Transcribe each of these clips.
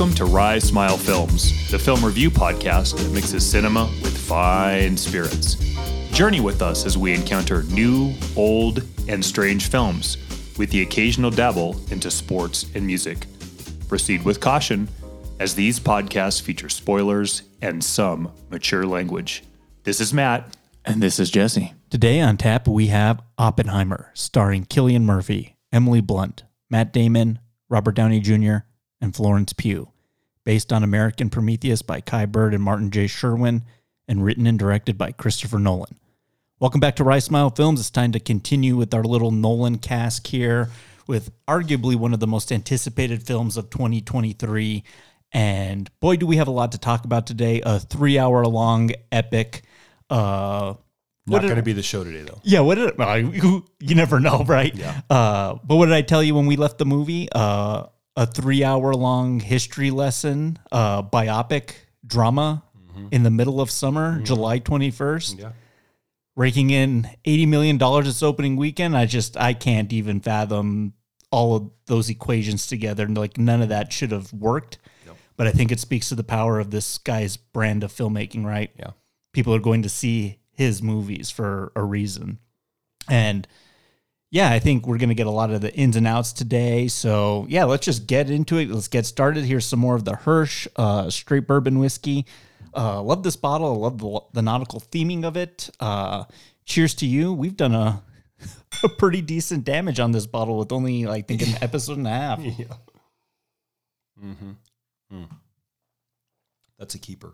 Welcome to Rye Smile Films, the film review podcast that mixes cinema with fine spirits. Journey with us as we encounter new, old, and strange films, with the occasional dabble into sports and music. Proceed with caution, as these podcasts feature spoilers and some mature language. This is Matt. And this is Jesse. Today on tap, we have Oppenheimer, starring Cillian Murphy, Emily Blunt, Matt Damon, Robert Downey Jr., and Florence Pugh. Based on American Prometheus by Kai Bird and Martin J. Sherwin, and written and directed by Christopher Nolan. Welcome back to Rye Smile Films. It's time to continue with our little Nolan cast here with arguably one of the most anticipated films of 2023. And boy, do we have a lot to talk about today. A three hour long epic. Uh, Not going to be the show today, though. yeah, what did well, you, you never know, right? Yeah. Uh, but what did I tell you when we left the movie? Uh, a three hour long history lesson, uh, biopic drama in the middle of summer, July 21st. Yeah. Raking in $80 million this opening weekend. I just, I can't even fathom all of those equations together. And like none of that should have worked. But I think it speaks to the power of this guy's brand of filmmaking, right? Yeah. People are going to see his movies for a reason. And yeah, I think we're going to get a lot of the ins and outs today. So yeah, let's just get into it. Let's get started. Here's some more of the Hirsch uh, straight bourbon whiskey. Uh, love this bottle. I love the, the nautical theming of it. Uh, cheers to you. We've done a, a pretty decent damage on this bottle with only, I think, an episode and a half. Yeah. Mm-hmm. That's a keeper.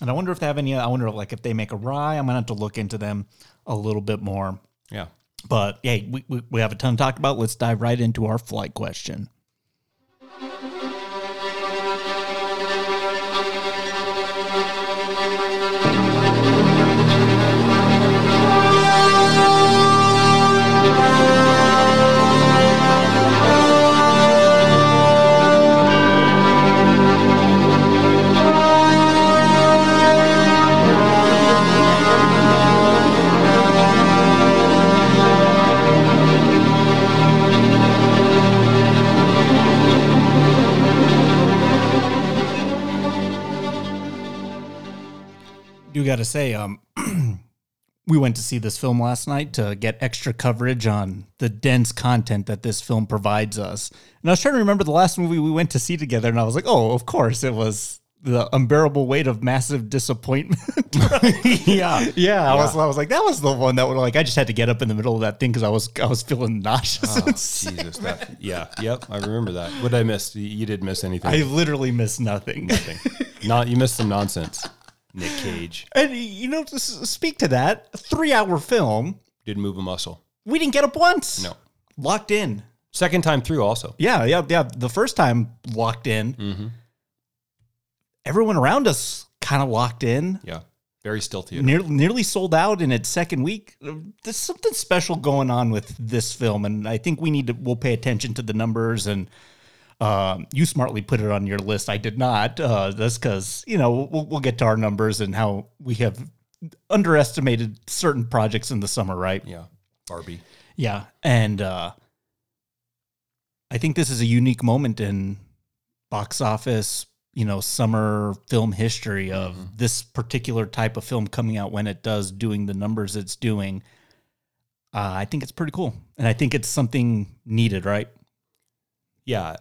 And I wonder if they have any. I wonder, like, if they make a rye. I'm gonna have to look into them a little bit more. Yeah. But hey, we, we, we have a ton to talk about. Let's dive right into our flight question. Do got to say, um, we went to see this film last night to get extra coverage on the dense content that this film provides us. And I was trying to remember the last movie we went to see together, and I was like, oh, of course, it was the unbearable weight of massive disappointment. yeah. yeah, I was, I was like, that was the one that would like, I just had to get up in the middle of that thing because I was, I was feeling nauseous. Oh, sick. Jesus. That, yeah. Yep. I remember that. What did I miss? You- You didn't miss anything. I literally missed nothing. nothing. Not. You missed some nonsense. Nick Cage and you know, to speak to that, three-hour film, didn't move a muscle. we didn't get up once. No. locked in. Second time through, also. Yeah, yeah, yeah. The first time locked in, Mm-hmm. everyone around us kind of locked in. Yeah. Very still theater. Near, nearly sold out in its second week. There's something special going on with this film, and I think we need to. We'll pay attention to the numbers. And um, you smartly put it on your list. I did not. Uh, that's because you know we'll, we'll get to our numbers and how we have underestimated certain projects in the summer, right? yeah. Barbie. Yeah, and uh, I think this is a unique moment in box office, you know, summer film history of this particular type of film coming out when it does, doing the numbers it's doing. Uh, I think it's pretty cool, and I think it's something needed, right? yeah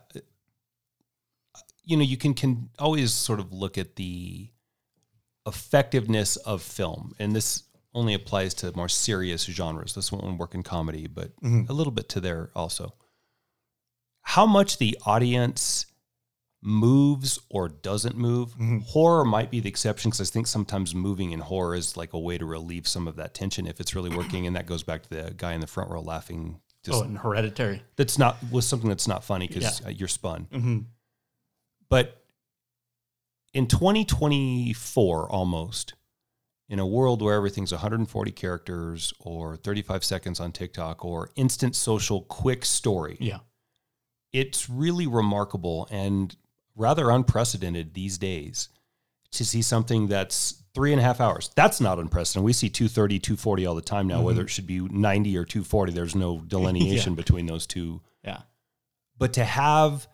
you know you can can always sort of look at the effectiveness of film and this only applies to more serious genres this won't work in comedy but a little bit to there also how much the audience moves or doesn't move horror might be the exception because i think sometimes moving in horror is like a way to relieve some of that tension if it's really working and that goes back to the guy in the front row laughing just oh, and Hereditary. that's not was something that's not funny because Yeah. you're spun. Mm-hmm. But in 2024, almost in a world where everything's 140 characters or 35 seconds on TikTok or instant social quick story, Yeah, it's really remarkable and rather unprecedented these days to see something that's three and a half hours. That's not unprecedented. We see 230, 240 all the time now, whether mm-hmm. it should be 90 or 240. There's no delineation between those two. yeah. But to have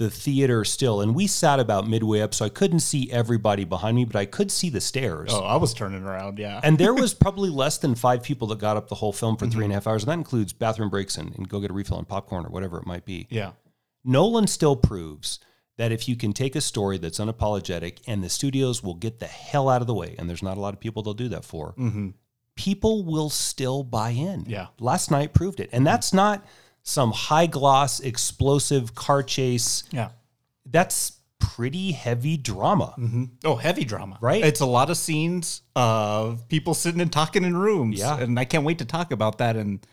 the theater still, and we sat about midway up, so I couldn't see everybody behind me, but I could see the stairs. Oh, I was turning around. Yeah. And there was probably less than five people that got up the whole film for three and a mm-hmm. half hours, and that includes bathroom breaks and, and go get a refill and popcorn or whatever it might be. yeah. Nolan still proves that if you can take a story that's unapologetic and the studios will get the hell out of the way, and there's not a lot of people they'll do that for, mm-hmm. people will still buy in. Yeah. Last night proved it. And mm-hmm. that's not some high gloss, explosive car chase. Yeah. That's pretty heavy drama. Oh, heavy drama. Right? It's a lot of scenes of people sitting and talking in rooms. Yeah. And I can't wait to talk about that and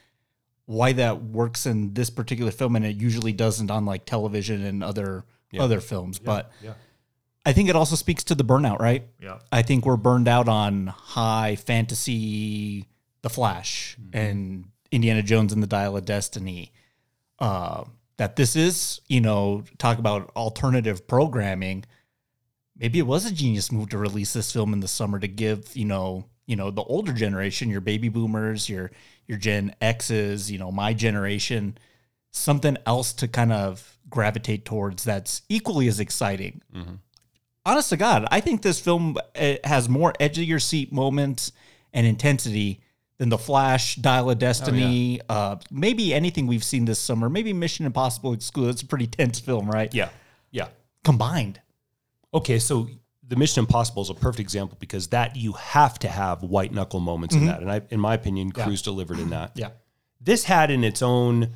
why that works in this particular film and it usually doesn't on like television and other other films. But yeah. I think it also speaks to the burnout, right? Yeah. I think we're burned out on high fantasy, The Flash, Mm-hmm. and Indiana Jones and the Dial of Destiny. Uh, that this is, you know, talk about alternative programming. Maybe it was a genius move to release this film in the summer to give, you know, you know, the older generation, your baby boomers, your your Gen X's, you know, my generation, something else to kind of gravitate towards that's equally as exciting honest to God, I think this film uh, has more edge of your seat moments and intensity than The Flash, Dial of Destiny, uh, maybe anything we've seen this summer. Maybe Mission Impossible excluded. It's a pretty tense film, right? Yeah. Yeah. Combined. Okay, so the Mission Impossible is a perfect example because that you have to have white knuckle moments in that, and I, in my opinion, Cruise delivered in that. Yeah. This had in its own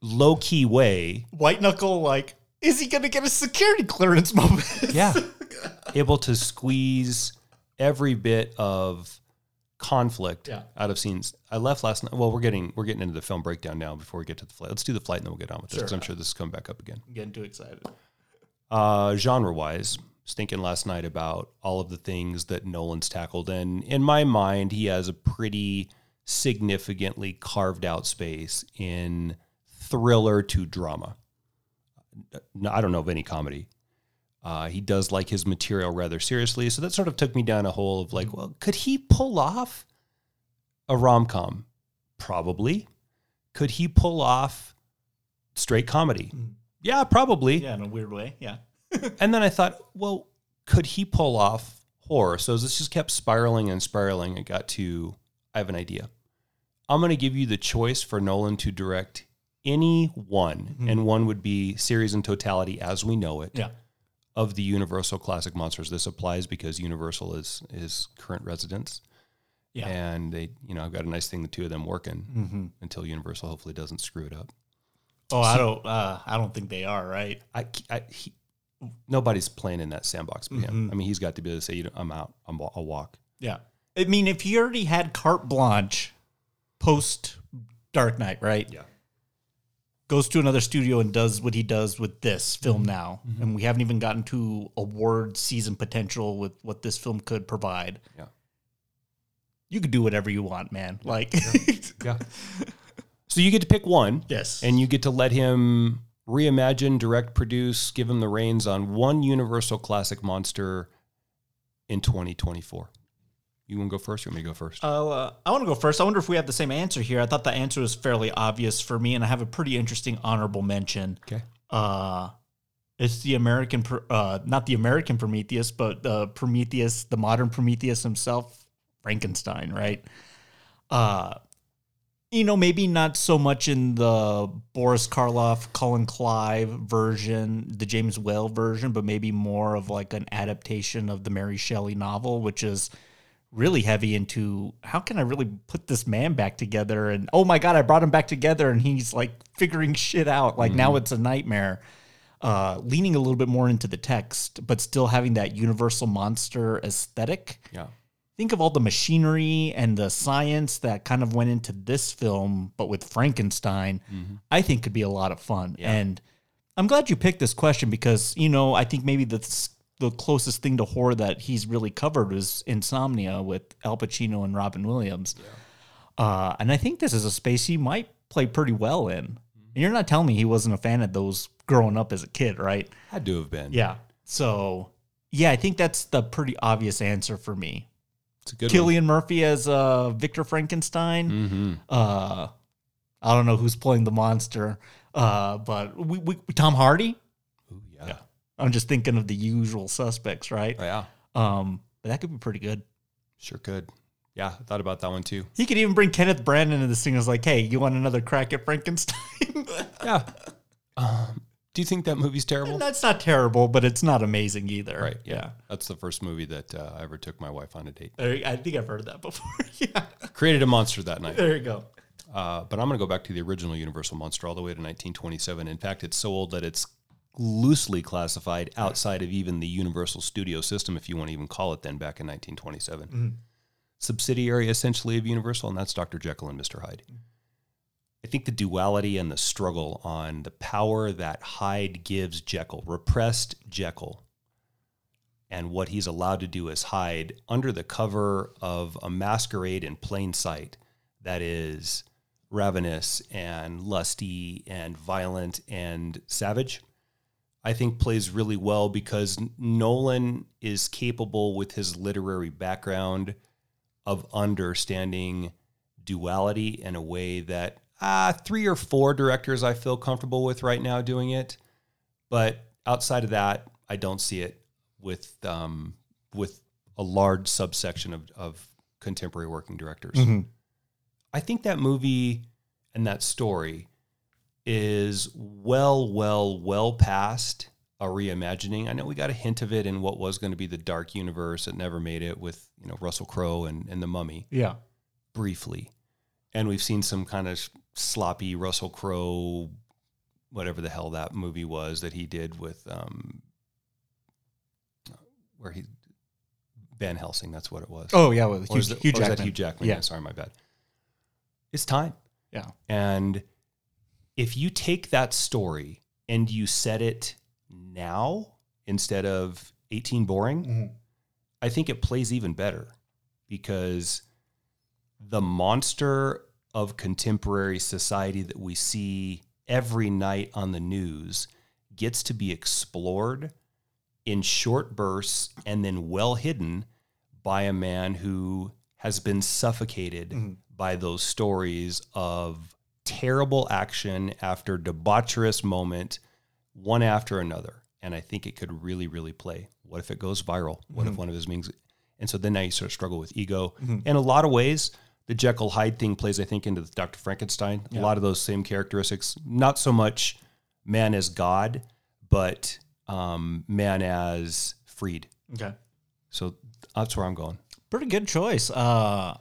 low key way, White Knuckle, like, is he going to get a security clearance moment? yeah, able to squeeze every bit of conflict Yeah. out of scenes. I left last night. Well, we're getting we're getting into the film breakdown now before we get to the flight. Let's do the flight and then we'll get on with this because I'm sure this is coming back up again. I'm getting too excited. uh, genre wise, was thinking last night about all of the things that Nolan's tackled, and in my mind, he has a pretty significantly carved out space in thriller to drama. No, I don't know of any comedy. Uh, he does like his material rather seriously, so that sort of took me down a hole of like, well, could he pull off a rom com? Probably. Could he pull off straight comedy? Yeah, probably. Yeah, in a weird way. Yeah. And then I thought, well, could he pull off horror? So this just kept spiraling and spiraling, it got to I have an idea. I'm going to give you the choice for Nolan to direct any one, and one would be series in totality as we know it Yeah. Of the Universal classic monsters. This applies because Universal is is current residents. Yeah. And they, you know, I've got a nice thing, the two of them working until Universal hopefully doesn't screw it up. Oh, I don't. Uh, I don't think they are right. I, I he, nobody's playing in that sandbox but him. I mean, he's got to be able to say, I'm out. I'm, I'll walk. Yeah. I mean, if he already had carte blanche post Dark Knight, right? Yeah. Goes to another studio and does what he does with this film mm-hmm. now. Mm-hmm. And we haven't even gotten to award season potential with what this film could provide. Yeah. You could do whatever you want, man. Like, Yeah. so you get to pick one. yes. And you get to let him reimagine, direct, produce, give him the reins on one Universal classic monster in 2024. You want to go first or you want me to go first? Oh, uh, I want to go first. I wonder if we have the same answer here. I thought the answer was fairly obvious for me, and I have a pretty interesting honorable mention. okay. uh it's the American uh not the American Prometheus but uh Prometheus the modern Prometheus himself Frankenstein right uh you know maybe not so much in the Boris Karloff Colin Clive version the James Whale version but maybe more of like an adaptation of the Mary Shelley novel which is really heavy into how can I really put this man back together? And oh my god I brought him back together and he's like figuring shit out. Like now it's a nightmare. Uh leaning a little bit more into the text but still having that universal monster aesthetic. Yeah. think of all the machinery and the science that kind of went into this film but with Frankenstein. I think could be a lot of fun. And I'm glad you picked this question because you know I think maybe the the closest thing to horror that he's really covered was Insomnia with Al Pacino and Robin Williams. Uh, and I think this is a space he might play pretty well in. And you're not telling me he wasn't a fan of those growing up as a kid, right? Had to have been. Yeah. So, yeah, I think that's the pretty obvious answer for me. It's a good Cillian Murphy as uh, Victor Frankenstein. Mm-hmm. Uh, I don't know who's playing the monster, uh, but we, we Tom Hardy. Oh yeah. I'm just thinking of the usual suspects, right? Oh, yeah. Um, but that could be pretty good. Sure could. Yeah, I thought about that one too. He could even bring Kenneth Branagh into this thing. As like, hey, you want another crack at Frankenstein? Yeah. Um, do you think that movie's terrible? That's not terrible, but it's not amazing either. Right. Yeah. That's the first movie that uh, I ever took my wife on a date. I think I've heard that before. yeah. Created a monster that night. There you go. Uh, but I'm going to go back to the original Universal monster all the way to 1927. In fact, it's so old that it's loosely classified outside of even the Universal Studio system, if you want to even call it then, back in 1927. Mm-hmm. Subsidiary essentially of Universal, and that's Dr. Jekyll and Mr. Hyde. Mm-hmm. I think the duality and the struggle on the power that Hyde gives Jekyll, repressed Jekyll, and what he's allowed to do as Hyde under the cover of a masquerade in plain sight that is ravenous and lusty and violent and savage, I think plays really well because Nolan is capable with his literary background of understanding duality in a way that uh, three or four directors I feel comfortable with right now doing it. But outside of that, I don't see it with um, with a large subsection of, of contemporary working directors. I think that movie and that story is well, well, well past a reimagining. I know we got a hint of it in what was going to be the dark universe that never made it with, you know, Russell Crowe and, and the mummy Yeah. briefly. And we've seen some kind of sloppy Russell Crowe, whatever the hell that movie was that he did with, um, where he, Van Helsing, that's what it was. Oh yeah, with Or Hugh, is it- Hugh is that Hugh Jackman? Yeah. Yeah. sorry, my bad. It's time. Yeah. And if you take that story and you set it now instead of 18 boring, Mhm. I think it plays even better because the monster of contemporary society that we see every night on the news gets to be explored in short bursts and then well hidden by a man who has been suffocated Mhm. by those stories of terrible action after debaucherous moment, one after another. And I think it could really, really play. What if it goes viral? What if one of his means? And so then now you sort of struggle with ego. In a lot of ways, the Jekyll Hyde thing plays, I think, into the Dr. Frankenstein. A lot of those same characteristics. Not so much man as God, but um, man as freed. Okay. So that's where I'm going. Pretty good choice. Uh,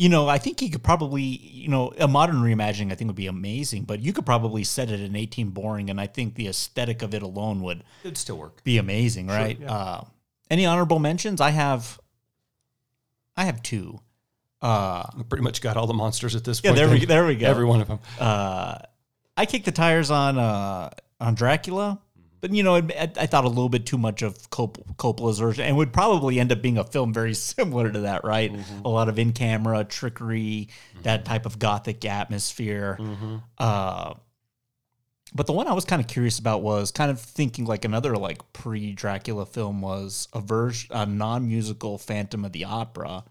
you know, I think he could probably, you know, a modern reimagining I think would be amazing, but you could probably set it in 18 boring, and I think the aesthetic of it alone would It'd still work. be amazing, right? Uh, any honorable mentions? I have, I have two. Uh, I pretty much got all the monsters at this yeah, point. there we there we go. Every one of them. uh, I kicked the tires on uh, on Dracula, but you know, I, I thought a little bit too much of Cop- Coppola's version, and would probably end up being a film very similar to that, right? A lot of in camera trickery, that type of gothic atmosphere. Uh, but the one I was kind of curious about was kind of thinking like another like pre Dracula film was a version, a non musical Phantom of the Opera.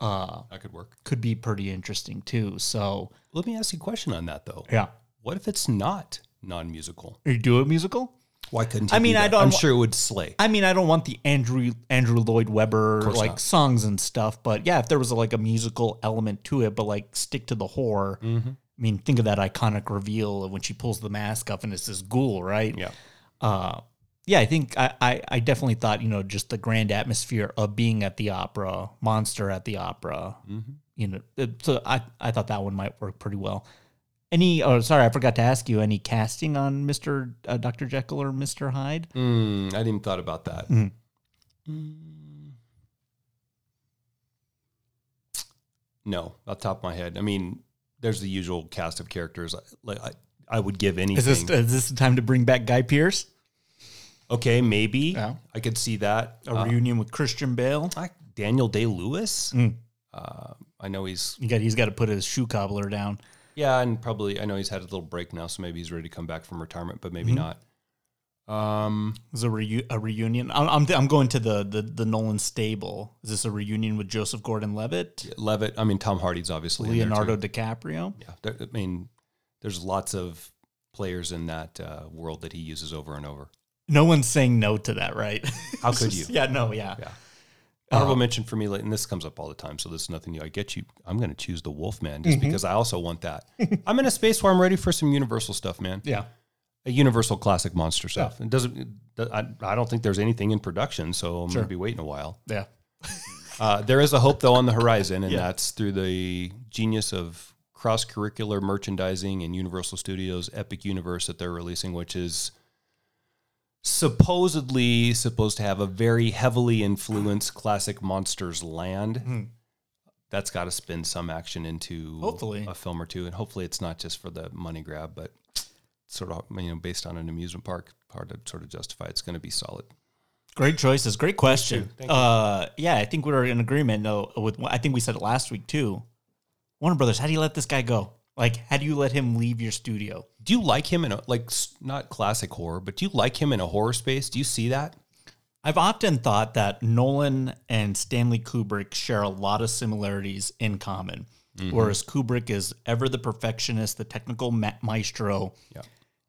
Uh, That could work. could be pretty interesting too. So Let me ask you a question on that though. yeah, What if it's not non-musical? Are you do a musical? Why couldn't I you do mean, I that? don't I'm wa- sure it would slay. I mean, I don't want the Andrew Andrew Lloyd Webber course like not. songs and stuff, but yeah, if there was like a musical element to it, but like stick to the horror. Mm-hmm. I mean, think of that iconic reveal of when she pulls the mask off and it's this ghoul, right? Yeah. Uh, yeah, I think I, I, I definitely thought you know just the grand atmosphere of being at the opera, monster at the opera. Mm-hmm. You know, it- so I I thought that one might work pretty well. Any? Oh, sorry, I forgot to ask you. Any casting on Mister uh, Doctor Jekyll or Mister Hyde? Mm, I didn't thought about that. Mhm. Mm. No, off the top of my head. I mean, there's the usual cast of characters. Like I, I would give anything. Is this is this the time to bring back Guy Pearce? okay, maybe Yeah. I could see that. A Uh, reunion with Christian Bale. like Daniel Day Lewis. Mm. Uh, I know he's You got he's got to put his shoe cobbler down. Yeah, and probably I know he's had a little break now, so maybe he's ready to come back from retirement, but maybe Mhm. not. Um, Is a, reu- a reunion? I'm I'm, I'm going to the, the the Nolan stable. Is this a reunion with Joseph Gordon-Levitt, Levitt. I mean, Tom Hardy's obviously in there. Leonardo DiCaprio? Yeah, there, I mean, there's lots of players in that uh, world that he uses over and over. No one's saying no to that, right? How could you? Yeah, no, yeah. Yeah. Honorable mention for me, and this comes up all the time, so this is nothing new. I get you. I'm going to choose the Wolfman just because I also want that. I'm in a space where I'm ready for some Universal stuff, man. Yeah. A Universal classic monster stuff. It doesn't. I, I don't think there's anything in production, so I'm going to be waiting a while. Yeah. Uh, there is a hope though on the horizon, and that's through the genius of cross curricular merchandising and Universal Studios Epic Universe that they're releasing, which is supposedly supposed to have a very heavily influenced classic monsters land. That's got to spin some action into Hopefully. a film or two, and hopefully it's not just for the money grab, but sort of you know based on an amusement park, hard to sort of justify. It's going to be solid. Great choices. Great question. Uh, yeah, I think we're in agreement. No, with I think we said it last week too. Warner Brothers, how do you let this guy go? Like, how do you let him leave your studio? Do you like him in a like not classic horror, but do you like him in a horror space? Do you see that? I've often thought that Nolan and Stanley Kubrick share a lot of similarities in common. Whereas Kubrick is ever the perfectionist, the technical ma- maestro. Yeah.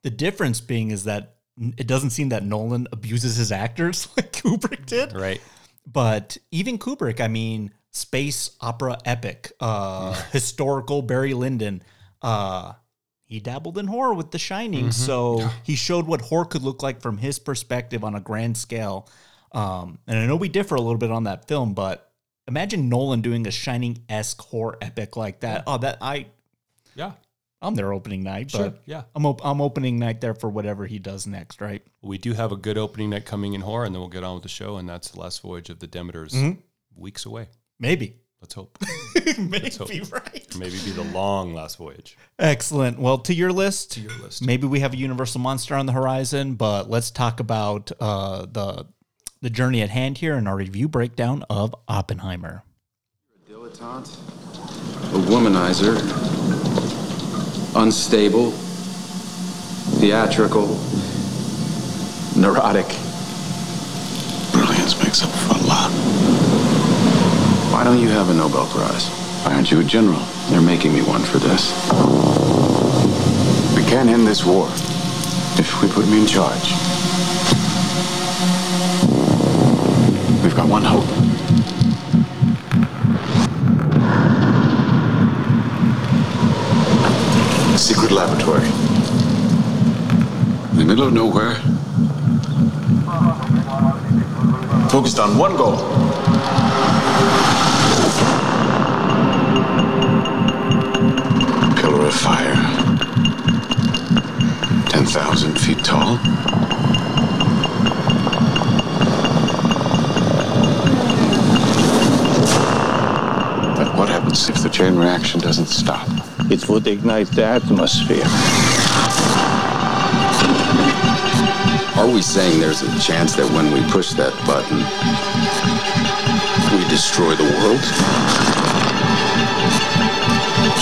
The difference being is that it doesn't seem that Nolan abuses his actors like Kubrick did. Right. But even Kubrick, I mean, space opera epic, uh, historical Barry Lyndon. Uh, he dabbled in horror with The Shining, so he showed what horror could look like from his perspective on a grand scale. Um, and I know we differ a little bit on that film, but imagine Nolan doing a Shining esque horror epic like that. Oh, that I Yeah. I'm there opening night, Sure. but Yeah. I'm op- I'm opening night there for whatever he does next, right? We do have a good opening night coming in horror, and then we'll get on with the show, and that's the last voyage of the Demeters weeks away. Maybe, Let's hope. maybe right. Maybe be the long last voyage. Excellent. Well, to your list, to your list. Maybe we have a universal monster on the horizon, but let's talk about uh, the the journey at hand here in our review breakdown of Oppenheimer. A Dilettante, a womanizer, unstable, theatrical, neurotic. Brilliance makes up for a lot. Don't you have a Nobel Prize? Why aren't you a general? They're making me one for this. We can't end this war if we put me in charge. We've got one hope. Secret laboratory. In the middle of nowhere. Focused on one goal. 10,000 feet tall. But what happens if the chain reaction doesn't stop? It would ignite the atmosphere. Are we saying there's a chance that when we push that button, we destroy the world?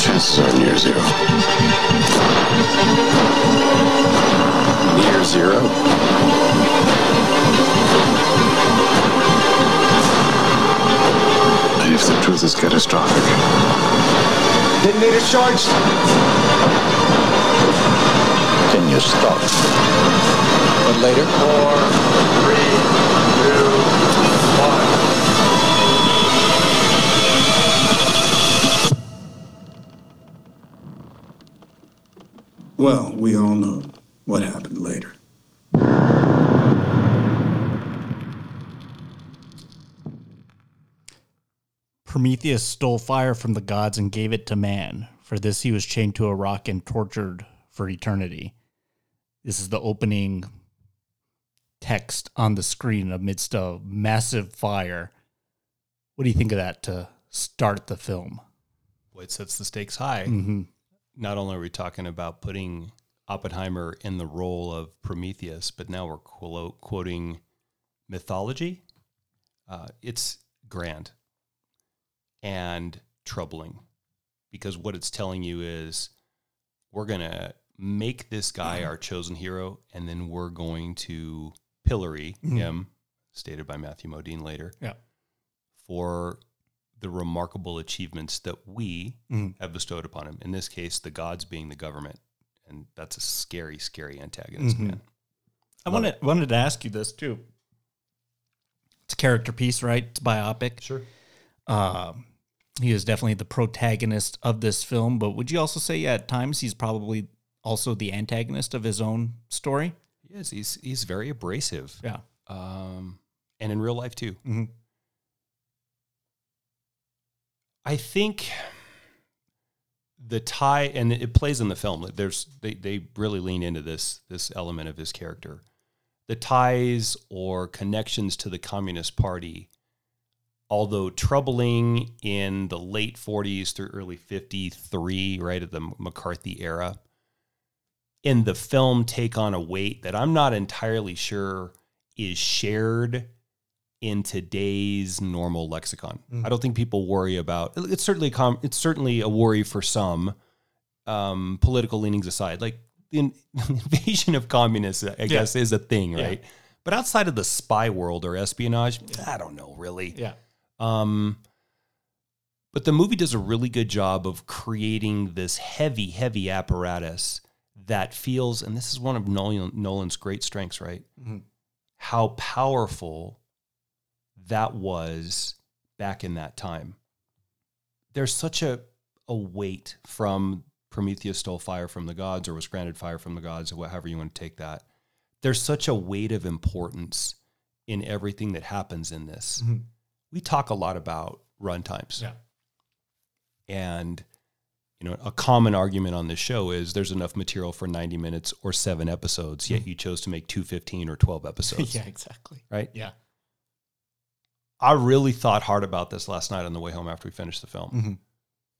Chances are near zero. Near zero? And if the truth is catastrophic, Detonator charged. Then you stop. But later? Four, three, two, one. Well, we all know what happened later. Prometheus stole fire from the gods and gave it to man. For this, he was chained to a rock and tortured for eternity. This is the opening text on the screen amidst a massive fire. What do you think of that to start the film? Boy, it sets the stakes high. Mm-hmm. Not only are we talking about putting Oppenheimer in the role of Prometheus, but now we're quote, quoting mythology. Uh, it's grand and troubling because what it's telling you is we're going to make this guy our chosen hero and then we're going to pillory him, stated by Matthew Modine later, Yeah. for the remarkable achievements that we Mhm. have bestowed upon him. In this case, the gods being the government. And that's a scary, scary antagonist, Mhm. man. I wanted wanted to ask you this too. It's a character piece, right? It's biopic. Sure. Um, he is definitely the protagonist of this film, but would you also say at times he's probably also the antagonist of his own story? He is. He's he's very abrasive. Yeah. Um, and in real life too. Mhm. I think the tie, and it plays in the film. There's they they really lean into this this element of his character. The ties or connections to the Communist Party, although troubling in the late 40s through early 53, right at the McCarthy era, in the film take on a weight that I'm not entirely sure is shared in today's normal lexicon. I don't think people worry about it's certainly com, it's certainly a worry for some um, political leanings aside. Like the in- invasion of communists, I guess, is a thing, right? But outside of the spy world or espionage, I don't know really. Yeah. Um, but the movie does a really good job of creating this heavy, heavy apparatus that feels, and this is one of Nolan, Nolan's great strengths, right? How powerful that was back in that time. There's such a, a weight from Prometheus stole fire from the gods or was granted fire from the gods, or however you want to take that. There's such a weight of importance in everything that happens in this. We talk a lot about runtimes. Yeah. And you know, a common argument on this show is there's enough material for 90 minutes or 7 episodes, yet you chose to make 215 or 12 episodes, yeah, exactly. right? Yeah. I really thought hard about this last night on the way home after we finished the film. Mhm.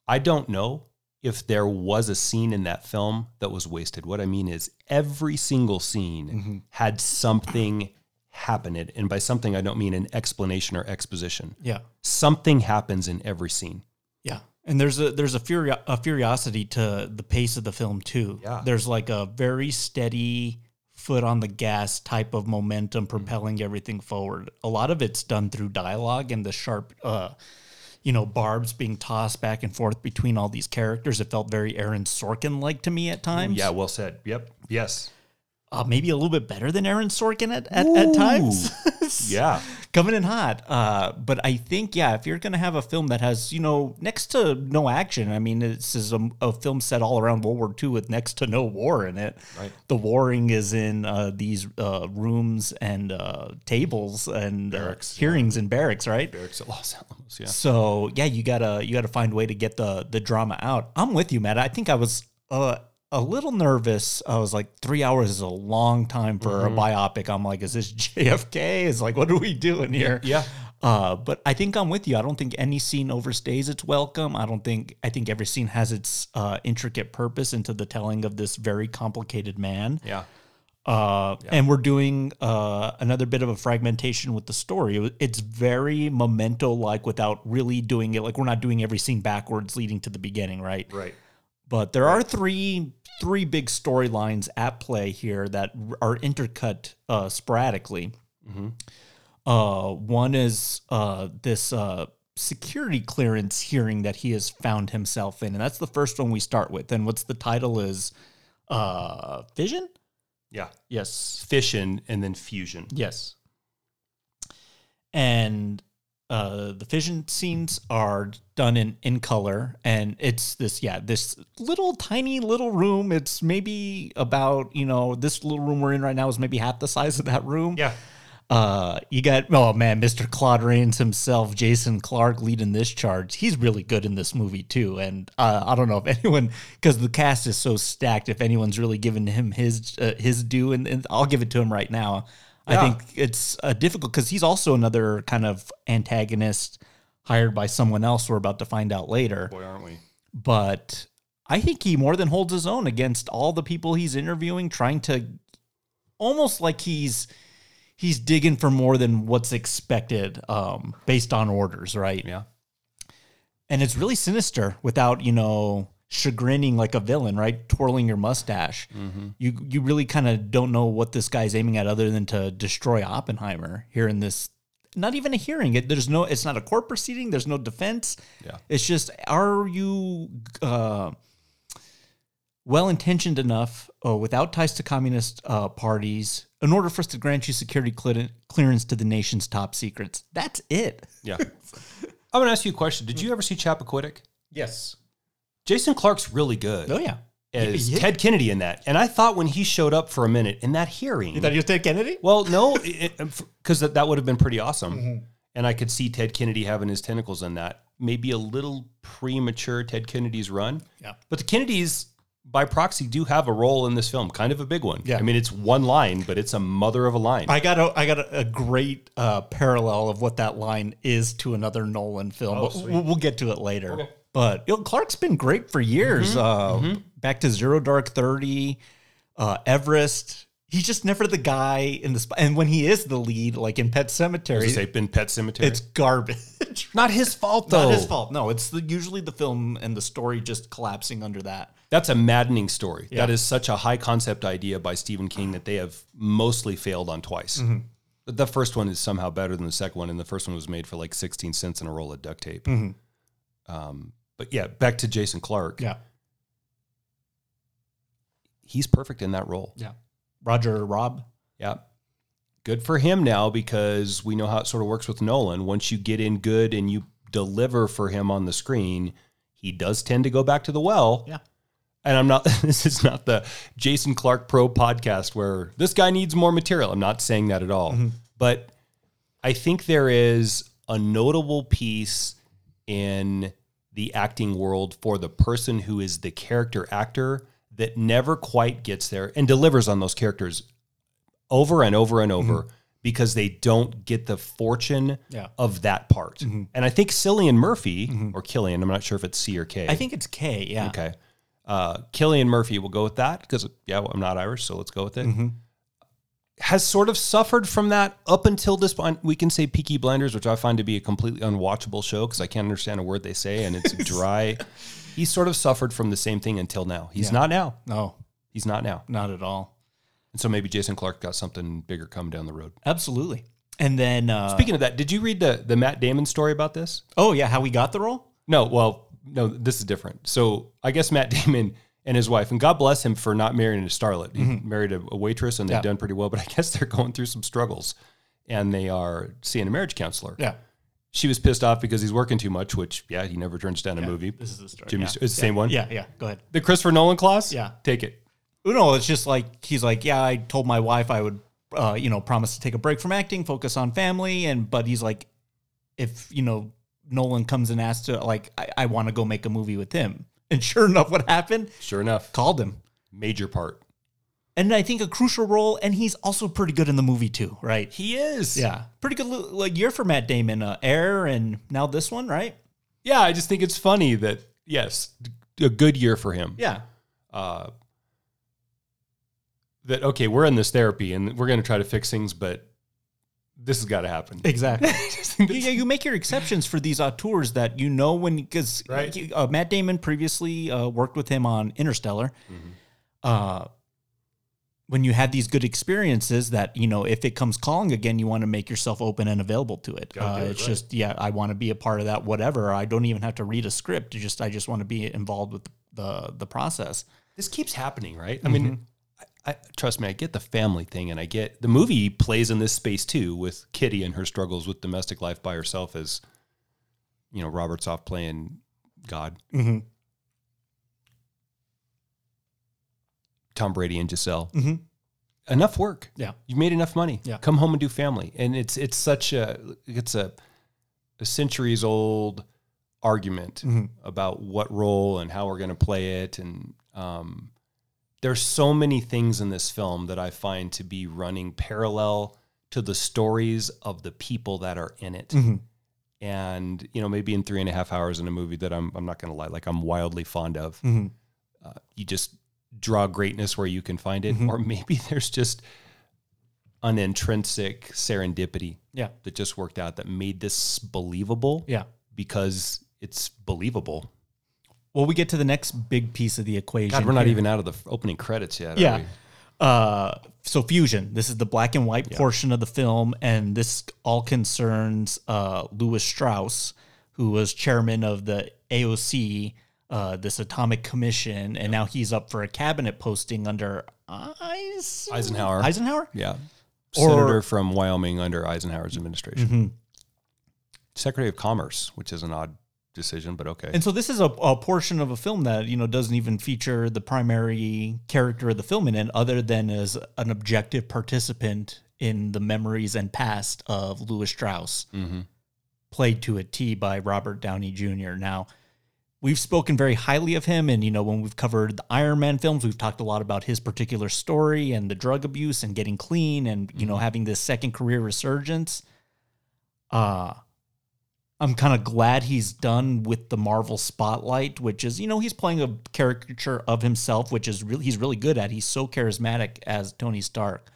I don't know if there was a scene in that film that was wasted. What I mean is every single scene had something happen it and by something I don't mean an explanation or exposition. Yeah. Something happens in every scene. Yeah, and there's a there's a, furio- a curiosity to the pace of the film too. Yeah. there's like a very steady foot on the gas type of momentum Mm-hmm. propelling everything forward. A lot of it's done through dialogue and the sharp, uh, you know, barbs being tossed back and forth between all these characters. It felt very Aaron Sorkin like to me at times. Yeah, well said. Yep. Yes. Uh, maybe a little bit better than Aaron Sorkin at, at, at times. Yeah. coming in hot. Uh, but I think, yeah, if you're going to have a film that has, you know, next to no action, I mean, this is a, a film set all around World War II with next to no war in it. Right. The warring is in uh, these uh, rooms and uh, tables and uh, Barracks, hearings and barracks, right? Barracks at Los Alamos. Yeah. So yeah, you gotta you gotta find a way to get the the drama out. I'm with you, Matt. I think I was uh, a little nervous. I was like, three hours is a long time for Mm-hmm. a biopic. I'm like, is this JFK? Is like, what are we doing here? Yeah. Uh, but I think I'm with you. I don't think any scene overstays its welcome. I don't think I think every scene has its uh, intricate purpose into the telling of this very complicated man. Yeah. Uh, And we're doing uh, another bit of a fragmentation with the story. It's very memento like without really doing it. Like we're not doing every scene backwards leading to the beginning, right? Right. But there are three three big storylines at play here that are intercut uh, sporadically. Uh, one is uh, this uh, security clearance hearing that he has found himself in, and that's the first one we start with. And what's the title is uh, Fission. Yeah. Yes. Fission and then fusion. Yes. And uh, the fission scenes are done in, in color, and it's this yeah this little tiny little room. It's maybe about you know this little room we're in right now is maybe half the size of that room. Yeah. Uh, you got oh man, Mr. Claude Rains himself, Jason Clarke leading this charge. He's really good in this movie too, and uh, I don't know if anyone because the cast is so stacked. If anyone's really given him his uh, his due, and, and I'll give it to him right now. I think it's uh, difficult because he's also another kind of antagonist hired by someone else. We're about to find out later Boy, aren't we? but I think he more than holds his own against all the people he's interviewing, trying to almost like he's he's digging for more than what's expected um, based on orders, right? Yeah. And it's really sinister without you know chagrining like a villain, right? Twirling your mustache. You you really kind of don't know what this guy's aiming at other than to destroy Oppenheimer here in this. Not even a hearing. It, there's no. It's not a court proceeding. There's no defense. Yeah. It's just, are you? Uh, well intentioned enough, uh, without ties to communist uh, parties, in order for us to grant you security clear- clearance to the nation's top secrets. That's it. Yeah. I'm going to ask you a question. Did you ever see Chappaquiddick? Yes. Jason Clarke's really good Oh yeah. as Yeah. Ted Kennedy in that. And I thought when he showed up for a minute in that hearing, You thought you was Ted Kennedy? well, no, because that, that would have been pretty awesome. Mm-hmm. And I could see Ted Kennedy having his tentacles in that. Maybe a little premature Ted Kennedy's run. Yeah. But the Kennedys, by proxy, do have a role in this film, kind of a big one. Yeah. I mean, it's one line, but it's a mother of a line. I got a I got a, a great uh, parallel of what that line is to another Nolan film. but we'll, we'll get to it later. But you know, Clarke's been great for years. Uh, Back to Zero Dark Thirty, uh, Everest. He's just never the guy in the spot. And when he is the lead, like in Pet Sematary, Say in Pet Sematary. it's garbage. not his fault, though. Not his fault. No, it's the, usually the film and the story just collapsing under that. That's a maddening story. Yeah. That is such a high concept idea by Stephen King that they have mostly failed on twice. Mm-hmm. The first one is somehow better than the second one, and the first one was made for like 16 cents and a roll of duct tape. Um, but yeah, back to Jason Clarke. Mm-hmm. Yeah. He's perfect in that role. Yeah. Roger Robb. Yeah. Good for him now because we know how it sort of works with Nolan. Once you get in good and you deliver for him on the screen, he does tend to go back to the well. Yeah. And I'm not, this is not the Jason Clarke Pro podcast where this guy needs more material. I'm not saying that at all. But I think there is a notable piece in the acting world for the person who is the character actor that never quite gets there and delivers on those characters over and over and over mm-hmm. because they don't get the fortune Yeah. of that part. Mm-hmm. And I think Cillian Murphy mm-hmm. or Killian, I'm not sure if it's C or K. I think it's K. Yeah. Okay. Uh, Killian Murphy, we'll go with that because, yeah, well, I'm not Irish, so let's go with it. Has sort of suffered from that up until this point. We can say Peaky Blinders, which I find to be a completely unwatchable show because I can't understand a word they say and it's dry. He's sort of suffered from the same thing until now. He's Yeah. not now. No, He's not now. not at all. And so maybe Jason Clarke got something bigger coming down the road. Absolutely. And then, uh, Speaking of that, did you read the the Matt Damon story about this? oh yeah, how he got the role? No, well, no, this is different. So I guess Matt Damon and his wife, and God bless him for not marrying a starlet. He married a, a waitress and they've Yeah. done pretty well, but I guess they're going through some struggles and they are seeing a marriage counselor. Yeah. She was pissed off because he's working too much, which, yeah, he never turns down a movie. This is the story. Jimmy, yeah. St- it's the same one? Yeah, yeah. Go ahead. The Christopher Nolan clause? Yeah. Take it. No, it's just like he's like, yeah, I told my wife I would, uh, you know, promise to take a break from acting, focus on family, and but he's like, if you know Nolan comes and asks to like, I, I want to go make a movie with him, and sure enough, what happened? Sure enough. Called him, Major part. and I think a crucial role, and he's also pretty good in the movie too, right? He is. Yeah, pretty good li- like year for Matt Damon, uh, Air, and now this one, right? Yeah, I just think it's funny that, yes, a good year for him. Yeah, uh, that okay, we're in this therapy and we're going to try to fix things, but this has got to happen. Exactly. yeah, you make your exceptions for these auteurs that you know when because Right. uh, Matt Damon previously uh, worked with him on Interstellar. Mm-hmm. Uh, when you had these good experiences, that you know, if it comes calling again, you want to make yourself open and available to it. Uh, it, it's right. just yeah, I want to be a part of that. Whatever. I don't even have to read a script. Just I just want to be involved with the the process. This keeps happening, right? I mean, I, trust me, I get the family thing, and I get the movie plays in this space too, with Kitty and her struggles with domestic life by herself, as you know, Robert's off playing God. Mm-hmm. Tom Brady and Gisele. Mhm. Enough work. Yeah. You've made enough money. Yeah. Come home and do family. And it's it's such a it's a a centuries old argument Mhm. about what role and how we're going to play it and um there's so many things in this film that I find to be running parallel to the stories of the people that are in it. Mhm. And, you know, maybe in three and a half hours in a movie that I'm, I'm not going to lie, like I'm wildly fond of, Mhm. uh, you just draw greatness where you can find it. Mhm. Or maybe there's just an intrinsic serendipity Yeah. that just worked out that made this believable Yeah. because it's believable. Well, we get to the next big piece of the equation. God, we're not here. even out of the opening credits yet. are Yeah. we? Uh, so fusion. This is the black and white portion of the film, and this all concerns uh, Lewis Strauss, who was chairman of the AOC, uh, this atomic commission, and now he's up for a cabinet posting under Eis- Eisenhower. Eisenhower. Yeah. Or- Senator from Wyoming under Eisenhower's administration. Mm-hmm. Secretary of Commerce, which is an odd decision, but okay. And so this is a, a portion of a film that you know doesn't even feature the primary character of the film in it, other than as an objective participant in the memories and past of Lewis Strauss, played to a T by Robert Downey Jr. Now, we've spoken very highly of him, and you know when we've covered the Iron Man films, we've talked a lot about his particular story and the drug abuse and getting clean, and you know having this second career resurgence. Uh I'm kind of glad he's done with the Marvel spotlight, which is, you know, he's playing a caricature of himself, which is really he's really good at. He's so charismatic as Tony Stark.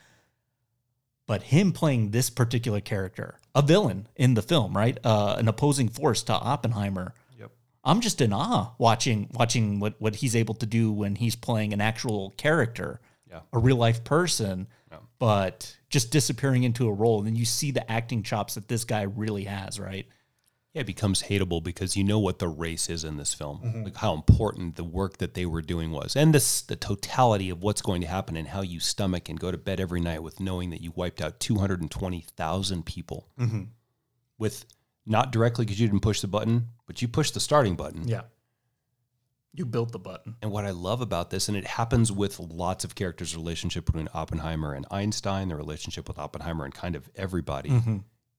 But him playing this particular character, a villain in the film, right? Uh, an opposing force to Oppenheimer. Yep. I'm just in awe watching watching what what he's able to do when he's playing an actual character, Yeah. a real life person, Yeah. but just disappearing into a role. And then you see the acting chops that this guy really has, right? It becomes hateable because you know what the race is in this film, Mm-hmm. like how important the work that they were doing was, and this the totality of what's going to happen and how you stomach and go to bed every night with knowing that you wiped out two hundred and twenty thousand people, Mm-hmm. with not directly because you didn't push the button, but you pushed the starting button. Yeah. You built the button. And what I love about this, and it happens with lots of characters' relationship between Oppenheimer and Einstein, the relationship with Oppenheimer and kind of everybody, Mm-hmm.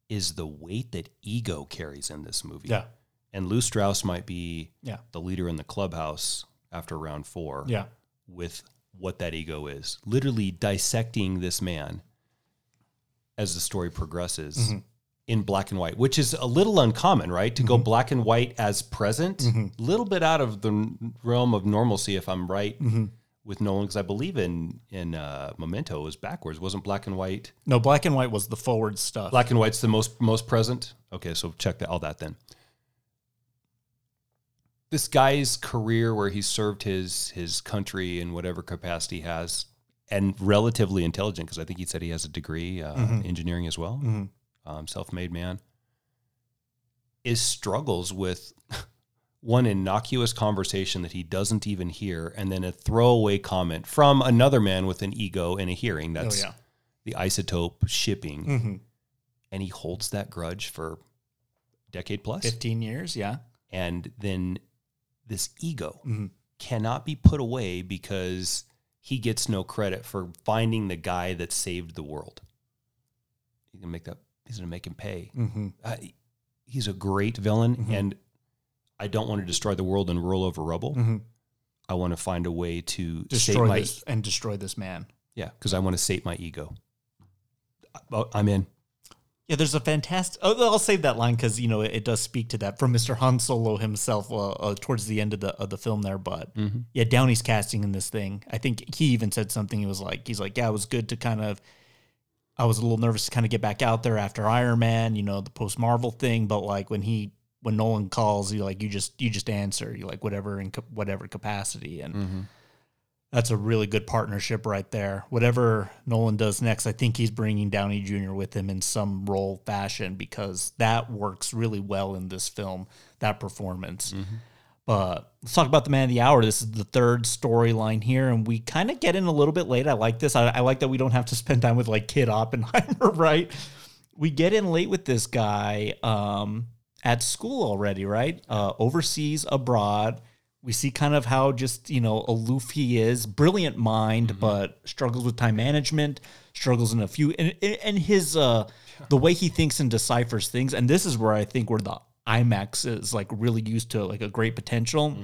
Is the weight that ego carries in this movie. Yeah. And Lou Strauss might be Yeah. the leader in the clubhouse after round four Yeah. with what that ego is. Literally dissecting this man as the story progresses Mm-hmm. in black and white, which is a little uncommon, right? To go Mm-hmm. black and white as present, a little bit out of the realm of normalcy, if I'm right. Mm-hmm. With Nolan, because I believe in in uh, Memento was backwards, wasn't black and white. No, black and white was the forward stuff. Black and white's the most most present. Okay, so check that all that then. This guy's career, where he served his his country in whatever capacity he has, and relatively intelligent, because I think he said he has a degree, uh, engineering as well, um, self made man, is struggles with one innocuous conversation that he doesn't even hear, and then a throwaway comment from another man with an ego in a hearing. That's Oh, yeah. the isotope shipping Mm-hmm. and he holds that grudge for decade 15 years, yeah. And then this ego Mm-hmm. cannot be put away because he gets no credit for finding the guy that saved the world. He's gonna make that. He's gonna make him pay. Mm-hmm. Uh, he's a great villain, and I don't want to destroy the world and roll over rubble. Mhm. I want to find a way to Destroy my this and destroy this man. yeah, because I want to sate my ego. I- I'm in. Yeah, there's a fantastic. Oh, I'll save that line because you know it, it does speak to that from Mr. Han Solo himself uh, uh, towards the end of the of the film there. But yeah, Downey's casting in this thing. I think he even said something. He was like, he's like, yeah, it was good to kind of. I was a little nervous to kind of get back out there after Iron Man, you know, the post Marvel thing. But like when he when Nolan calls, you like you just you just answer, you like whatever in whatever capacity, and that's a really good partnership right there. Whatever Nolan does next, I think he's bringing Downey Jr. with him in some role fashion because that works really well in this film, that performance. But let's talk about the man of the hour. This is the third storyline here, and we kind of get in a little bit late. I like this. I, I like that we don't have to spend time with like Kid Oppenheimer, right? We get in late with this guy um, at school already, right? Uh, overseas, abroad. We see kind of how just you know aloof he is, brilliant mind, but struggles with time management, struggles in a few, and and his uh, the way he thinks and deciphers things. And this is where I think where the IMAX is like really used to like a great potential.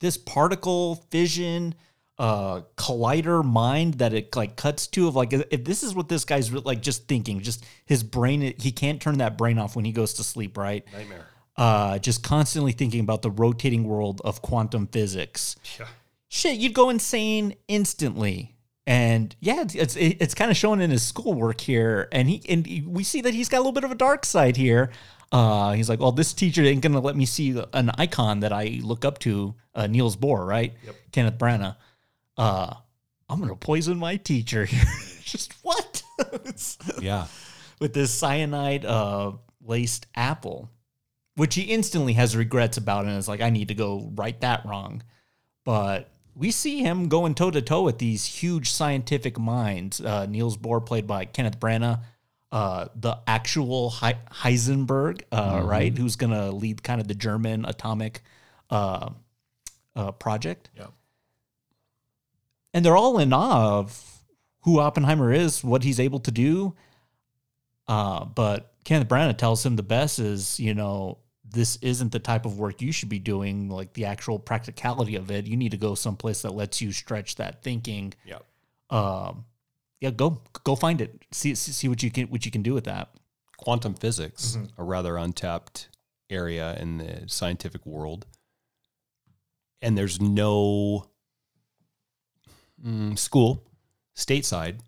This particle fission uh collider mind that it like cuts to of like if this is what this guy's like just thinking just his brain he can't turn that brain off when he goes to sleep right? Nightmare. uh just constantly thinking about the rotating world of quantum physics. Yeah. shit you'd go insane instantly. And yeah it's it's, it's kind of shown in his schoolwork here. And he and we see that he's got a little bit of a dark side here. Uh he's like well this teacher ain't gonna let me see an icon that i look up to uh niels bohr right? Yep. kenneth branagh uh i'm gonna poison my teacher here just what Yeah. with this cyanide uh laced apple which he instantly has regrets about and is like, I need to go right that wrong. But we see him going toe to toe with these huge scientific minds. Uh, Niels Bohr, played by Kenneth Branagh, uh, the actual He- Heisenberg, uh, right, who's going to lead kind of the German atomic uh, uh, project. Yeah. And they're all in awe of who Oppenheimer is, what he's able to do. Uh, but Kenneth Branagh tells him the best is, you know, this isn't the type of work you should be doing, like the actual practicality of it. You need to go someplace that lets you stretch that thinking. Yeah. Um, yeah, go go find it. See see see what you can what you can do with that. Quantum physics, a rather untapped area in the scientific world. And there's no mm, school stateside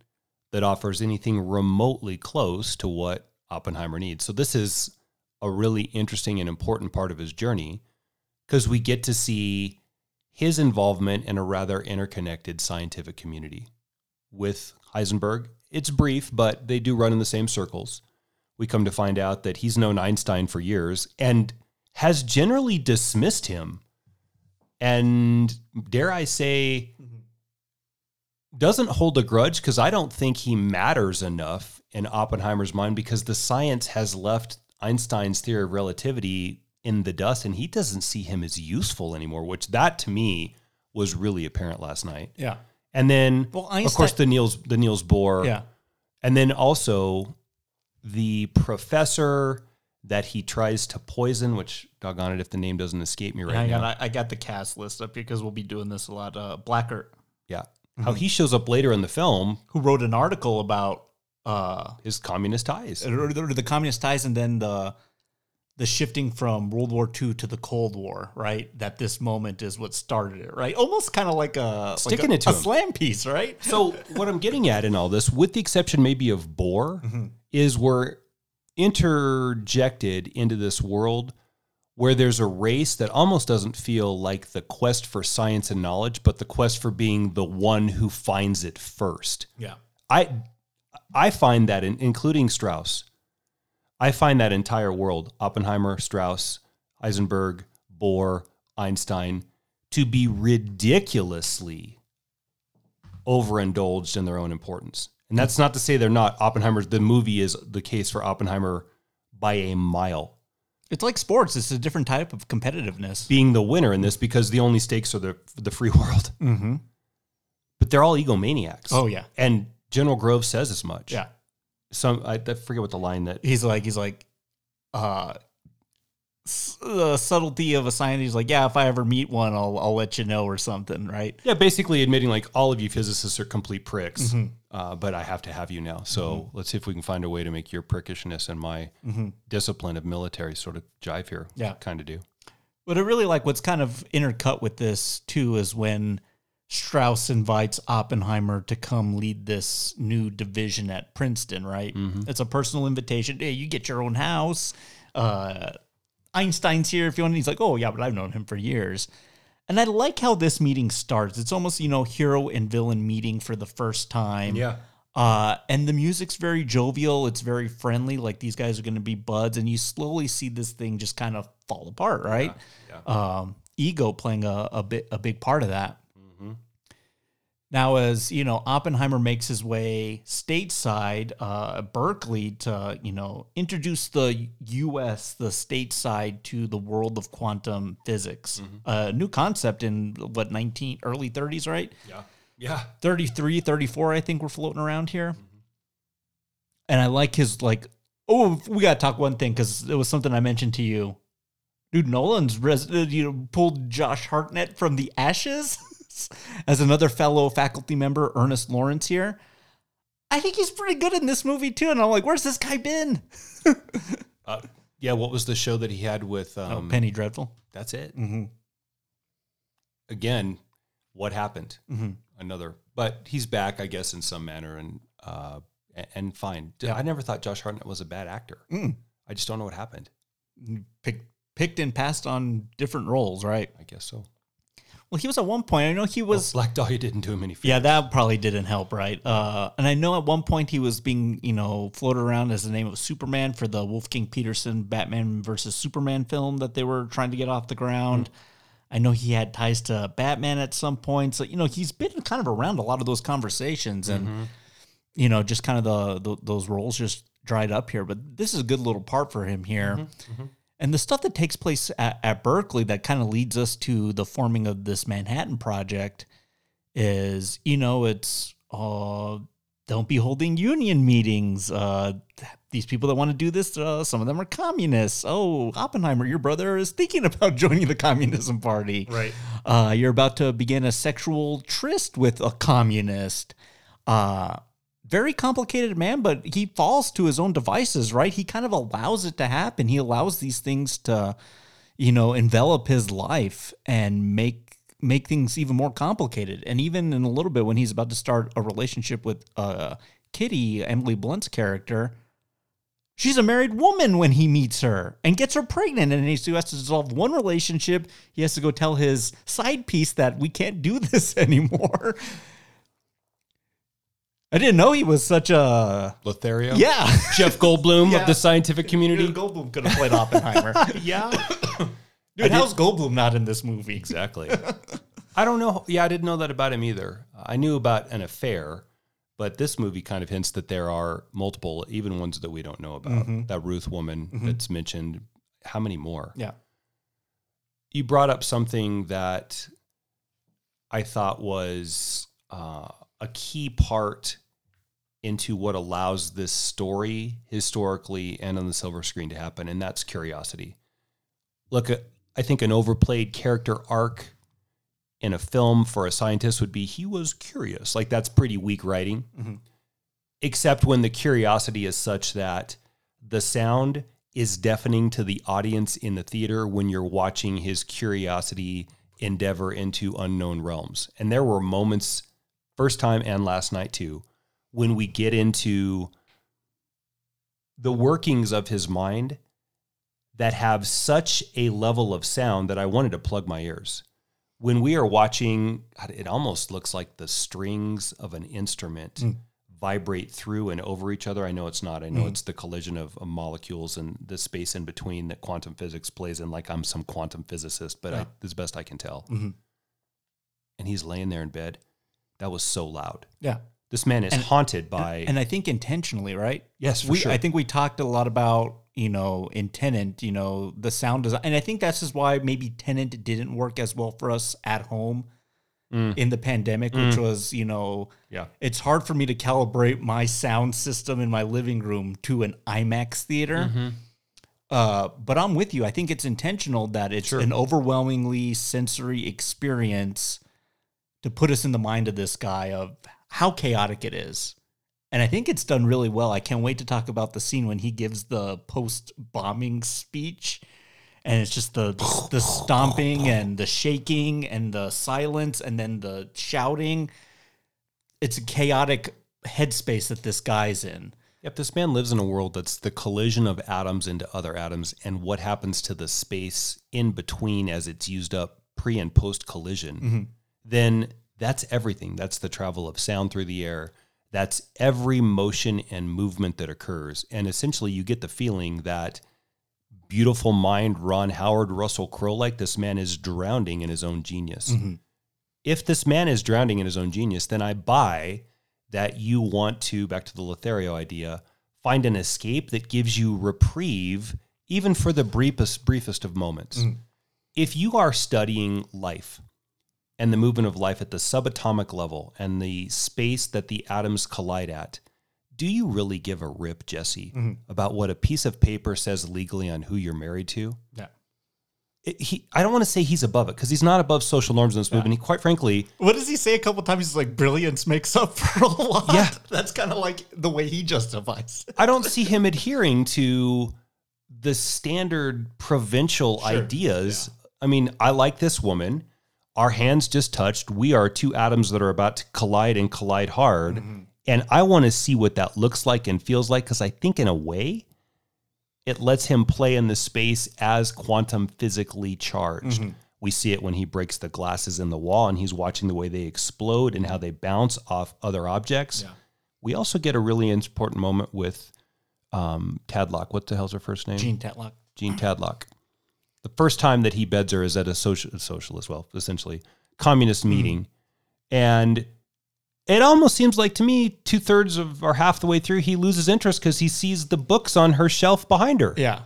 that offers anything remotely close to what Oppenheimer needs. So this is a really interesting and important part of his journey because we get to see his involvement in a rather interconnected scientific community with Heisenberg. It's brief, but they do run in the same circles. We come to find out that he's known Einstein for years and has generally dismissed him. And dare I say, doesn't hold a grudge because I don't think he matters enough in Oppenheimer's mind because the science has left Einstein's theory of relativity in the dust and he doesn't see him as useful anymore, which that to me was really apparent last night. Yeah. And then Well, of course the Niels the Niels Bohr Yeah. and then also the professor that he tries to poison, which doggone it if the name doesn't escape me right Hang now. on, I, I got the cast list up because we'll be doing this a lot. Uh, Blackett, yeah. How he shows up later in the film, who wrote an article about uh, his communist ties. or the, or the communist ties and then the the shifting from World War II to the Cold War, right? That this moment is what started it, right? Almost kind of like a Sticking like a, it to a him. slam piece, right? So what I'm getting at in all this, with the exception maybe of Bohr, is we're interjected into this world where there's a race that almost doesn't feel like the quest for science and knowledge, but the quest for being the one who finds it first. Yeah. I I find that in, including Strauss, I find that entire world, Oppenheimer, Strauss, Heisenberg, Bohr, Einstein, to be ridiculously overindulged in their own importance. And that's not to say they're not. Oppenheimer's the movie is the case for Oppenheimer by a mile. It's like sports. It's a different type of competitiveness. Being the winner in this because the only stakes are the the free world. Mm-hmm. But they're all egomaniacs. Oh yeah, And General Grove says as much. yeah. Some I, I forget what the line that He's like, he's like, uh, the subtlety of a scientist. He's like, yeah, if I ever meet one, I'll I'll let you know or something, right? Yeah, basically admitting like all of you physicists are complete pricks, Mm-hmm. uh, but I have to have you now. So let's see if we can find a way to make your prickishness and my discipline of military sort of jive here. Mm-hmm. Yeah. kind of do. But I really like what's kind of intercut with this too is when Strauss invites Oppenheimer to come lead this new division at Princeton, right? It's a personal invitation. Hey, you get your own house. Uh, Einstein's here if you want. And he's like, oh, yeah, but I've known him for years. And I like how this meeting starts. It's almost, you know, hero and villain meeting for the first time. Yeah. Uh, and the music's very jovial. It's very friendly. Like these guys are going to be buds, and you slowly see this thing just kind of fall apart, right? Um, ego playing a, a bit a big part of that. Now, as you know, Oppenheimer makes his way stateside, uh, Berkeley, to you know introduce the U.S. the stateside to the world of quantum physics. A new concept in what nineteen early thirties, right? Yeah, yeah. 33, 34, I think we're floating around here. And I like his like, oh, we got to talk one thing because it was something I mentioned to you. Dude, Nolan's res- you know, pulled Josh Hartnett from the ashes as another fellow faculty member, Ernest Lawrence here. I think he's pretty good in this movie too. And I'm like, where's this guy been? Uh, yeah. What was the show that he had with? Um, oh, Penny Dreadful. That's it. Mm-hmm. Again, what happened? Mm-hmm. Another, but he's back, I guess, in some manner, and uh, and fine. Yeah. I never thought Josh Hartnett was a bad actor. Mm. I just don't know what happened. Picked, picked and passed on different roles, right? I guess so. Well, he was at one point. I know he was. Oh, Black Dahlia didn't do him any favors. Yeah, that probably didn't help, right? Uh, and I know at one point he was being, you know, floated around as the name of Superman for the Wolfgang Petersen Batman versus Superman film that they were trying to get off the ground. Mm. I know he had ties to Batman at some point, so you know he's been kind of around a lot of those conversations, and mm-hmm. you know, just kind of the, the those roles just dried up here. But this is a good little part for him here. Mm-hmm. Mm-hmm. And the stuff that takes place at, at Berkeley that kind of leads us to the forming of this Manhattan Project is, you know, it's uh, don't be holding union meetings. Uh, these people that want to do this, uh, some of them are communists. Oh, Oppenheimer, your brother is thinking about joining the Communism Party. Right. Uh, you're about to begin a sexual tryst with a communist. Uh, very complicated man, but he falls to his own devices, right? He kind of allows it to happen. He allows these things to, you know, envelop his life and make make things even more complicated. And even in a little bit when he's about to start a relationship with uh Kitty, Emily Blunt's character, she's a married woman when he meets her and gets her pregnant. And he has to dissolve one relationship. He has to go tell his side piece that we can't do this anymore. I didn't know he was such a Lothario. yeah. Jeff Goldblum Yeah. of the scientific community. Goldblum could have played Oppenheimer. yeah. Dude, how's Goldblum not in this movie? Exactly. I don't know. Yeah, I didn't know that about him either. I knew about an affair, but this movie kind of hints that there are multiple, even ones that we don't know about. That Ruth woman that's mentioned. How many more? Yeah. You brought up something that I thought was uh, a key part into what allows this story historically and on the silver screen to happen, and that's curiosity. Look, uh, I think an overplayed character arc in a film for a scientist would be he was curious. Like that's pretty weak writing. Except when the curiosity is such that the sound is deafening to the audience in the theater when you're watching his curiosity endeavor into unknown realms. And there were moments, first time and last night too, when we get into the workings of his mind that have such a level of sound that I wanted to plug my ears. When we are watching, God, it almost looks like the strings of an instrument mm. vibrate through and over each other. I know it's not. I know mm. it's the collision of, of molecules and the space in between that quantum physics plays in, like I'm some quantum physicist, but I, as best I can tell. Mm-hmm. And he's laying there in bed. That was so loud. Yeah. This man is haunted by. And I think intentionally, right? Yes, for we, sure. I think we talked a lot about, you know, in Tenet, you know, the sound design. And I think that's just why maybe Tenet didn't work as well for us at home mm. in the pandemic, which mm. was, you know, Yeah. it's hard for me to calibrate my sound system in my living room to an IMAX theater. Mm-hmm. Uh, but I'm with you. I think it's intentional that it's an overwhelmingly sensory experience to put us in the mind of this guy of how chaotic it is. And I think it's done really well. I can't wait to talk about the scene when he gives the post bombing speech. And it's just the the stomping and the shaking and the silence and then the shouting. It's a chaotic headspace that this guy's in. If this man lives in a world that's the collision of atoms into other atoms and what happens to the space in between as it's used up pre and post collision, mm-hmm. then that's everything. That's the travel of sound through the air. That's every motion and movement that occurs. And essentially, you get the feeling that beautiful mind, Ron Howard, Russell Crowe, like this man is drowning in his own genius. Mm-hmm. If this man is drowning in his own genius, then I buy that you want to, back to the Lothario idea, find an escape that gives you reprieve, even for the briefest, briefest of moments. Mm-hmm. If you are studying life and the movement of life at the subatomic level and the space that the atoms collide at, do you really give a rip, Jesse, mm-hmm. about what a piece of paper says legally on who you're married to? Yeah. It- he, I don't want to say he's above it because he's not above social norms in this movement. He, quite frankly, What does he say a couple times? He's like, brilliance makes up for a lot. Yeah. That's kind of like the way he justifies. it. I don't see him adhering to the standard provincial ideas. I mean, I like this woman. Our hands just touched. We are two atoms that are about to collide and collide hard. And I want to see what that looks like and feels like because I think, in a way, it lets him play in the space as quantum physically charged, We see it when he breaks the glasses in the wall and he's watching the way they explode and how they bounce off other objects. We also get a really important moment with um, Tatlock. What the hell's her first name? Jean Tatlock. Jean Tatlock. The first time that he beds her is at a social, socialist, well, essentially communist hmm. meeting, and it almost seems like to me two thirds of or half the way through he loses interest because he sees the books on her shelf behind her, Yeah.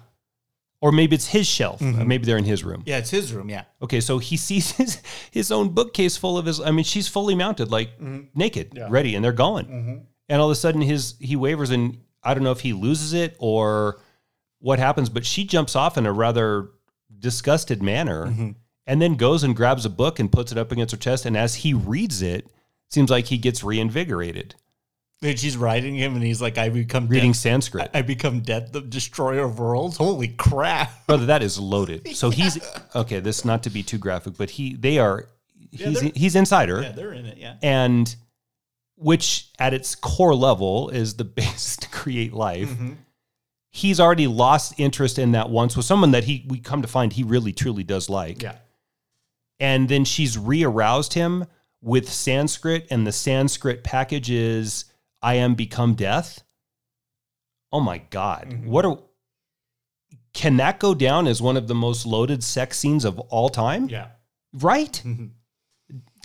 or maybe it's his shelf, Uh, maybe they're in his room. Yeah, it's his room. Yeah. Okay, so he sees his, his own bookcase full of his. I mean, she's fully mounted, like mm-hmm. naked, ready, and they're going. Mm-hmm. And all of a sudden, his he wavers, and I don't know if he loses it or what happens, but she jumps off in a rather disgusted manner, and then goes and grabs a book and puts it up against her chest. And as he reads it, seems like he gets reinvigorated, And she's riding him, and he's like, "I become reading death. Sanskrit. I become death, the destroyer of worlds." Holy crap! Brother, that is loaded. So he's okay. This not to be too graphic, but he they are Yeah, he's he's insider. Yeah, they're in it. Yeah. and which at its core level is the basis to create life. Mm-hmm. He's already lost interest in that once with someone that he we come to find he really truly does like. Yeah. And then she's re-aroused him with Sanskrit, and the Sanskrit package is I am become death. Oh my God. Mm-hmm. What a can that go down as one of the most loaded sex scenes of all time? Yeah. Right?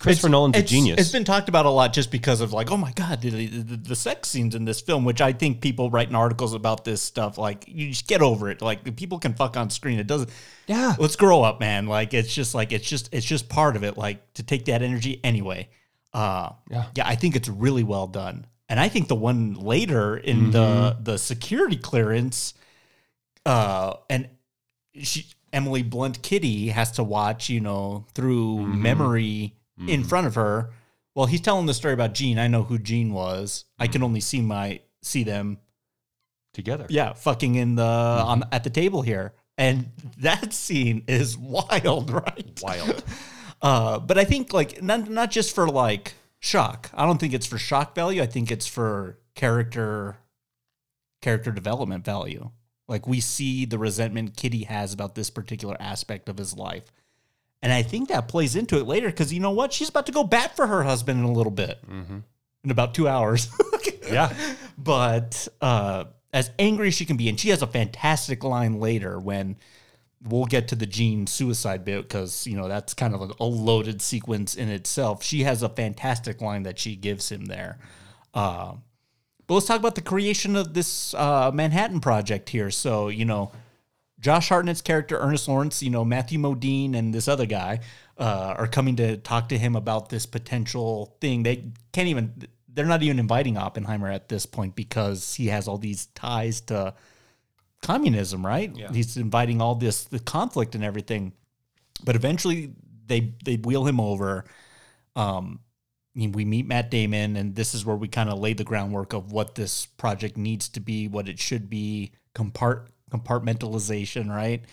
Christopher Nolan's a genius. It's been talked about a lot just because of like, oh my god, the, the, the sex scenes in this film, which I think people writing articles about this stuff, like you just get over it. Like people can fuck on screen. It doesn't. Yeah. Let's grow up, man. Like it's just like it's just it's just part of it. Like to take that energy anyway. Uh, Yeah. yeah. I think it's really well done, and I think the one later in the Mm-hmm. the security clearance, uh, and she Emily Blunt Kitty has to watch, you know, through Mm-hmm. memory in front of her. Well, he's telling the story about Jean. I know who Jean was. I Mm-hmm. can only see my see them, Together. yeah, fucking in the Mm-hmm. on at the table here, and that scene is wild, right? Wild. Uh, but I think like not not just for like shock. I don't think it's for shock value. I think it's for character character development value. Like we see the resentment Kitty has about this particular aspect of his life. And I think that plays into it later because you know what? She's about to go bat for her husband in a little bit. In about two hours. Yeah. but uh, as angry as she can be, and she has a fantastic line later when we'll get to the Jean suicide bit because you know that's kind of a, a loaded sequence in itself. She has a fantastic line that she gives him there. Uh, but let's talk about the creation of this uh, Manhattan project here. So you know. Josh Hartnett's character, Ernest Lawrence, you know, Matthew Modine and this other guy uh, are coming to talk to him about this potential thing. They can't even, they're not even inviting Oppenheimer at this point because he has all these ties to communism, right? He's inviting all this, the conflict and everything. But eventually they, they wheel him over. Um, we meet Matt Damon, and this is where we kind of lay the groundwork of what this project needs to be, what it should be, compart compartmentalization, right?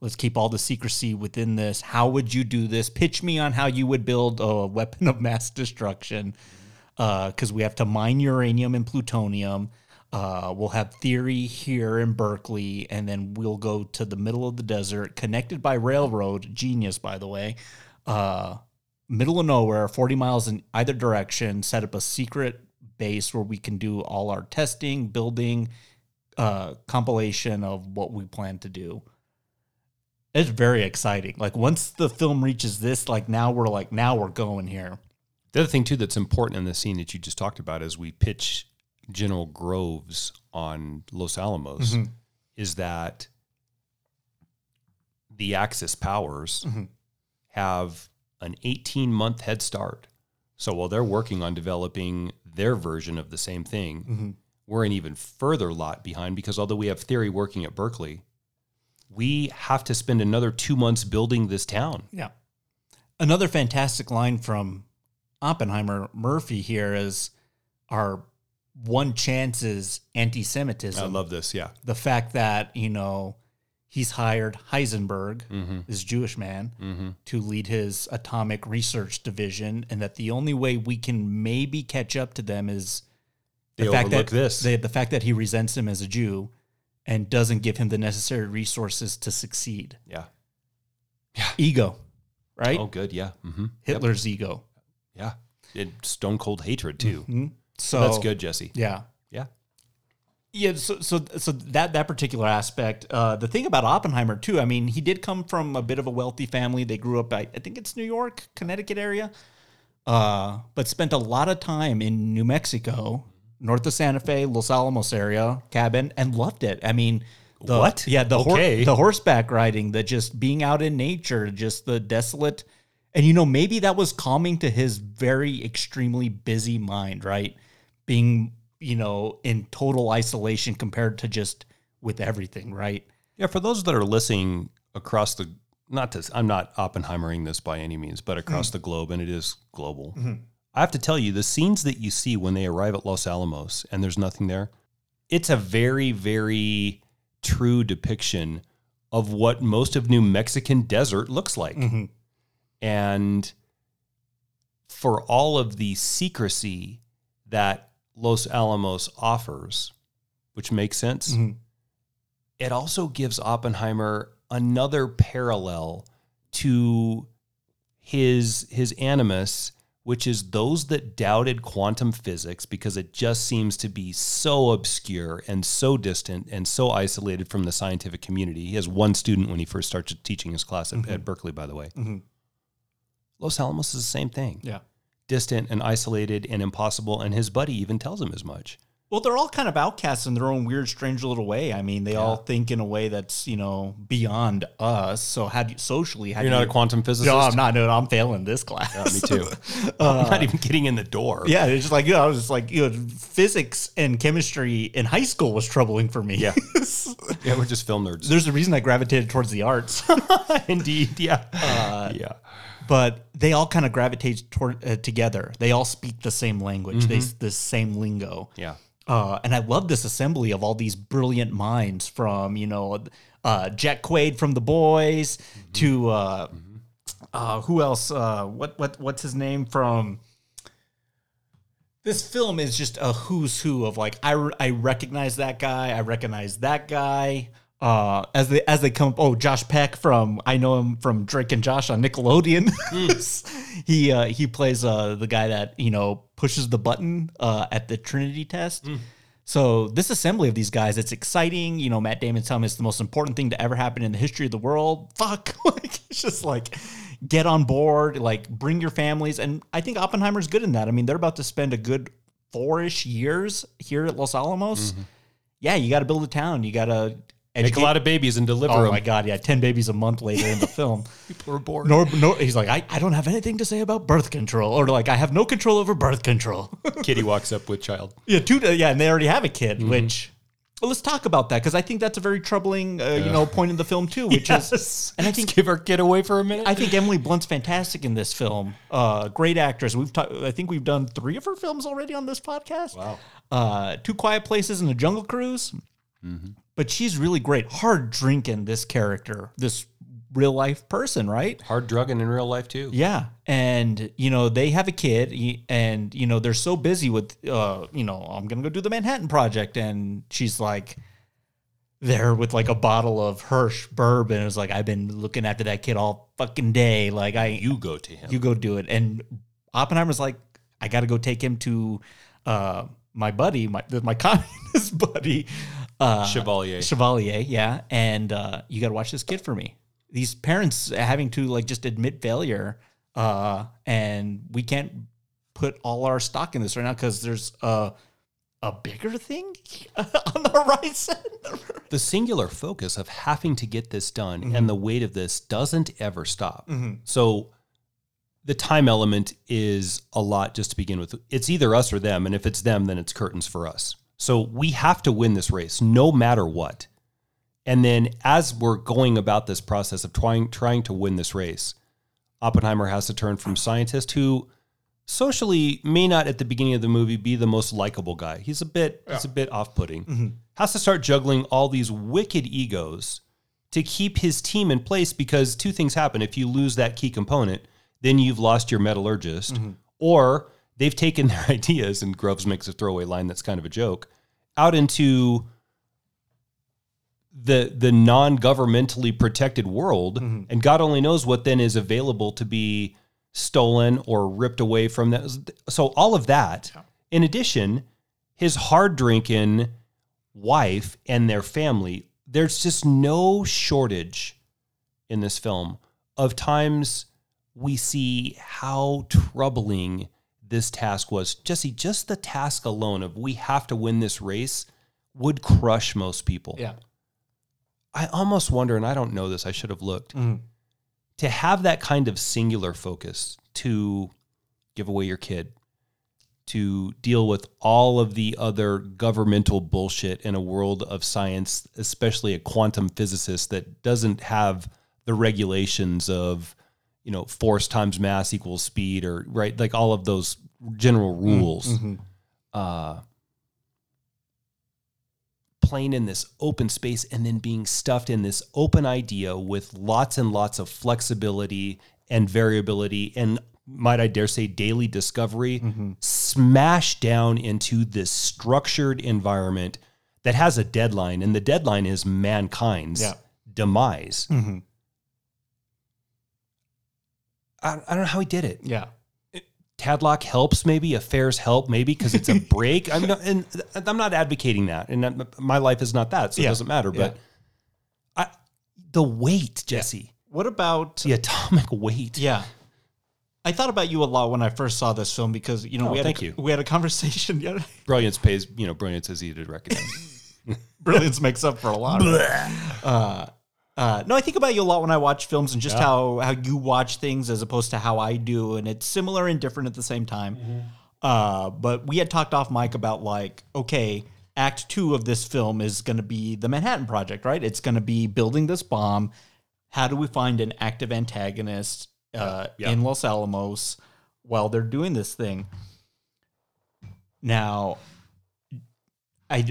Let's keep all the secrecy within this. How would you do this? Pitch me on how you would build a weapon of mass destruction, because we have to mine uranium and plutonium. Uh, we'll have theory here in Berkeley, and then we'll go to the middle of the desert, connected by railroad. Genius, by the way. Uh, middle of nowhere, 40 miles in either direction, set up a secret base where we can do all our testing, building, uh, compilation of what we plan to do. It's very exciting. Like once the film reaches this, like now we're like, now we're going here. The other thing too that's important in the scene that you just talked about is we pitch General Groves on Los Alamos is that the Axis powers have an 18 month head start. So while they're working on developing their version of the same thing, we're an even further lot behind because although we have theory working at Berkeley, we have to spend another two months building this town. Yeah. Another fantastic line from Oppenheimer Murphy here is our one chance is anti Semitism. I love this. Yeah. the fact that, you know, he's hired Heisenberg, Mm-hmm. this Jewish man, to lead his atomic research division, and that the only way we can maybe catch up to them is They fact overlook that this. The, the fact that he resents him as a Jew and doesn't give him the necessary resources to succeed. yeah. Yeah. Ego. right? Oh, good. Yeah. hmm Hitler's ego. Yeah. It, stone cold hatred too. So That's good, Jesse. Yeah. Yeah. Yeah, so so so that that particular aspect. Uh, the thing about Oppenheimer too. I mean, he did come from a bit of a wealthy family. They grew up, I, I think it's New York, Connecticut area, uh, but spent a lot of time in New Mexico, north of Santa Fe, Los Alamos area, cabin, and loved it. I mean, the, What? Yeah, the hor- the horseback riding, the just being out in nature, just the desolate. And you know, maybe that was calming to his very extremely busy mind, right? Being, you know, in total isolation compared to just with everything, right? Yeah, for those that are listening across the not to I'm not Oppenheimering this by any means, but across hmm. the globe, and it is global. Mm-hmm. I have to tell you, the scenes that you see when they arrive at Los Alamos and there's nothing there, it's a very, very true depiction of what most of New Mexican desert looks like. Mm-hmm. And for all of the secrecy that Los Alamos offers, which makes sense, mm-hmm. it also gives Oppenheimer another parallel to his his animus, which is those that doubted quantum physics because it just seems to be so obscure and so distant and so isolated from the scientific community. He has one student when he first starts teaching his class at, at mm-hmm. Berkeley, by the way. Mm-hmm. Los Alamos is the same thing. Yeah. Distant and isolated and impossible, and his buddy even tells him as much. Well, they're all kind of outcasts in their own weird, strange little way. I mean, they all think in a way that's you know beyond us. So how do you socially? How You're do not you, a quantum physicist? No, I'm not. No, I'm failing this class. Yeah, me too. I'm uh, not even getting in the door. Yeah, it's just like you know, I was just like you know, physics and chemistry in high school was troubling for me. Yeah. Yeah, we're just film nerds. There's a reason I gravitated towards the arts, Indeed, yeah. Uh, yeah. but they all kind of gravitate toward uh, together. They all speak the same language. They mm-hmm. the same lingo. Yeah. Uh, and I love this assembly of all these brilliant minds from, you know, uh, Jack Quaid from The Boys to uh, uh, who else? Uh, what what what's his name from? This film is just a who's who of like I, re- I recognize that guy, I recognize that guy. Uh, as they as they come, oh Josh Peck from I know him from Drake and Josh on Nickelodeon. he uh, he plays uh, the guy that you know pushes the button uh, at the Trinity test. So this assembly of these guys, it's exciting. You know, Matt Damon's telling me it's the most important thing to ever happen in the history of the world. Fuck, like it's just like get on board, like bring your families, and I think Oppenheimer's good in that. I mean, they're about to spend a good four-ish years here at Los Alamos. Yeah, you got to build a town. You got to Make a lot of babies and deliver Oh them. my god, yeah, ten babies a month later in the film. People are bored. Nor, nor, he's like, I, I don't have anything to say about birth control, or like, I have no control over birth control. Kitty walks up with child. yeah, two, yeah, and they already have a kid. Mm-hmm. Which, well, let's talk about that because I think that's a very troubling, uh, you know, point in the film too. Which is, and I think Give our kid away for a minute. I think Emily Blunt's fantastic in this film. Uh, great actress. We've ta- I think we've done three of her films already on this podcast. Wow. Uh, Two Quiet Places and The Jungle Cruise. But she's really great. Hard drinking this character, this real life person, right? Hard drugging in real life too. Yeah, and you know they have a kid, and you know they're so busy with, uh, you know, I'm gonna go do the Manhattan Project, and she's like, there with like a bottle of Hirsch bourbon. It's like I've been looking after that kid all fucking day. Like I, You go to him. you go do it. And Oppenheimer's like, I got to go take him to uh, my buddy, my my communist buddy, uh, Chevalier. Chevalier, yeah. And uh, you got to watch this kid for me. These parents having to like just admit failure, uh, and we can't put all our stock in this right now because there's a a bigger thing on the horizon. the singular focus of having to get this done and the weight of this doesn't ever stop. So the time element is a lot just to begin with. It's either us or them, and if it's them, then it's curtains for us. So we have to win this race no matter what. And then as we're going about this process of trying trying to win this race, Oppenheimer has to turn from scientist who socially may not at the beginning of the movie be the most likable guy. He's a bit he's a bit off-putting. Mm-hmm. Has to start juggling all these wicked egos to keep his team in place because two things happen. If you lose that key component, then you've lost your metallurgist mm-hmm. or they've taken their ideas and Groves makes a throwaway line that's kind of a joke out into the the non-governmentally protected world mm-hmm. and god only knows what then is available to be stolen or ripped away from that. So all of that in addition his hard drinking wife and their family there's just no shortage in this film of times we see how troubling this task was jesse just the task alone of we have to win this race would crush most people Yeah. I almost wonder, and I don't know this, I should have looked, mm-hmm. to have that kind of singular focus to give away your kid, to deal with all of the other governmental bullshit in a world of science, especially a quantum physicist that doesn't have the regulations of, you know, force times mass equals speed or right, like all of those general rules. Uh, playing in this open space and then being stuffed in this open idea with lots and lots of flexibility and variability and might I dare say daily discovery smashed down into this structured environment that has a deadline and the deadline is mankind's Yeah. demise. Mm-hmm. I, I don't know how he did it. Yeah. Tatlock helps maybe affairs help maybe because it's a break. I'm not, and I'm not advocating that, and that- my life is not that, so Yeah. it doesn't matter. But I, the weight, Jesse, What about the atomic weight. Yeah. I thought about you a lot when I first saw this film because you know Oh, we had thank a, you. we had a conversation. Yeah, Brilliance pays, you know, brilliance is easy to recognize. brilliance makes up for a lot. uh, uh, no, I think about you a lot when I watch films and just how how you watch things as opposed to how I do, and it's similar and different at the same time. Uh, but we had talked off mic about like, okay, Act Two of this film is going to be the Manhattan Project, right? It's going to be building this bomb. How do we find an active antagonist uh, Yeah. in Los Alamos while they're doing this thing? Now, I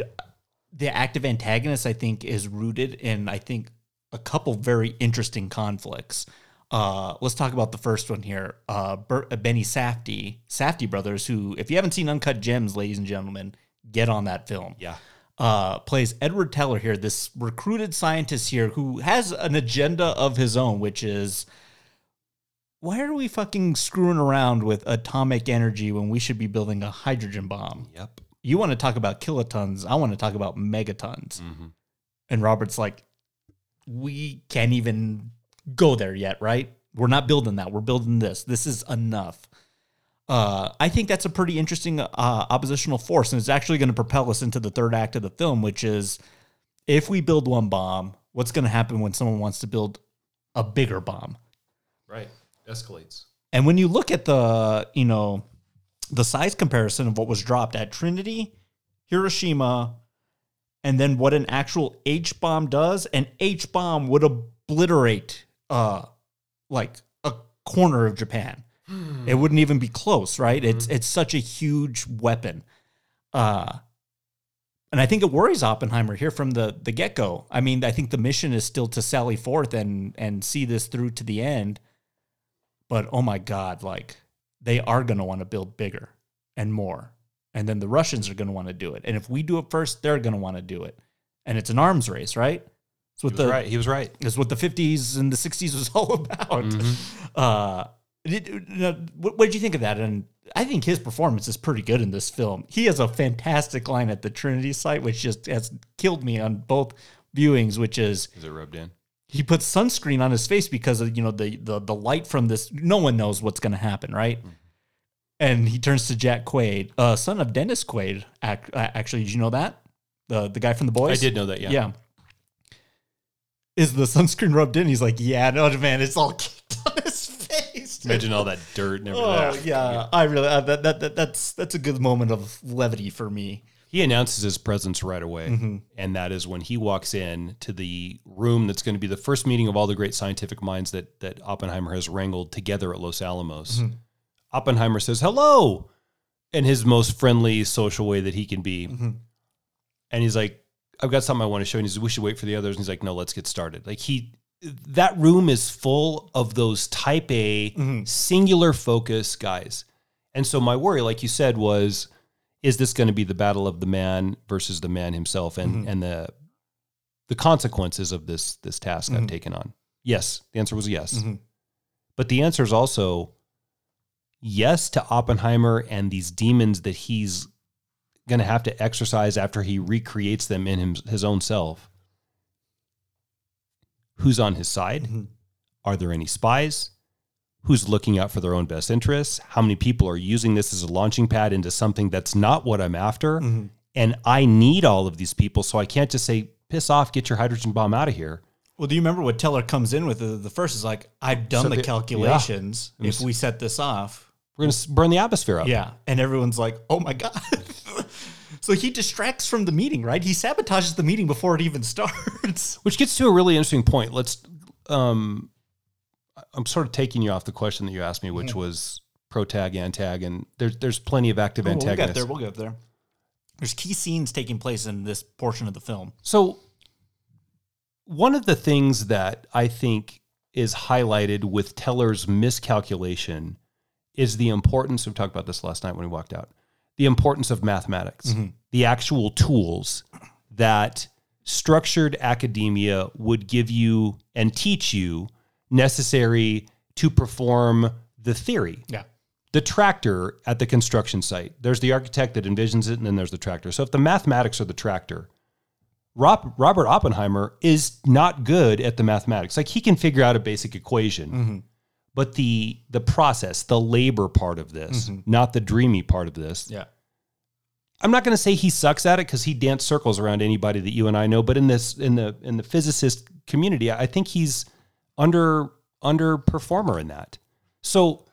the active antagonist I think is rooted in I think a couple very interesting conflicts. Uh, let's talk about the first one here. Uh, Ber- uh, Benny Safdie, Safdie brothers, who if you haven't seen Uncut Gems, ladies and gentlemen, get on that film. yeah, Uh, plays Edward Teller here, this recruited scientist here who has an agenda of his own, which is why are we fucking screwing around with atomic energy when we should be building a hydrogen bomb? yep. you want to talk about kilotons. I want to talk about megatons. And Robert's like, we can't even go there yet, right? We're not building that. We're building this. This is enough. Uh, I think that's a pretty interesting uh, oppositional force, and it's actually going to propel us into the third act of the film, which is if we build one bomb, what's going to happen when someone wants to build a bigger bomb? Right, escalates. And when you look at the, you know, the size comparison of what was dropped at Trinity, Hiroshima, and then what an actual H bomb does, an H bomb would obliterate uh like a corner of Japan. It wouldn't even be close, right? It's it's such a huge weapon. Uh and I think it worries Oppenheimer here from the the get go. I mean, I think the mission is still to sally forth and and see this through to the end but oh my god like they are going to want to build bigger and more and then the russians are going to want to do it. And if we do it first they're going to want to do it. And it's an arms race right? It's He what was the right. He was right. it's what the 50s and the 60s was all about. Uh did, what, what did you think of that? And i think his performance is pretty good in this film. He has a fantastic line at the trinity site which just has killed me on both viewings which is Is it rubbed in? he puts sunscreen on his face because of you know the the, the light from this no one knows what's going to happen right and he turns to jack quaid uh, son of dennis quaid ac- uh, actually did you know that the the guy from the boys I did know that. Yeah. yeah is the sunscreen rubbed in he's like yeah no man it's all kicked on his face dude." Imagine all that dirt and everything. oh yeah i really uh, that, that, that that's that's a good moment of levity for me He announces his presence right away. Mm-hmm. And that is when he walks in to the room that's going to be the first meeting of all the great scientific minds that, that Oppenheimer has wrangled together at Los Alamos. Mm-hmm. Oppenheimer says, hello, in his most friendly, social way that he can be. Mm-hmm. And he's like, I've got something I want to show. And he says, we should wait for the others. And he's like, no, let's get started. Like he, that room is full of those type A Mm-hmm. singular focus guys. And so my worry, like you said, was is this going to be the battle of the man versus the man himself and and the the consequences of this this task I've taken on? Yes, the answer was yes. But the answer is also yes to Oppenheimer and these demons that he's going to have to exercise after he recreates them in him, his own self. Who's on his side? Mm-hmm. Are there any spies? Who's looking out for their own best interests? How many people are using this as a launching pad into something that's not what I'm after? Mm-hmm. And I need all of these people, so I can't just say, piss off, get your hydrogen bomb out of here. Well, do you remember what Teller comes in with? The, the first is like, I've done So the the- calculations. yeah. If we set this off, We're going to burn the atmosphere up. yeah, and everyone's like, oh my god. so he distracts from the meeting, right? He sabotages the meeting before it even starts. Which gets to a really interesting point. Let's. Um, I'm sort of taking you off the question that you asked me, which was pro tag, antag, and there's there's plenty of active antagonists. we'll get there. We'll get there. There's key scenes taking place in this portion of the film. So, one of the things that I think is highlighted with Teller's miscalculation is the importance. We talked about this last night when we walked out. The importance of mathematics, mm-hmm. the actual tools that structured academia would give you and teach you necessary to perform the theory Yeah. the tractor at the construction site. There's the architect that envisions it, and then there's the tractor. So if the mathematics are the tractor, Rob, Robert Oppenheimer is not good at the mathematics. Like he can figure out a basic equation, mm-hmm. But the the process, the labor part of this, mm-hmm. not the dreamy part of this. Yeah. I'm not going to say he sucks at it because he danced circles around anybody that you and I know. But in this in the in the physicist community, I think he's under underperformer in that. So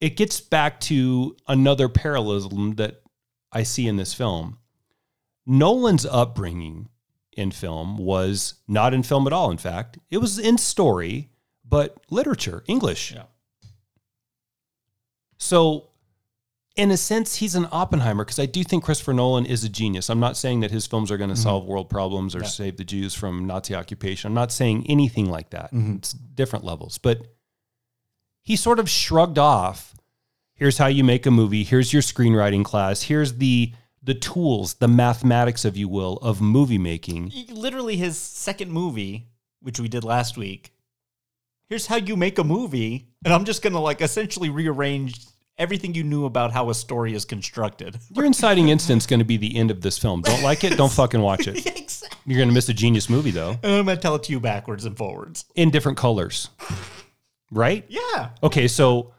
it gets back to another parallelism that I see in this film. Nolan's upbringing in film was not in film at all. In fact, it was in story, but literature, English. Yeah. So, in a sense, he's an Oppenheimer because I do think Christopher Nolan is a genius. I'm not saying that his films are going to mm-hmm. solve world problems or save the Jews from Nazi occupation. I'm not saying anything like that. Mm-hmm. It's different levels. But he sort of shrugged off here's how you make a movie, here's your screenwriting class, here's the the tools, the mathematics, if you will, of movie making. Literally his second movie, which we did last week. Here's how you make a movie, and I'm just gonna like essentially rearrange everything you knew about how a story is constructed. Your inciting incident's going to be the end of this film. Don't like it? Don't fucking watch it. exactly. You're going to miss a genius movie, though, And I'm gonna tell it to you backwards and forwards. in different colors. Right? Yeah. Okay, so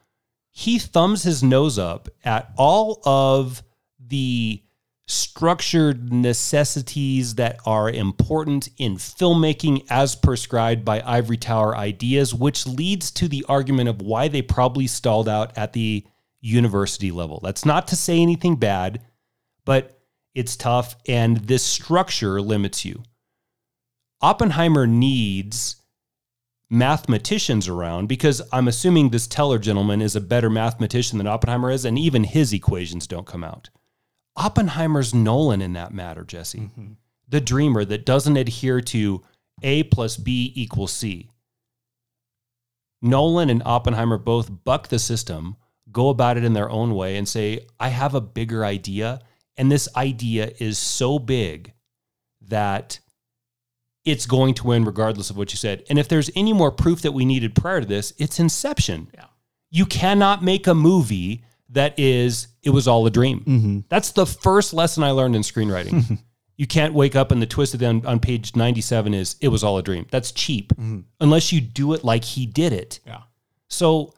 he thumbs his nose up at all of the structured necessities that are important in filmmaking as prescribed by Ivory Tower ideas, which leads to the argument of why they probably stalled out at the university level. That's not to say anything bad, but it's tough, and this structure limits you. Oppenheimer needs mathematicians around because I'm assuming this Teller gentleman is a better mathematician than Oppenheimer is, and even his equations don't come out. Oppenheimer's Nolan in that matter, Jesse. Mm-hmm. The dreamer that doesn't adhere to A plus B equals C. Nolan and Oppenheimer both buck the system, go about it in their own way, and say, I have a bigger idea. And this idea is so big that it's going to win regardless of what you said. And if there's any more proof that we needed prior to this, it's Inception. Yeah. You cannot make a movie that is, it was all a dream. Mm-hmm. That's the first lesson I learned in screenwriting. you can't wake up and the twist at the end on page 97 is, it was all a dream. That's cheap mm-hmm. unless you do it like he did it. Yeah. So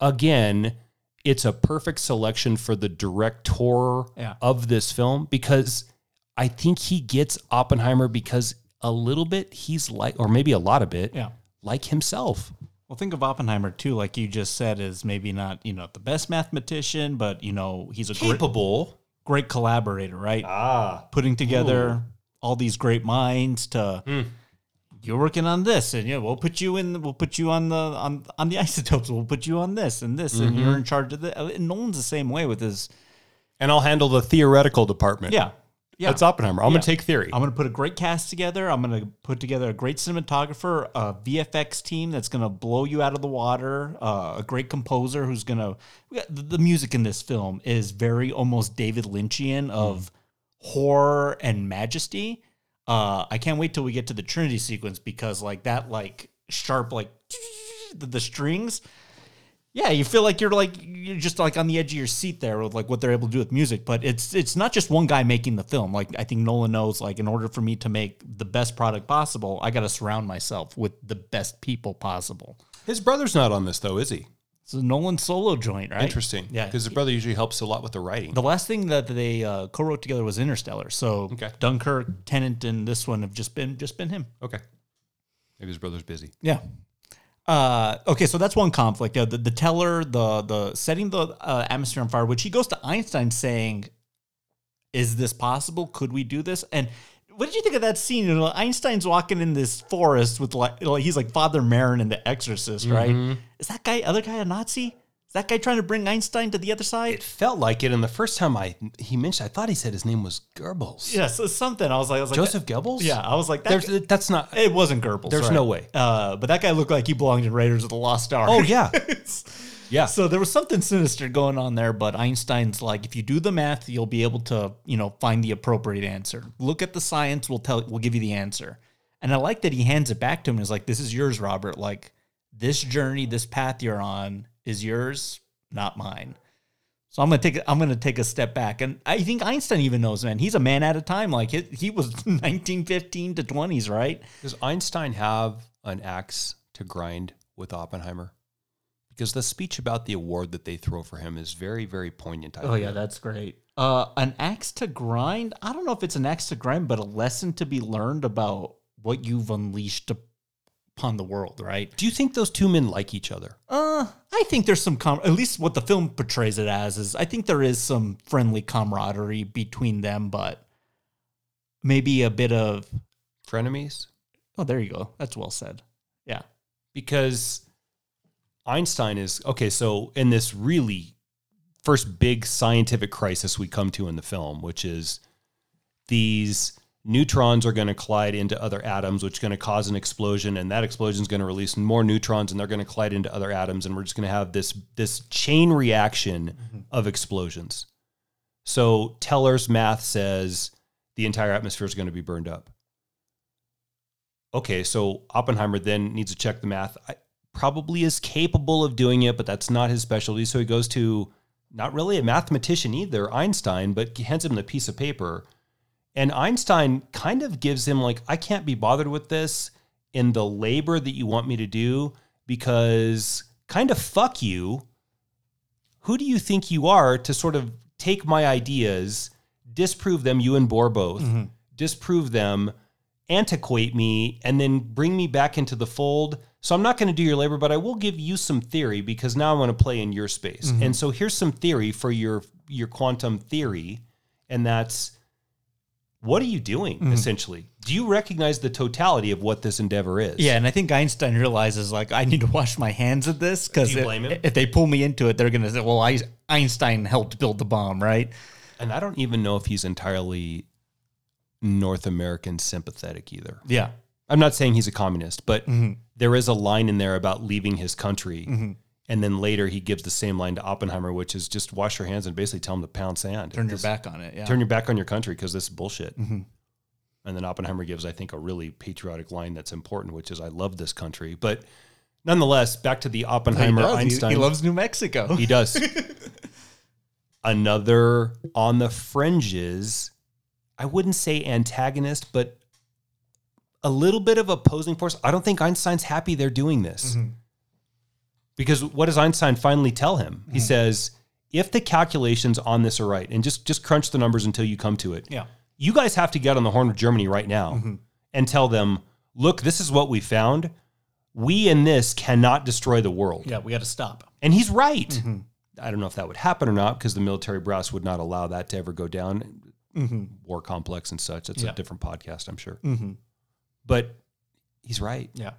again, it's a perfect selection for the director Yeah. of this film because I think he gets Oppenheimer because a little bit he's like, or maybe a lot of it, Yeah. like himself. Well, think of Oppenheimer too, like you just said, is maybe not you know the best mathematician, but you know he's a great, Capable. great collaborator, right? Ah. Putting together all these great minds to. Hmm. You're working on this, and yeah, we'll put you in. We'll put you on the on on the isotopes. We'll put you on this and this, and Mm-hmm. you're in charge of the. And Nolan's the same way with his. And I'll handle the theoretical department. Yeah, yeah. That's Oppenheimer. I'm Yeah. going to take theory. I'm going to put a great cast together. I'm going to put together a great cinematographer, a VFX team that's going to blow you out of the water, uh, a great composer who's going to. The, music in this film is very almost David Lynchian of horror and majesty. Uh, I can't wait till we get to the Trinity sequence because like that like sharp like the, the strings. Yeah, you feel like you're like you're just like on the edge of your seat there with like what they're able to do with music. But it's it's not just one guy making the film. Like I think Nolan knows like in order for me to make the best product possible, I got to surround myself with the best people possible. His brother's not on this though, is he? It's a Nolan solo joint, right? Interesting. Yeah. Because his brother usually helps a lot with the writing. The last thing that they uh, co-wrote together was Interstellar. So Okay. Dunkirk, Tenet, and this one have just been just been him. okay. Maybe his brother's busy. Yeah. Uh, okay, so that's one conflict. Uh, the, the teller, the the setting the uh, atmosphere on fire, which he goes to Einstein saying, "Is this possible? Could we do this?" And what did you think of that scene? You know, Einstein's walking in this forest with like, like he's like Father Merrin in The Exorcist, right? Is that guy, other guy, a Nazi? Is that guy trying to bring Einstein to the other side? It felt like it, and the first time I he mentioned, I thought he said his name was Goebbels. yeah, so something. I was like, I was like, Joseph Goebbels. Yeah, I was like, that There's, that's not. It wasn't Goebbels. There's right. no way. Uh, but that guy looked like he belonged in Raiders of the Lost Ark. Oh yeah, yeah. So there was something sinister going on there, but Einstein's like, if you do the math, you'll be able to, you know, find the appropriate answer. Look at the science, we'll tell we'll give you the answer. And I like that he hands it back to him and is like, This is yours, Robert. Like, this journey, this path you're on is yours, not mine. So I'm gonna take I'm gonna take a step back, and I think Einstein even knows, man. He's a man at a time. Like he, he was 1915 to 20s, right? Does Einstein have an axe to grind with Oppenheimer? Because the speech about the award that they throw for him is very, very poignant. I Oh yeah, that's great. Uh, an axe to grind. I don't know if it's an axe to grind, but a lesson to be learned about what you've unleashed upon the world, right? Do you think those two men like each other? Uh, I think there's some com- at least what the film portrays it as is I think there is some friendly camaraderie between them, but maybe a bit of Frenemies? oh, there you go. That's well said. Yeah. because Einstein is okay. So in this really first big scientific crisis we come to in the film, which is these neutrons are going to collide into other atoms, which is going to cause an explosion, and that explosion is going to release more neutrons, and they're going to collide into other atoms, and we're just going to have this this chain reaction mm-hmm. of explosions. So Teller's math says the entire atmosphere is going to be burned up okay, so Oppenheimer then needs to check the math. I, probably is capable of doing it, but that's not his specialty. So he goes to not really a mathematician either, Einstein, but he hands him the piece of paper. And Einstein kind of gives him, like, I can't be bothered with this in the labor that you want me to do because kind of fuck you. Who do you think you are to sort of take my ideas, disprove them, you and Bohr both, mm-hmm. disprove them, antiquate me, and then bring me back into the fold? So I'm not going to do your labor, but I will give you some theory because now I want to play in your space. Mm-hmm. And so here's some theory for your your quantum theory, and that's what are you doing essentially? Do you recognize the totality of what this endeavor is? Yeah, and I think Einstein realizes like I need to wash my hands of this because if, if they pull me into it, they're gonna say, "Well, I, Einstein helped build the bomb, right?" And I don't even know if he's entirely North American sympathetic either. Yeah, I'm not saying he's a communist, but Mm-hmm. there is a line in there about leaving his country. And then later he gives the same line to Oppenheimer, which is just wash your hands and basically tell him to pound sand. turn your back on it. Yeah, Turn your back on your country because this is bullshit. Mm-hmm. And then Oppenheimer gives, I think, a really patriotic line that's important, which is, I love this country. But nonetheless, back to the Oppenheimer. He- Einstein. He, loves New Mexico. He does. Another on the fringes, I wouldn't say antagonist, but a little bit of opposing force. I don't think Einstein's happy they're doing this. Because what does Einstein finally tell him? He mm-hmm. says, if the calculations on this are right, and just just crunch the numbers until you come to it. Yeah. You guys have to get on the horn of Germany right now mm-hmm. and tell them, look, this is what we found. We in this cannot destroy the world. yeah, we got to stop. And he's right. Mm-hmm. I don't know if that would happen or not because the military brass would not allow that to ever go down. War complex and such. It's Yeah. a different podcast, I'm sure. But he's right. Yeah.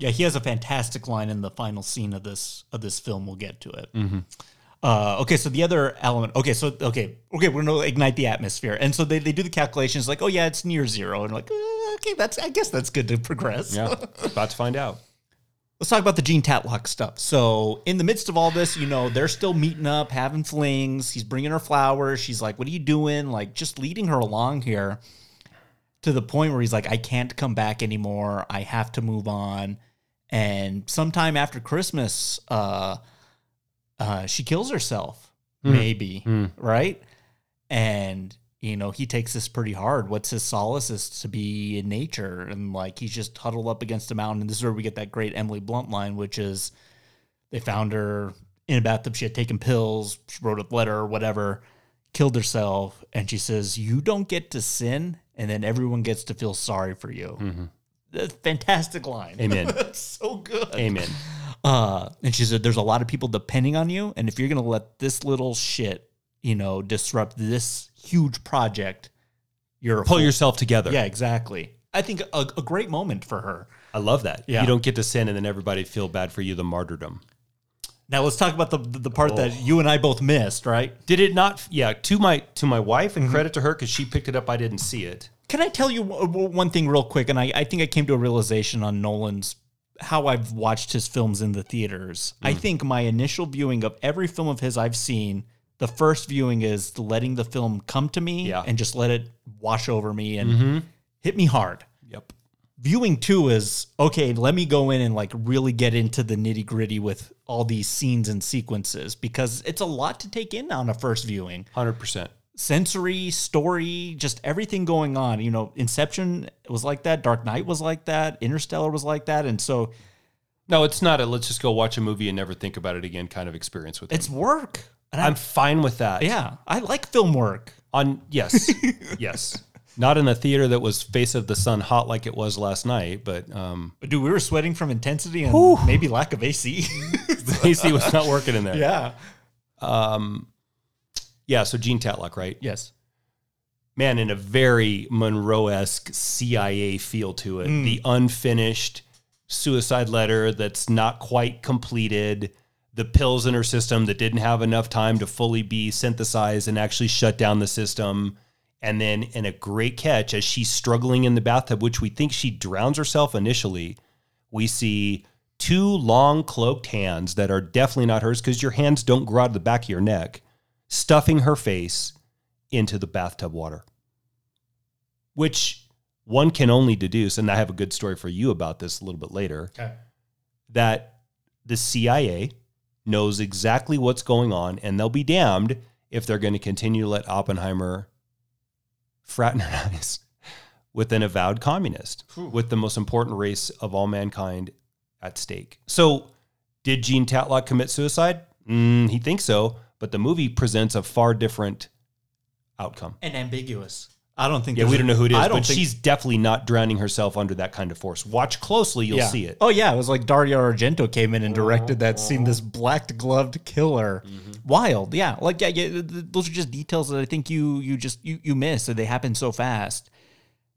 Yeah, he has a fantastic line in the final scene of this of this film. We'll get to it. Uh, okay, so the other element. Okay, so okay, okay, we're gonna ignite the atmosphere, and so they, they do the calculations like, oh yeah, it's near zero, and like, uh, okay, that's I guess that's good to progress. Yeah. About to find out. Let's talk about the Jean Tatlock stuff. So, in the midst of all this, you know, they're still meeting up, having flings. He's bringing her flowers. She's like, "What are you doing?" Like, just leading her along here. to the point where he's like, I can't come back anymore. I have to move on. And sometime after Christmas, uh, uh, she kills herself, maybe, right? And you know, he takes this pretty hard. What's his solace is to be in nature, and like he's just huddled up against a mountain. And this is where we get that great Emily Blunt line, which is, they found her in a bathtub. She had taken pills. She wrote a letter or whatever, killed herself, and she says, "You don't get to sin, and then everyone gets to feel sorry for you." A fantastic line. Amen. That's so good. Amen. Uh, and she said, "There's a lot of people depending on you, and if you're gonna let this little shit, you know, disrupt this huge project, you're Pull fool." yourself together. Yeah, exactly. I think a, a great moment for her. I love that. Yeah. You don't get to sin and then everybody feel bad for you, the martyrdom. Now let's talk about the the part that you and I both missed. Right? Did it not? Yeah, to my to my wife, Mm-hmm. and credit to her because she picked it up. I didn't see it. Can I tell you w- w- one thing real quick? And I, I think I came to a realization on Nolan's how I've watched his films in the theaters. I mm. think my initial viewing of every film of his I've seen, the first viewing is letting the film come to me Yeah. and just let it wash over me and mm-hmm. hit me hard. Yep. Viewing two is okay, let me go in and like really get into the nitty gritty with all these scenes and sequences because it's a lot to take in on a first viewing Hundred percent. Sensory story just everything going on you know inception was like that dark knight was like that interstellar was like that and so No, it's not a let's just go watch a movie and never think about it again kind of experience with it. it's work and I'm I'm, fine with that. yeah i like film work On yes, yes. Not in a theater that was face of the sun hot like it was last night, but um, dude we were sweating from intensity and maybe lack of ac the AC was not working in there. yeah Um, yeah. So Jean Tatlock, right? yes man, in a very Monroe esque CIA feel to it. Mm. The unfinished suicide letter that's not quite completed, the pills in her system that didn't have enough time to fully be synthesized and actually shut down the system. And then, in a great catch, as she's struggling in the bathtub, which we think she drowns herself initially, we see two long cloaked hands that are definitely not hers because your hands don't grow out of the back of your neck, stuffing her face into the bathtub water. Which one can only deduce, and I have a good story for you about this a little bit later, okay that the CIA knows exactly what's going on, and they'll be damned if they're going to continue to let Oppenheimer fraternize with an avowed communist, with the most important race of all mankind at stake. So, did Jean Tatlock commit suicide? Mm, he thinks so, but the movie presents a far different outcome. and ambiguous i don't think Yeah, we don't know who it is, I don't but think, she's definitely not drowning herself under that kind of force. Watch closely, you'll yeah. see it. Oh yeah, it was like Dario Argento came in and directed that scene. This oh. black gloved killer, mm-hmm. wild. Yeah, like yeah, yeah. th- th- Those are just details that I think you you just you you miss, and they happen so fast.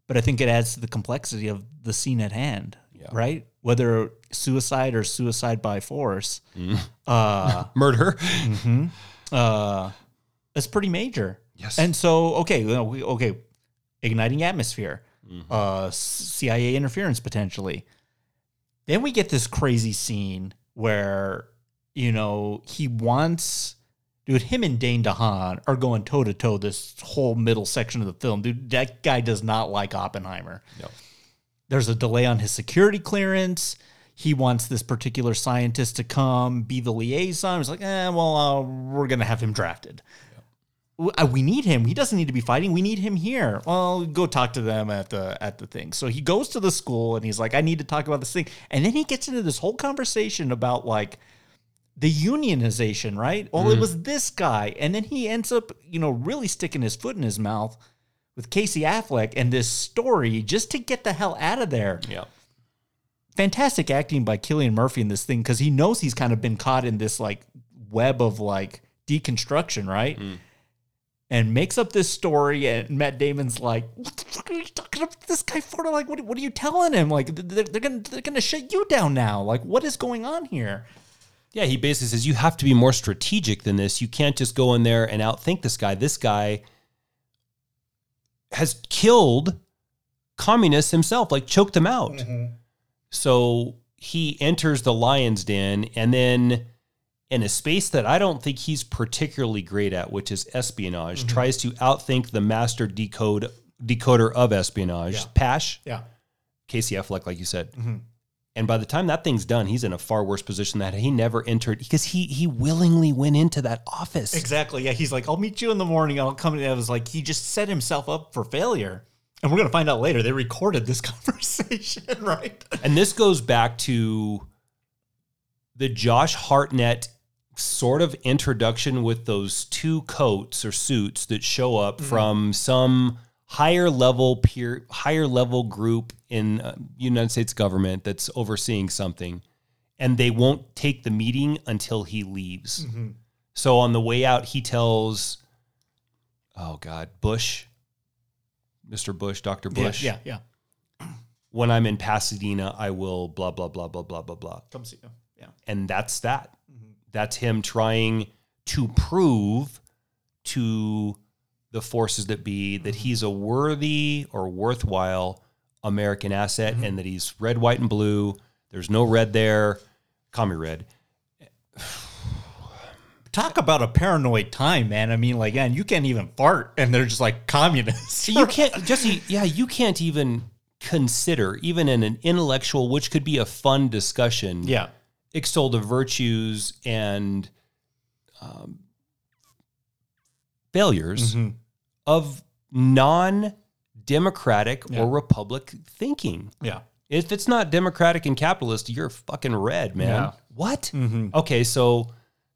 But I think it adds to the complexity of the scene at hand. Right, whether suicide or suicide by force, mm-hmm. uh, Murder. Mm-hmm. Uh, it's pretty major. Yes. And so, okay, you know, we, okay, igniting atmosphere, Mm-hmm. uh, CIA interference potentially. Then we get this crazy scene where you know he wants, dude. Him and Dane DeHaan are going toe to toe this whole middle section of the film, dude. That guy does not like Oppenheimer. No. There's a delay on his security clearance. He wants this particular scientist to come be the liaison. He's like, eh, well, uh, we're gonna have him drafted. W- uh, We need him. He doesn't need to be fighting. We need him here. Well, go talk to them at the at the thing. So he goes to the school and he's like, I need to talk about this thing. And then he gets into this whole conversation about like the unionization, right? Well, it was this guy, and then he ends up, you know, really sticking his foot in his mouth with Casey Affleck and this story just to get the hell out of there Yeah. Fantastic acting by Cillian Murphy in this thing because he knows he's kind of been caught in this like web of like deconstruction, right? Mm. And makes up this story, and Matt Damon's like, "What the fuck are you talking about this guy for? Like, what, what are you telling him? Like, they're, they're gonna they're gonna shut you down now. Like, what is going on here? Yeah, he basically says you have to be more strategic than this. You can't just go in there and outthink this guy. This guy has killed communists himself, like choked them out. Mm-hmm. So he enters the lion's den and then in a space that I don't think he's particularly great at, which is espionage, tries to outthink the master decode decoder of espionage, Yeah. Pash, Yeah. Casey Affleck, like you said. Mm-hmm. And by the time that thing's done, he's in a far worse position that he never entered because he he willingly went into that office. Exactly. Yeah. He's like, I'll meet you in the morning. I'll come. in." I was like, he just set himself up for failure. And we're going to find out later. They recorded this conversation, right? And this goes back to the Josh Hartnett sort of introduction with those two coats or suits that show up from some higher level peer higher level group in uh, United States government that's overseeing something and they won't take the meeting until he leaves. So on the way out he tells oh god, Bush Mr. Bush, Dr. Bush Yeah. Yeah. when I'm in Pasadena, I will blah blah blah blah blah blah blah. Come see you. Yeah. And that's that. Mm-hmm. That's him trying to prove to the forces that be that mm-hmm. he's a worthy or worthwhile American asset mm-hmm. and that he's red, white, and blue. There's no red there. Call me red. Talk about a paranoid time, man. I mean, like, man, you can't even fart, and they're just like communists. You can't Jesse, yeah, you can't even consider, even in an intellectual, which could be a fun discussion. yeah. extol the virtues and um, failures of non-democratic Yeah. or republic thinking. Yeah. If it's not democratic and capitalist, you're fucking red, man. Yeah. What? Okay, so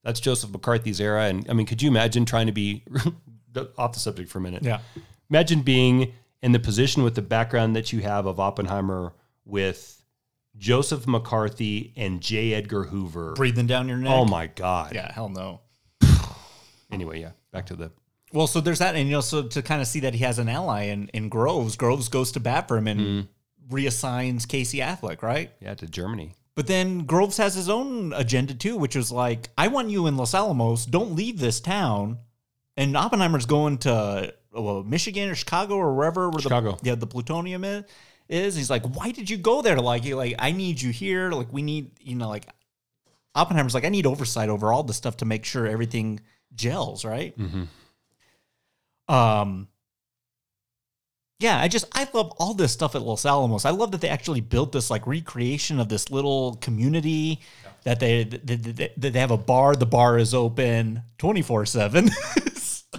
that's Joseph McCarthy's era, and I mean, could you imagine trying to be off the subject for a minute? Yeah. Imagine being in the position with the background that you have of Oppenheimer with Joseph McCarthy and J. Edgar Hoover. Breathing down your neck. Oh my God. Yeah. Hell no. Anyway, yeah, back to the. Well, so there's that, and you know, so to kind of see that he has an ally in, in Groves, Groves goes to bat for him and mm. reassigns Casey Affleck, right? Yeah, to Germany. But then Groves has his own agenda too, which was like, I want you in Los Alamos. Don't leave this town. And Oppenheimer's going to well, Michigan or Chicago or wherever where Chicago. the yeah the plutonium is. Is he's like, why did you go there? Like, he like I need you here. Like, we need you know like Oppenheimer's like, I need oversight over all the stuff to make sure everything gels, right? Um. Yeah, I just I love all this stuff at Los Alamos. I love that they actually built this like recreation of this little community that they that they, they have a bar. The bar is open twenty four seven.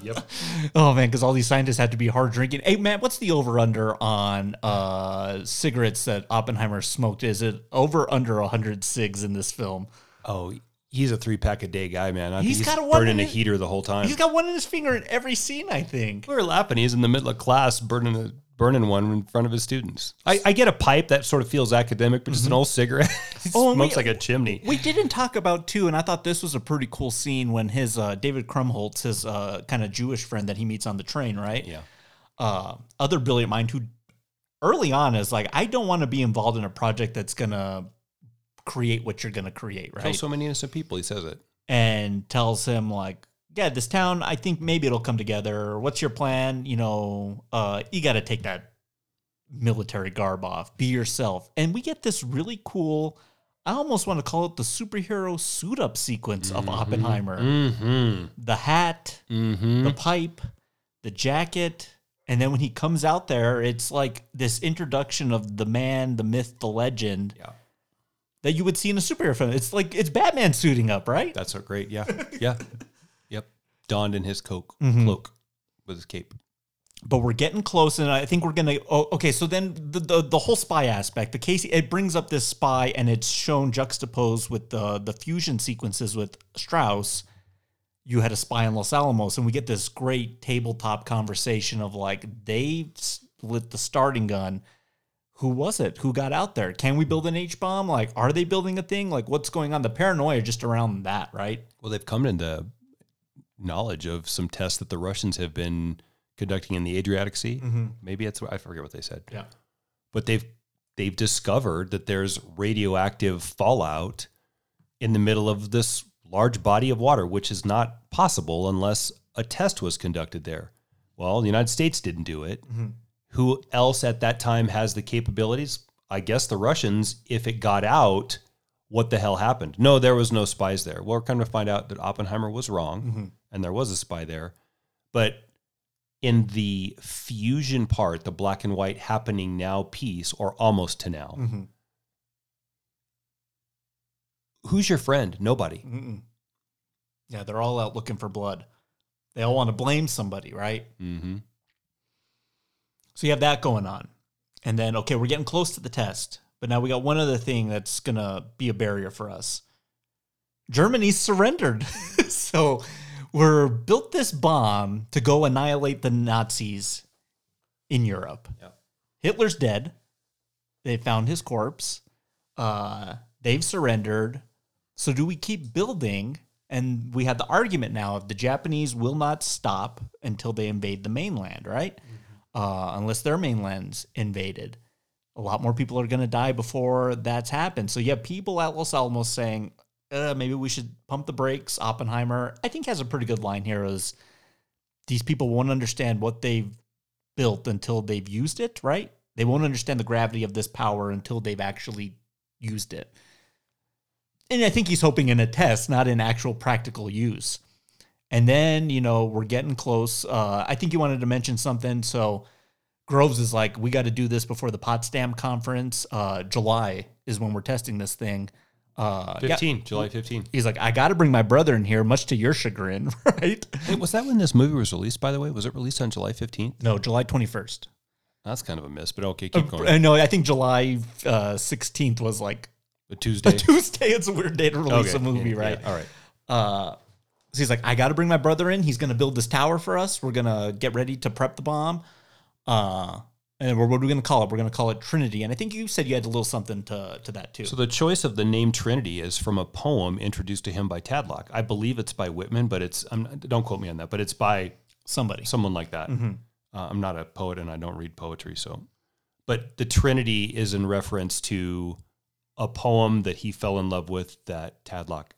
Yep. Oh man, because all these scientists had to be hard drinking. Hey man, what's the over under on uh cigarettes that Oppenheimer smoked? Is it over under hundred cigs in this film? Oh, he's a three pack a day guy, man. I He's got he's a one burning in a his- heater the whole time. He's got one in his finger in every scene, I think. we were laughing. He's in the middle of class burning a burning one in front of his students. I, I get a pipe that sort of feels academic, but just an old cigarette. Oh, smokes we- like a chimney. We didn't talk about too, and I thought this was a pretty cool scene when his uh, David Krumholtz, his uh, kind of Jewish friend that he meets on the train, right? Yeah. Uh, other brilliant mind who early on is like, I don't want to be involved in a project that's gonna create what you're gonna create, right? Kill so many innocent people. He says it. and tells him like, yeah, this town, I think maybe it'll come together. What's your plan? You know, uh, you got to take that military garb off. Be yourself. And we get this really cool. I almost want to call it the superhero suit up sequence of Oppenheimer. Mm-hmm. The hat, Mm-hmm. the pipe, the jacket. And then when he comes out there, it's like this introduction of the man, the myth, the legend Yeah. That you would see in a superhero film. It's like it's Batman suiting up, right? That's so great. Yeah. Yeah. yep. Donned in his coke, Mm-hmm. cloak with his cape. but we're getting close and i think we're gonna oh, okay so then the, the the whole spy aspect the casey it brings up this spy and it's shown juxtaposed with the the fusion sequences with strauss you had a spy in los alamos and we get this great tabletop conversation of like they lit the starting gun who was it? Who got out there? Can we build an h-bomb? Like are they building a thing? Like what's going on? The paranoia just around that right? Well, they've come into knowledge of some tests that the Russians have been conducting in the Adriatic Sea. Mm-hmm. Maybe it's I forget what they said. yeah. But they've they've discovered that there's radioactive fallout in the middle of this large body of water, which is not possible unless a test was conducted there. Well, the United States didn't do it. Mm-hmm. Who else at that time has the capabilities? I guess the Russians, if it got out, what the hell happened? No, there was no spies there. Well, we're kind of find out that Oppenheimer was wrong and there was a spy there. But in the fusion part, the black and white happening now piece, or almost to now, Mm-hmm. who's your friend? Nobody. Mm-mm. Yeah, they're all out looking for blood. They all want to blame somebody, right? Mm-hmm. So you have that going on. And then, okay, we're getting close to the test. But now we got one other thing that's going to be a barrier for us. Germany surrendered. so we're built this bomb to go annihilate the Nazis in Europe. Yep. Hitler's dead. They found his corpse. Uh, they've surrendered. So do we keep building? And we have the argument now of the Japanese will not stop until they invade the mainland, right? Uh, unless their mainland's invaded. A lot more people are going to die before that's happened. So you have people at Los Alamos saying, uh, maybe we should pump the brakes. Oppenheimer, I think, has a pretty good line here is these people won't understand what they've built until they've used it, right? They won't understand the gravity of this power until they've actually used it. And I think he's hoping in a test, not in actual practical use. And then, you know, we're getting close. Uh, I think you wanted to mention something. So Groves is like, we got to do this before the Potsdam conference. Uh, July is when we're testing this thing. Uh, yeah. 15, July 15. He's like, I got to bring my brother in here, much to your chagrin, right? Hey, was that when this movie was released, by the way? Was it released on July 15th? No, July 21st. That's kind of a miss, but okay, keep going. I know. I think July uh, 16th was like A Tuesday. a Tuesday. It's a weird day to release Okay, a movie, yeah, right? yeah, all right. Uh, so he's like, I got to bring my brother in. He's going to build this tower for us. We're going to get ready to prep the bomb. Uh, and we're, what are we going to call it? We're going to call it Trinity. And I think you said you had a little something to, to that too. So the choice of the name Trinity is from a poem introduced to him by Tatlock. I believe it's by Whitman, but it's I'm, don't quote me on that. But it's by Somebody. someone like that. Mm-hmm. Uh, I'm not a poet and I don't read poetry, so. But the Trinity is in reference to a poem that he fell in love with that Tatlock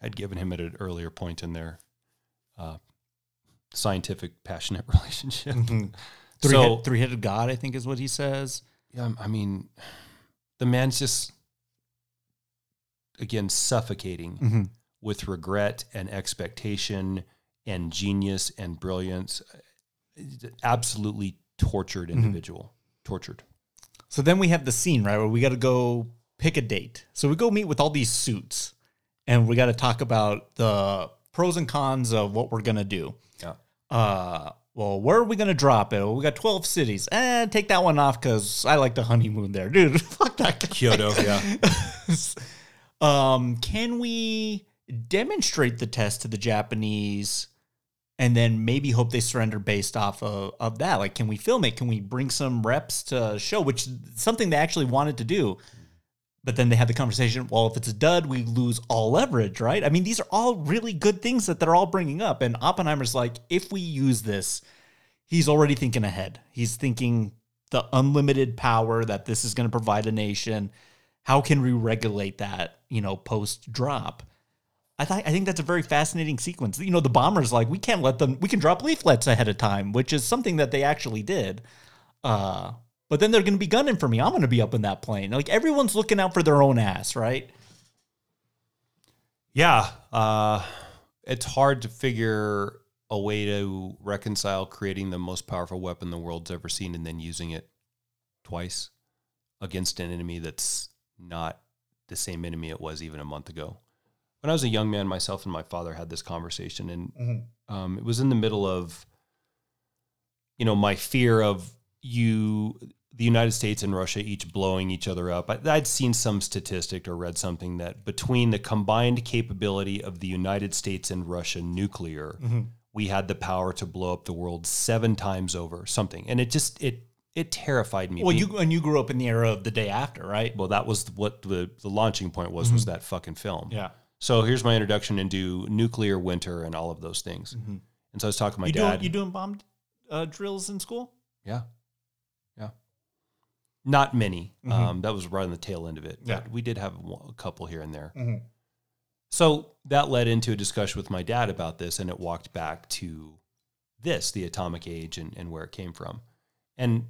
had given him at an earlier point in their uh, scientific, passionate relationship. Mm-hmm. So- Three-head, three-headed God, I think is what he says. Yeah, I mean, the man's just again suffocating Mm-hmm. with regret and expectation and genius and brilliance. Absolutely tortured Mm-hmm. individual. Tortured. So then we have the scene, right, where we got to go pick a date. So we go meet with all these suits and we got to talk about the pros and cons of what we're going to do. Yeah. Uh, well, where are we going to drop it? Well, we got 12 cities. Eh, take that one off because I like the honeymoon there. Dude, fuck that guy. Kyoto, yeah. um, can we demonstrate the test to the Japanese and then maybe hope they surrender based off of, of that? Like, can we film it? Can we bring some reps to show, which something they actually wanted to do? But then they had the conversation, well, if it's a dud, we lose all leverage, right? I mean, these are all really good things that they're all bringing up. And Oppenheimer's like, if we use this, he's already thinking ahead. He's thinking the unlimited power that this is going to provide a nation. How can we regulate that, you know, post drop? I thought I think that's a very fascinating sequence. You know, the bombers like we can't let them we can drop leaflets ahead of time, which is something that they actually did. Uh but then they're going to be gunning for me. I'm going to be up in that plane. Like everyone's looking out for their own ass, right? Yeah. Uh, it's hard to figure a way to reconcile creating the most powerful weapon the world's ever seen and then using it twice against an enemy that's not the same enemy it was even a month ago. When I was a young man, myself and my father had this conversation, and um, it was in the middle of, you know, my fear of you, the United States and Russia each blowing each other up. I, I'd seen some statistic or read something that between the combined capability of the United States and Russia nuclear, mm-hmm. we had the power to blow up the world seven times over. Something, and it just it it terrified me. Well, you and you grew up in the era of the day after, right? well, that was what the the launching point was was mm-hmm. that fucking film. Yeah. So here's my introduction into nuclear winter and all of those things. Mm-hmm. And so I was talking to my You dad. doing you doing bomb uh, drills in school? Yeah. Not many. Um, that was right on the tail end of it. Yeah. But we did have a couple here and there. So that led into a discussion with my dad about this, and it walked back to this, the atomic age, and, and where it came from. And,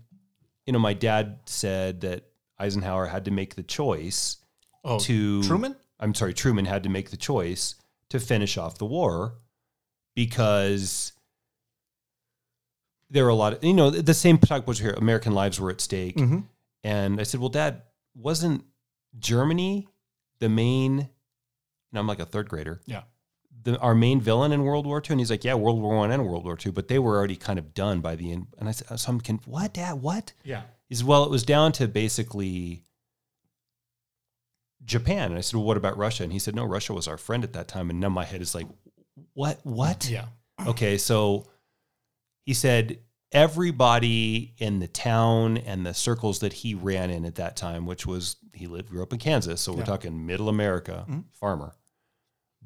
you know, my dad said that Eisenhower had to make the choice Oh, to Truman? I'm sorry, Truman had to make the choice to finish off the war because there were a lot of you know the same talk was here. American lives were at stake, Mm-hmm. And I said, "Well, Dad, wasn't Germany the main?" And I'm like a third grader. Yeah. The, our main villain in World War II, and he's like, "Yeah, World War One and World War II, but they were already kind of done by the end." And I said, "So I'm con- what, Dad? What?" Yeah. He said, "Well, it was down to basically Japan." And I said, "Well, what about Russia?" And he said, "No, Russia was our friend at that time." And now my head is like, "What? What?" Yeah. Okay, so he said everybody in the town and the circles that he ran in at that time, which was he lived grew up in Kansas, so we're talking middle America, mm-hmm. farmer,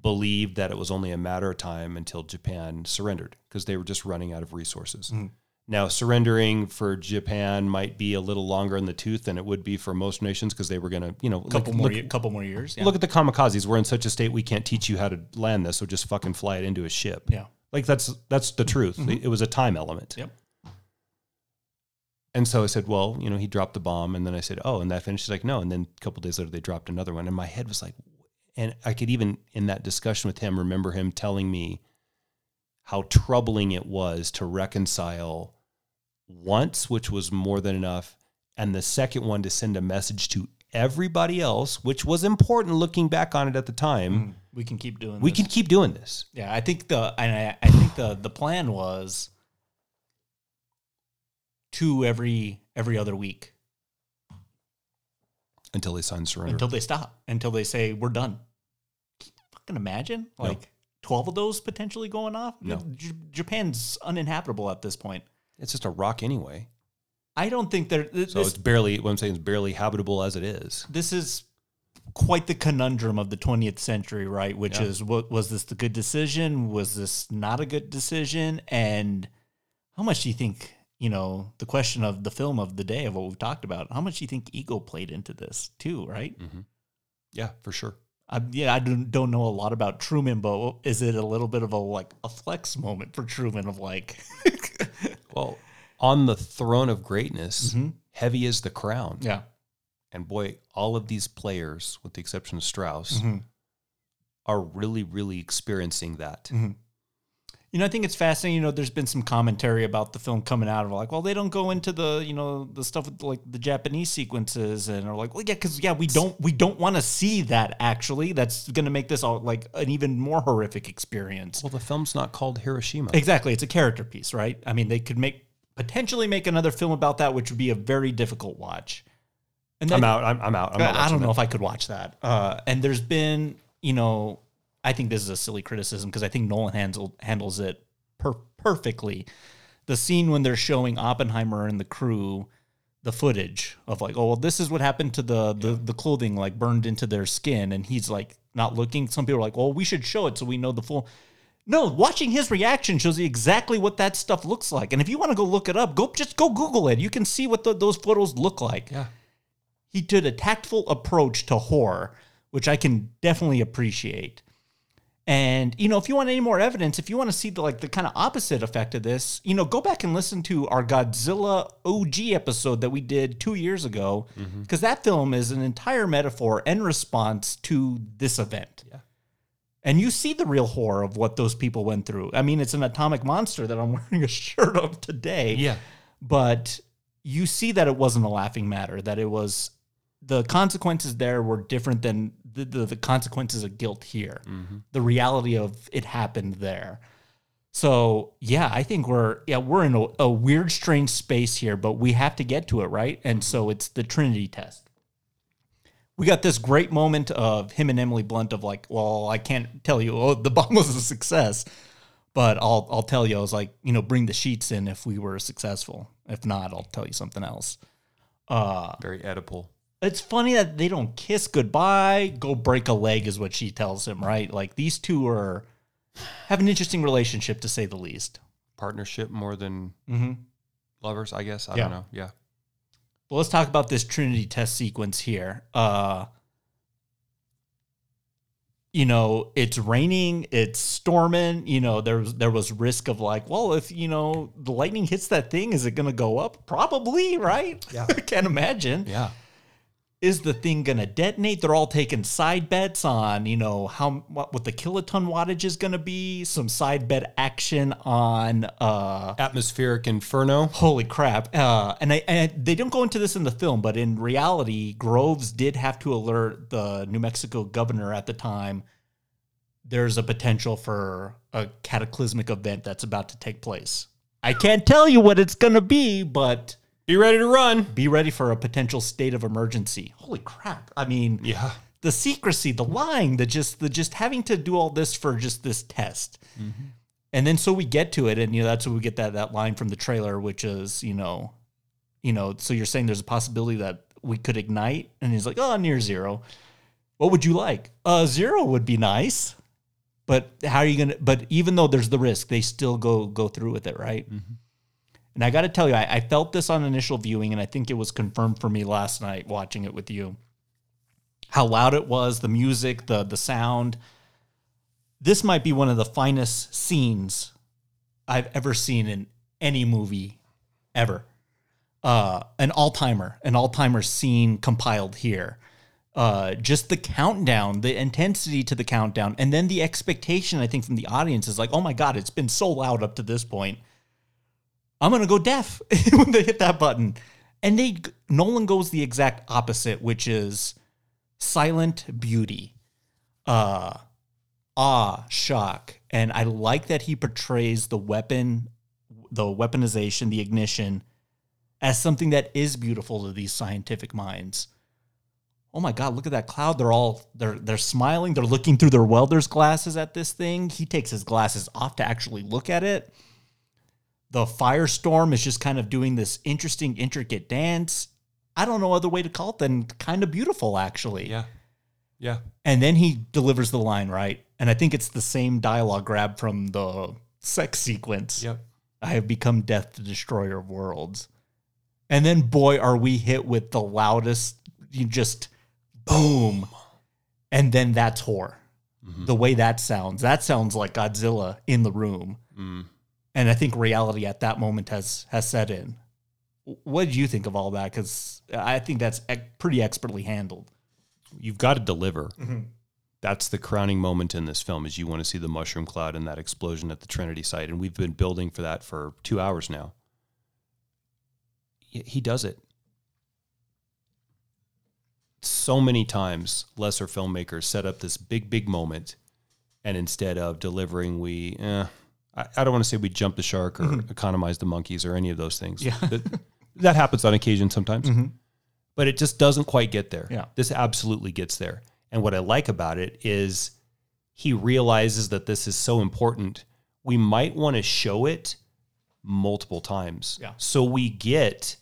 believed that it was only a matter of time until Japan surrendered because they were just running out of resources. Mm-hmm. Now, surrendering for Japan might be a little longer in the tooth than it would be for most nations because they were going to, you know, Couple look, more, look- couple more years. Yeah. Look at the kamikazes. We're in such a state we can't teach you how to land this, so just fucking fly it into a ship. Yeah. Like that's that's the truth. Mm-hmm. It was a time element. Yep. And so I said, well, you know, he dropped the bomb, and then I said, oh, and that finished. She's like, no. And then a couple days later, they dropped another one, and my head was like, and I could even in that discussion with him remember him telling me how troubling it was to reconcile once, which was more than enough, and the second one to send a message to everybody else, which was important looking back on it at the time. Mm, we can keep doing. We this. can keep doing this. Yeah, I think the and I, I think the the plan was two every every other week until they sign surrender. until they stop until they say we're done. Can you fucking imagine like twelve of those potentially going off. No. J- Japan's uninhabitable at this point. it's just a rock anyway. I don't think there. Th- So this, it's barely what I'm saying is barely habitable as it is. this is quite the conundrum of the 20th century, right? Which Yeah. is what was this the good decision? Was this not a good decision? And how much do you think, you know, the question of the film of the day of what we've talked about, how much do you think ego played into this too, right? Mm-hmm. Yeah, for sure. I, yeah, I don't, don't know a lot about Truman, but is it a little bit of a like a flex moment for Truman of like, Well, on the throne of greatness, mm-hmm. heavy is the crown. yeah, And boy, all of these players, with the exception of Strauss, Mm-hmm. are really, really experiencing that. Mm-hmm. You know, I think it's fascinating. You know, there's been some commentary about the film coming out of like, well, they don't go into the, you know, the stuff with like the Japanese sequences, and are like, well, yeah, because yeah, we don't, we don't want to see that. Actually, that's going to make this all like an even more horrific experience. Well, the film's not called Hiroshima. Exactly, it's a character piece, right? I mean, they could make potentially make another film about that, which would be a very difficult watch. And I'm out. I'm, I'm out. I'm I don't know that. if I could watch that. Uh, and there's been, you know, I think this is a silly criticism because I think Nolan handles handles it per- perfectly. The scene when they're showing Oppenheimer and the crew the footage of like, oh well, this is what happened to the the, the clothing like burned into their skin, and he's like not looking. Some people are like, well, we should show it so we know the full. No, watching his reaction shows you exactly what that stuff looks like. And if you want to go look it up, go just go Google it. You can see what the, those photos look like Yeah. he did a tactful approach to horror, which I can definitely appreciate. And you know, if you want any more evidence, if you want to see the like the kind of opposite effect of this, you know, go back and listen to our Godzilla OG episode that we did two years ago, mm-hmm. because that film is an entire metaphor and response to this event. Yeah. And you see the real horror of what those people went through. I mean, it's an atomic monster that I'm wearing a shirt of today Yeah. but you see that it wasn't a laughing matter that it was the consequences there were different than the, the, the consequences of guilt here the reality of it happened there so yeah i think we're yeah we're in a, a weird strange space here but we have to get to it right and so it's the trinity test we got this great moment of him and Emily Blunt of like, well, I can't tell you, oh, the bomb was a success, but I'll I'll tell you, I was like, you know, bring the sheets in if we were successful. If not, I'll tell you something else. Uh, Very Oedipal. It's funny that they don't kiss goodbye. Go break a leg is what she tells him, right? Like these two are have an interesting relationship to say the least. Partnership more than Mm-hmm. lovers, I guess. I Yeah. don't know. Yeah. Well, let's talk about this Trinity test sequence here. Uh, you know, it's raining, it's storming. You know, there was there was risk of like, well, if you know the lightning hits that thing, is it going to go up? Probably, right? Yeah. Can't imagine. Yeah. Is the thing gonna detonate? They're all taking side bets on, you know, how what, what the kiloton wattage is gonna be. Some side bet action on uh Atmospheric inferno. Holy crap! Uh, and I, and they don't go into this in the film, but in reality, Groves did have to alert the New Mexico governor at the time. There's a potential for a cataclysmic event that's about to take place. I can't tell you what it's gonna be, but Be ready to run. be ready for a potential state of emergency. Holy crap! I mean, Yeah. the secrecy, the lying, the just the just having to do all this for just this test. And then so we get to it, and you know that's when we get that that line from the trailer, which is you know, you know, so you're saying there's a possibility that we could ignite, and he's like, oh, near zero. What would you like? Uh, zero would be nice, but how are you gonna? But even though there's the risk, they still go go through with it, right? And I got to tell you, I, I felt this on initial viewing, and I think it was confirmed for me last night watching it with you. How loud it was, the music, the the sound. This might be one of the finest scenes I've ever seen in any movie ever. Uh, an all timer, an all timer scene compiled here. Uh, just the countdown, the intensity to the countdown, and then the expectation, I think, from the audience is like, oh my God, it's been so loud up to this point. I'm gonna go deaf when they hit that button. And they Nolan goes the exact opposite, which is silent beauty, uh, awe, shock, and I like that he portrays the weapon, the weaponization, the ignition, as something that is beautiful to these scientific minds. Oh my God! Look at that cloud. They're all they're they're smiling. They're looking through their welder's glasses at this thing. He takes his glasses off to actually look at it the firestorm is just kind of doing this interesting, intricate dance. I don't know other way to call it than kind of beautiful, actually. Yeah. Yeah. And then he delivers the line, right? And I think it's the same dialogue grab from the sex sequence. Yep. I have become death, the destroyer of worlds. And then, boy, are we hit with the loudest, you just boom. And then that's horror. Mm-hmm. The way that sounds, that sounds like Godzilla in the room. Mm. And I think reality at that moment has has set in. What did you think of all that? Because I think that's pretty expertly handled. You've got to deliver. That's the crowning moment in this film is you want to see the mushroom cloud and that explosion at the Trinity site. And we've been building for that for two hours now. He he does it. So many times, lesser filmmakers set up this big, big moment, and instead of delivering, we, eh, I, I don't want to say we jump the shark or mm-hmm. economize the monkeys or any of those things. Yeah. That, that happens on occasion sometimes mm-hmm. but it just doesn't quite get there. Yeah. This absolutely gets there. And what I like about it is he realizes that this is so important. We might want to show it multiple times. Yeah. So we get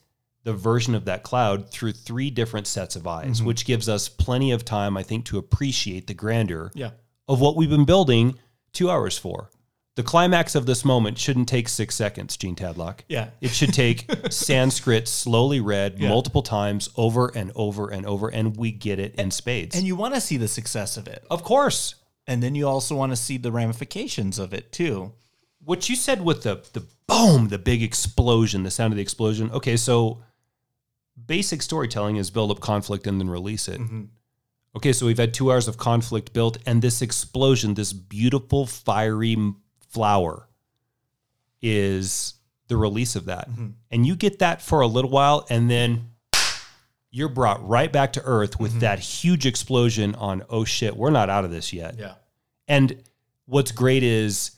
the version of that cloud through three different sets of eyes, mm-hmm. which gives us plenty of time, I think, to appreciate the grandeur Yeah. of what we've been building two hours for. The climax of this moment shouldn't take six seconds, Jean Tatlock. Yeah. It should take Sanskrit slowly read Yeah. multiple times over and over and over, and we get it in spades. And you want to see the success of it. of course, And then you also want to see the ramifications of it too. what you said with the the boom, the big explosion, the sound of the explosion. Okay, so basic storytelling is build up conflict and then release it. Mm-hmm. Okay, so we've had two hours of conflict built, and this explosion, this beautiful fiery flower, is the release of that. Mm-hmm. And you get that for a little while, and then you're brought right back to earth with mm-hmm. that huge explosion on, oh shit, we're not out of this yet. Yeah. And what's great is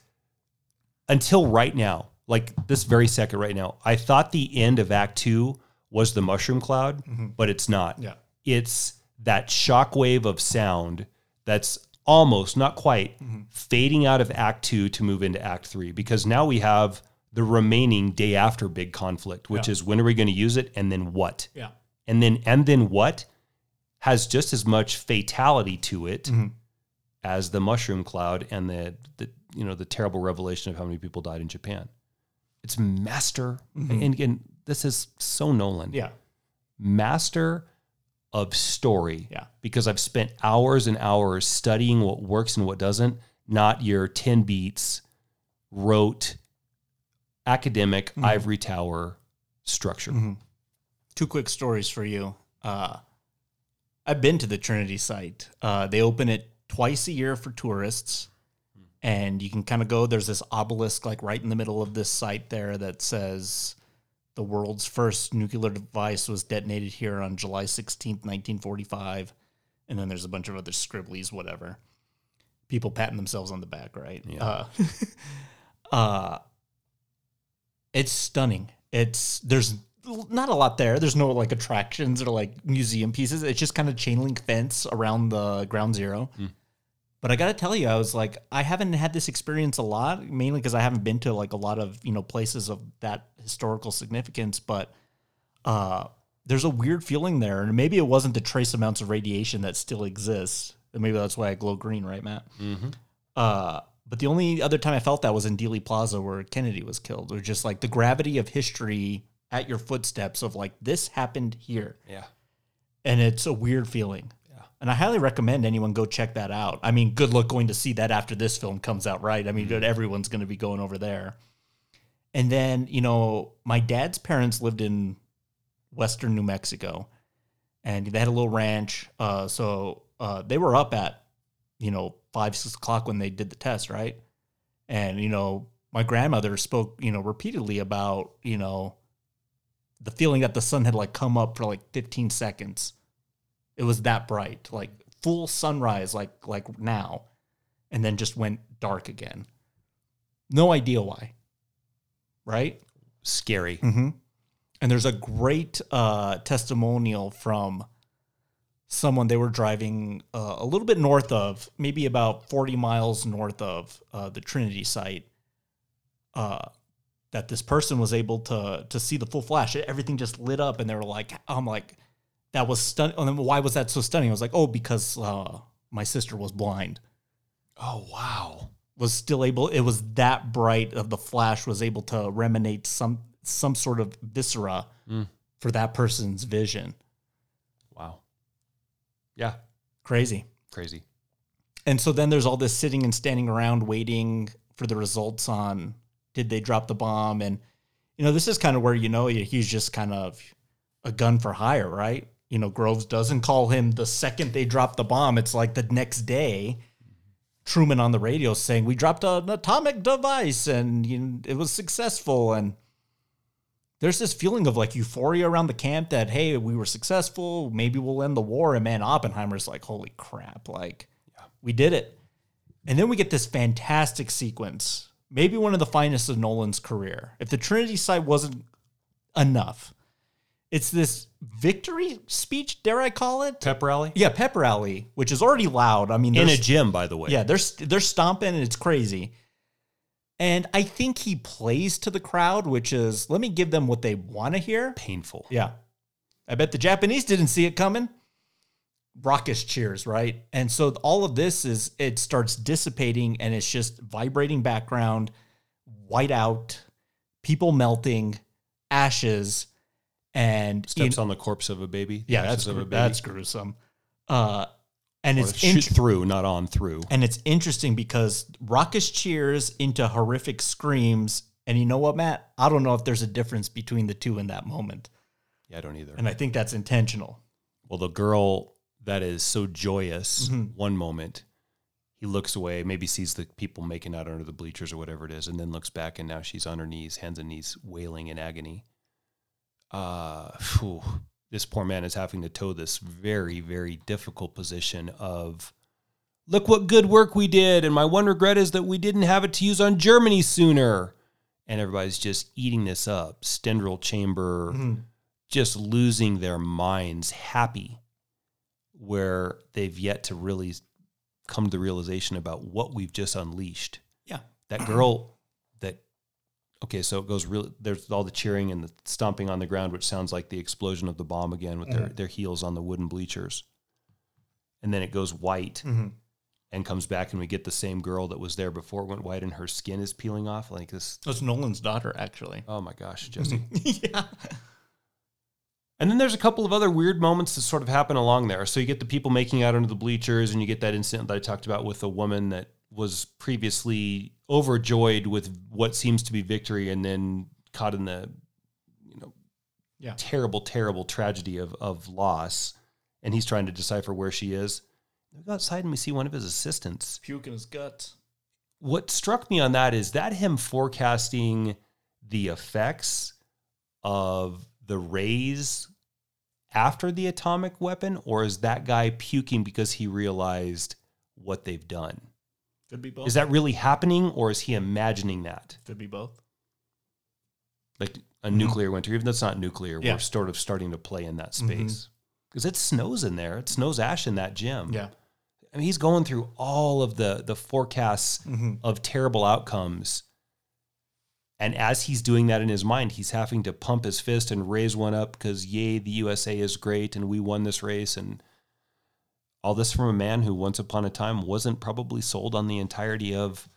until right now, like this very second right now, I thought the end of Act Two was the mushroom cloud, mm-hmm. but it's not. Yeah. It's that shockwave of sound that's almost, not quite, fading out of Act Two to move into Act Three because now we have the remaining day after big conflict, which Yeah. is when are we going to use it and then what? Yeah. and then and then what has just as much fatality to it Mm-hmm. as the mushroom cloud and the the you know the terrible revelation of how many people died in Japan. It's master, and again, this is so Nolan. Mm-hmm. Yeah. master of story. Yeah. because I've spent hours and hours studying what works and what doesn't. Not your ten beats, rote, academic Mm-hmm. ivory tower structure. Two quick stories for you. Uh, I've been to the Trinity site. Uh, they open it twice a year for tourists, and you can kind of go. There's this obelisk like right in the middle of this site there that says the world's first nuclear device was detonated here on July 16th, 1945. And then there's a bunch of other scribblies, whatever. People patting themselves on the back, right? Yeah. Uh, uh, it's stunning. It's there's not a lot there. There's no like attractions or like museum pieces. It's just kind of chain link fence around the ground zero. But I got to tell you, I was like, I haven't had this experience a lot, mainly because I haven't been to like a lot of you know places of that historical significance. But uh, there's a weird feeling there, and maybe it wasn't the trace amounts of radiation that still exists. And maybe that's why I glow green, right, Matt? Uh, but the only other time I felt that was in Dealey Plaza where Kennedy was killed. or just like the gravity of history at your footsteps of like this happened here. Yeah. And it's a weird feeling. And I highly recommend anyone go check that out. I mean, good luck going to see that after this film comes out, right? I mean, good everyone's going to be going over there. And then, you know, my dad's parents lived in western New Mexico and they had a little ranch. Uh, so uh, they were up at, you know, five, six o'clock when they did the test, right? And, you know, my grandmother spoke, you know, repeatedly about, you know, the feeling that the sun had like come up for like 15 seconds. It was that bright, like full sunrise, like like now, and then just went dark again. No idea why. Right? Scary. Mm-hmm. And there's a great uh, testimonial from someone they were driving uh, a little bit north of, maybe about 40 miles north of uh, the Trinity site. Uh, that this person was able to to see the full flash. Everything just lit up, and they were like, "I'm like, that was stunning." And then why was that so stunning? I was like, "Oh, because uh, my sister was blind." Oh wow. was still able it was that bright of the flash was able to reminate some some sort of viscera Mm. for that person's vision Wow. Yeah. crazy Crazy. and so then there's all this sitting and standing around waiting for the results on did they drop the bomb and you know this is kind of where you know he's just kind of a gun for hire right you know groves doesn't call him the second they drop the bomb it's like the next day. Truman on the radio saying we dropped an atomic device and you know, it was successful. And there's this feeling of like euphoria around the camp that hey we were successful. Maybe we'll end the war. And man oppenheimer's like holy crap like we did it. And then we get this fantastic sequence maybe one of the finest of nolan's career. If the trinity site wasn't enough it's this victory speech dare i call it Pep rally? yeah pep rally which is already loud i mean In a gym, by the way. yeah, they're they're stomping and it's crazy. And I think he plays to the crowd, which is let me give them what they want to hear. Painful. Yeah. I bet the Japanese didn't see it coming. Raucous cheers, right? And so all of this is it starts dissipating and it's just vibrating background, white out, people melting, ashes, and Steps know- on the corpse of a baby. yeah, that's of a gru- baby. that's gruesome. Uh, and Or it's shoot int- through, not on through. and it's interesting because raucous cheers into horrific screams. And you know what, Matt? I don't know if there's a difference between the two in that moment. Yeah, I don't either. And I think that's intentional. Well, the girl that is so joyous Mhm. one moment, he looks away, maybe sees the people making out under the bleachers or whatever it is, and then looks back, and now she's on her knees, hands and knees, wailing in agony. Uh, phew. this poor man is having to toe this very, very difficult position of, look what good work we did, and my one regret is that we didn't have it to use on Germany sooner. And everybody's just eating this up. Stendrel chamber, just losing their minds, happy where they've yet to really come to the realization about what we've just unleashed. Yeah. That girl okay, so it goes really there's all the cheering and the stomping on the ground, which sounds like the explosion of the bomb again with their, mm-hmm. their heels on the wooden bleachers. And then it goes white mm-hmm. and comes back and we get the same girl that was there before it went white and her skin is peeling off like this. That's Nolan's daughter, actually. Oh my gosh, Jesse. yeah. And then there's a couple of other weird moments that sort of happen along there. So you get the people making out under the bleachers, and you get that incident that I talked about with a woman that was previously overjoyed with what seems to be victory, and then caught in the, you know, Yeah. terrible, terrible tragedy of of loss, and he's trying to decipher where she is. We go outside and we see one of his assistants. Puking his guts. What struck me on that is that him forecasting the effects of the rays after the atomic weapon, or is that guy puking because he realized what they've done? Could be both. Is that really happening, or is he imagining that? Could be both. Like a nuclear winter, even though it's not nuclear, Yeah. we're sort of starting to play in that mm-hmm. space. Because it snows in there. It snows ash in that gym. Yeah. I mean, he's going through all of the the forecasts mm-hmm. of terrible outcomes. And as he's doing that in his mind, he's having to pump his fist and raise one up because, yay, the USA is great and we won this race. And all this from a man who, once upon a time, wasn't probably sold on the entirety of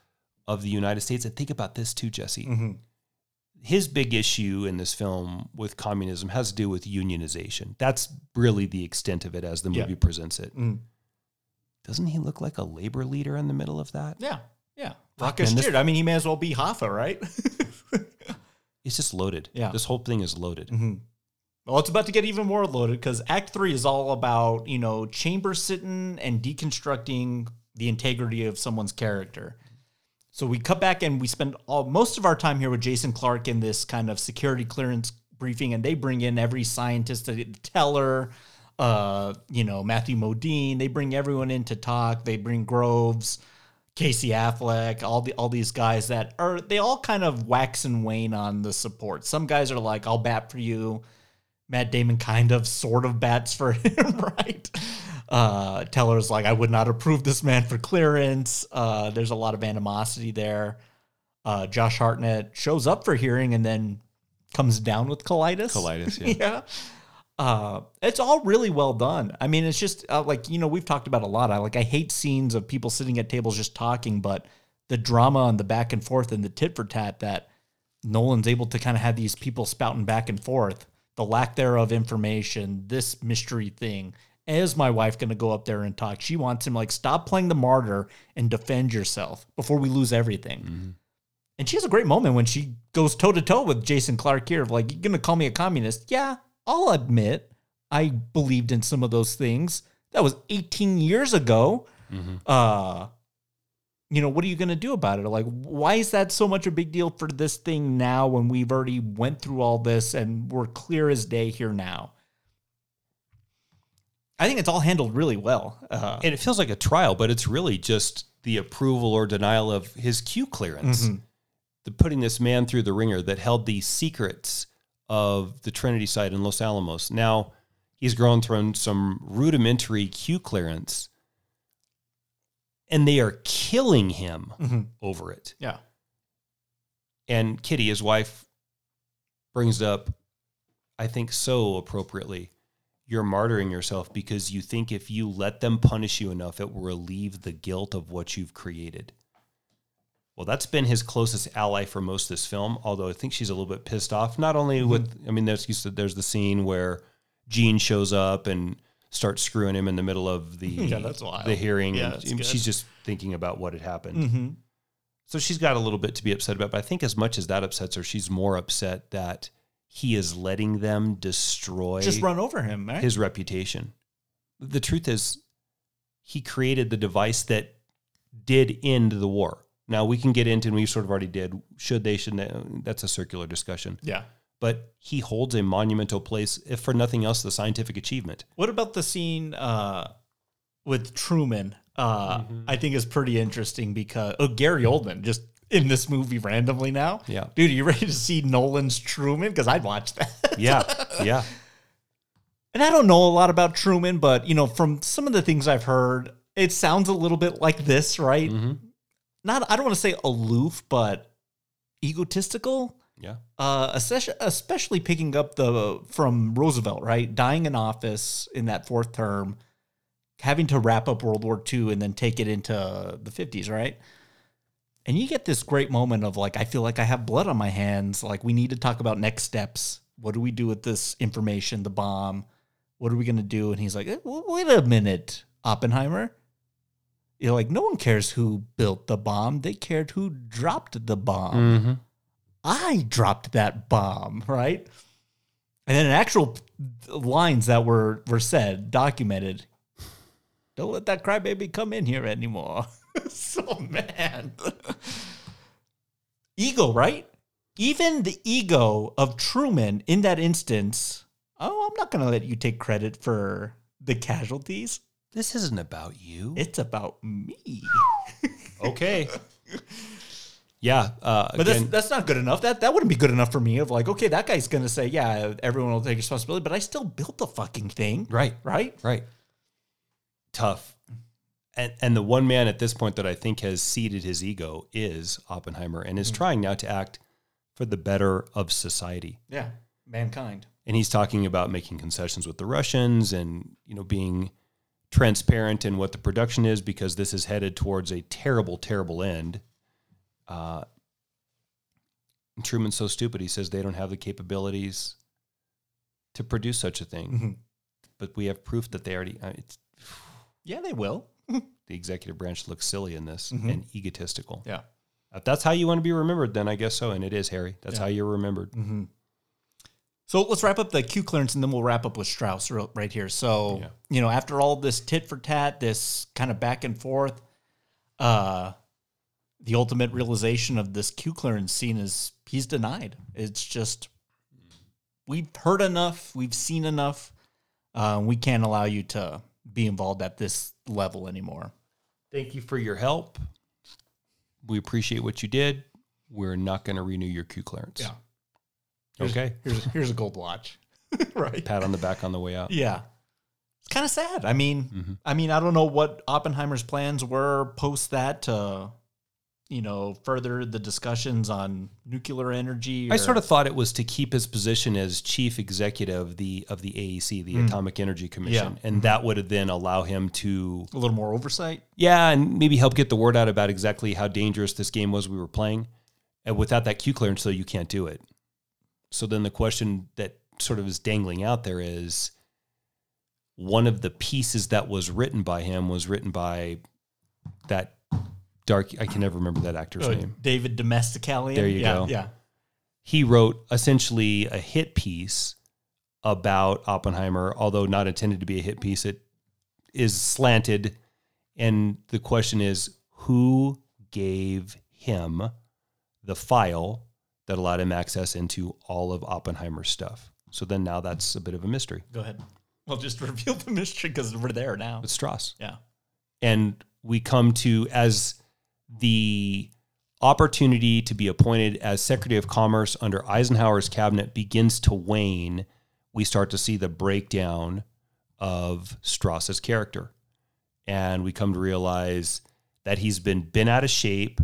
of the United States. And think about this too, Jesse. His big issue in this film with communism has to do with unionization. That's really the extent of it as the Yeah. movie presents it. Mm. Doesn't he look like a labor leader in the middle of that? Yeah. Yeah. Fuck, Ruckus man, this- I mean, he may as well be Hoffa, right? It's just loaded. Yeah. This whole thing is loaded. Well, it's about to get even more loaded because Act Three is all about you know chamber sitting and deconstructing the integrity of someone's character. So we cut back and we spend all most of our time here with Jason Clarke in this kind of security clearance briefing, and they bring in every scientist, the teller, uh, you know Matthew Modine. They bring everyone in to talk. They bring Groves. Casey Affleck, all the all these guys that are they all kind of wax and wane on the support. Some guys are like, "I'll bat for you." Matt Damon kind of sort of bats for him, right? Uh, Teller's like, I would not approve this man for clearance. Uh, there's a lot of animosity there. Uh, Josh Hartnett shows up for hearing and then comes down with colitis. Colitis, yeah. yeah. Uh, it's all really well done. I mean, it's just uh, like you know we've talked about a lot. I like I hate scenes of people sitting at tables just talking, but the drama and the back and forth and the tit for tat that Nolan's able to kind of have these people spouting back and forth, the lack thereof information, this mystery thing. Is my wife going to go up there and talk? She wants him like stop playing the martyr and defend yourself before we lose everything. And she has a great moment when she goes toe to toe with Jason Clarke here of like, you're gonna call me a communist? Yeah, I'll admit I believed in some of those things. That was 18 years ago. Uh you know, what are you gonna do about it? Like, why is that so much a big deal for this thing now when we've already went through all this and we're clear as day here now? I think it's all handled really well. Uh, And it feels like a trial, but it's really just the approval or denial of his Q clearance. The putting this man through the ringer that held the secrets of the Trinity site in Los Alamos. Now he's grown through some rudimentary Q clearance, and they are killing him over it. yeah. And Kitty, his wife, brings up, I think so appropriately, you're martyring yourself because you think if you let them punish you enough, it will relieve the guilt of what you've created. Well, that's been his closest ally for most of this film, although I think she's a little bit pissed off. Not only Mm-hmm. with, I mean, there's, there's the scene where Jean shows up and starts screwing him in the middle of the, Yeah, that's wild. the hearing. Yeah, and she's just thinking about what had happened. Mm-hmm. So she's got a little bit to be upset about, but I think as much as that upsets her, she's more upset that he is letting them destroy Just run over him, right? his reputation. The truth is, he created the device that did end the war. Now we can get into, and we sort of already did. Should they? Should they? That's a circular discussion. yeah. But he holds a monumental place, if for nothing else, the scientific achievement. What about the scene uh, with Truman? Uh, I think is pretty interesting because oh Gary Oldman just in this movie randomly now. Yeah. dude, are you ready to see Nolan's Truman? Because I'd watch that. Yeah, yeah. and I don't know a lot about Truman, but you know from some of the things I've heard, it sounds a little bit like this, right? Not I don't want to say aloof, but egotistical. Yeah. uh, especially, picking up the from Roosevelt, right? Dying in office in that fourth term, having to wrap up World War II and then take it into the 50s, right? And you get this great moment of like, I feel like I have blood on my hands. Like, we need to talk about next steps. What do we do with this information, the bomb? What are we going to do? And he's like, "Eh, wait a minute, Oppenheimer. You're like, no one cares who built the bomb. They cared who dropped the bomb. Mm-hmm. I dropped that bomb, right? And then actual lines that were were said, documented. Don't let that crybaby come in here anymore. so man. ego, right? Even the ego of Truman in that instance. Oh, I'm not gonna let you take credit for the casualties. This isn't about you. It's about me. okay. Yeah, uh, But that's, again, that's not good enough. That that wouldn't be good enough for me. Of like, okay, that guy's gonna say, yeah, everyone will take responsibility, but I still built the fucking thing, right, right? right. Tough. And and the one man at this point that I think has seeded his ego is Oppenheimer and is trying now to act for the better of society. Yeah, mankind. and he's talking about making concessions with the Russians and you know being transparent in what the production is because this is headed towards a terrible, terrible end. Uh, Truman's so stupid; he says they don't have the capabilities to produce such a thing, but we have proof that they already. Uh, it's, Yeah, they will. the executive branch looks silly in this and egotistical. Yeah. If that's how you want to be remembered, then I guess so, and it is Harry. That's how you're remembered. So let's wrap up the Q clearance and then we'll wrap up with Strauss right here. So, Yeah. you know, after all this tit for tat, this kind of back and forth, uh, the ultimate realization of this Q clearance scene is he's denied. It's just, we've heard enough, we've seen enough. Uh, we can't allow you to be involved at this level anymore. Thank you for your help. We appreciate what you did. We're not going to renew your Q clearance. Yeah. Okay. Here's, here's a gold watch. right. Pat on the back on the way out. Yeah. It's kind of sad. I mean, I mean, I don't know what Oppenheimer's plans were post that to, you know, further the discussions on nuclear energy. I sort of thought it was to keep his position as chief executive of the of the AEC, the hmm. Atomic Energy Commission, Yeah. and that would then allow him to a little more oversight. yeah, and maybe help get the word out about exactly how dangerous this game was we were playing. And without that Q clearance, though, you can't do it. So then the question that sort of is dangling out there is one of the pieces that was written by him was written by that dark I can never remember that actor's Uh, name. David Dastmalchian. There you yeah, go. Yeah. He wrote essentially a hit piece about Oppenheimer, although not intended to be a hit piece. It is slanted. And the question is who gave him the file that allowed him access into all of Oppenheimer's stuff? So then now that's a bit of a mystery. Go ahead. Well, just reveal the mystery because we're there now. It's Strauss. Yeah. and we come to as the opportunity to be appointed as Secretary of Commerce under Eisenhower's cabinet begins to wane, we start to see the breakdown of Strauss's character. And we come to realize that he's been bent out of shape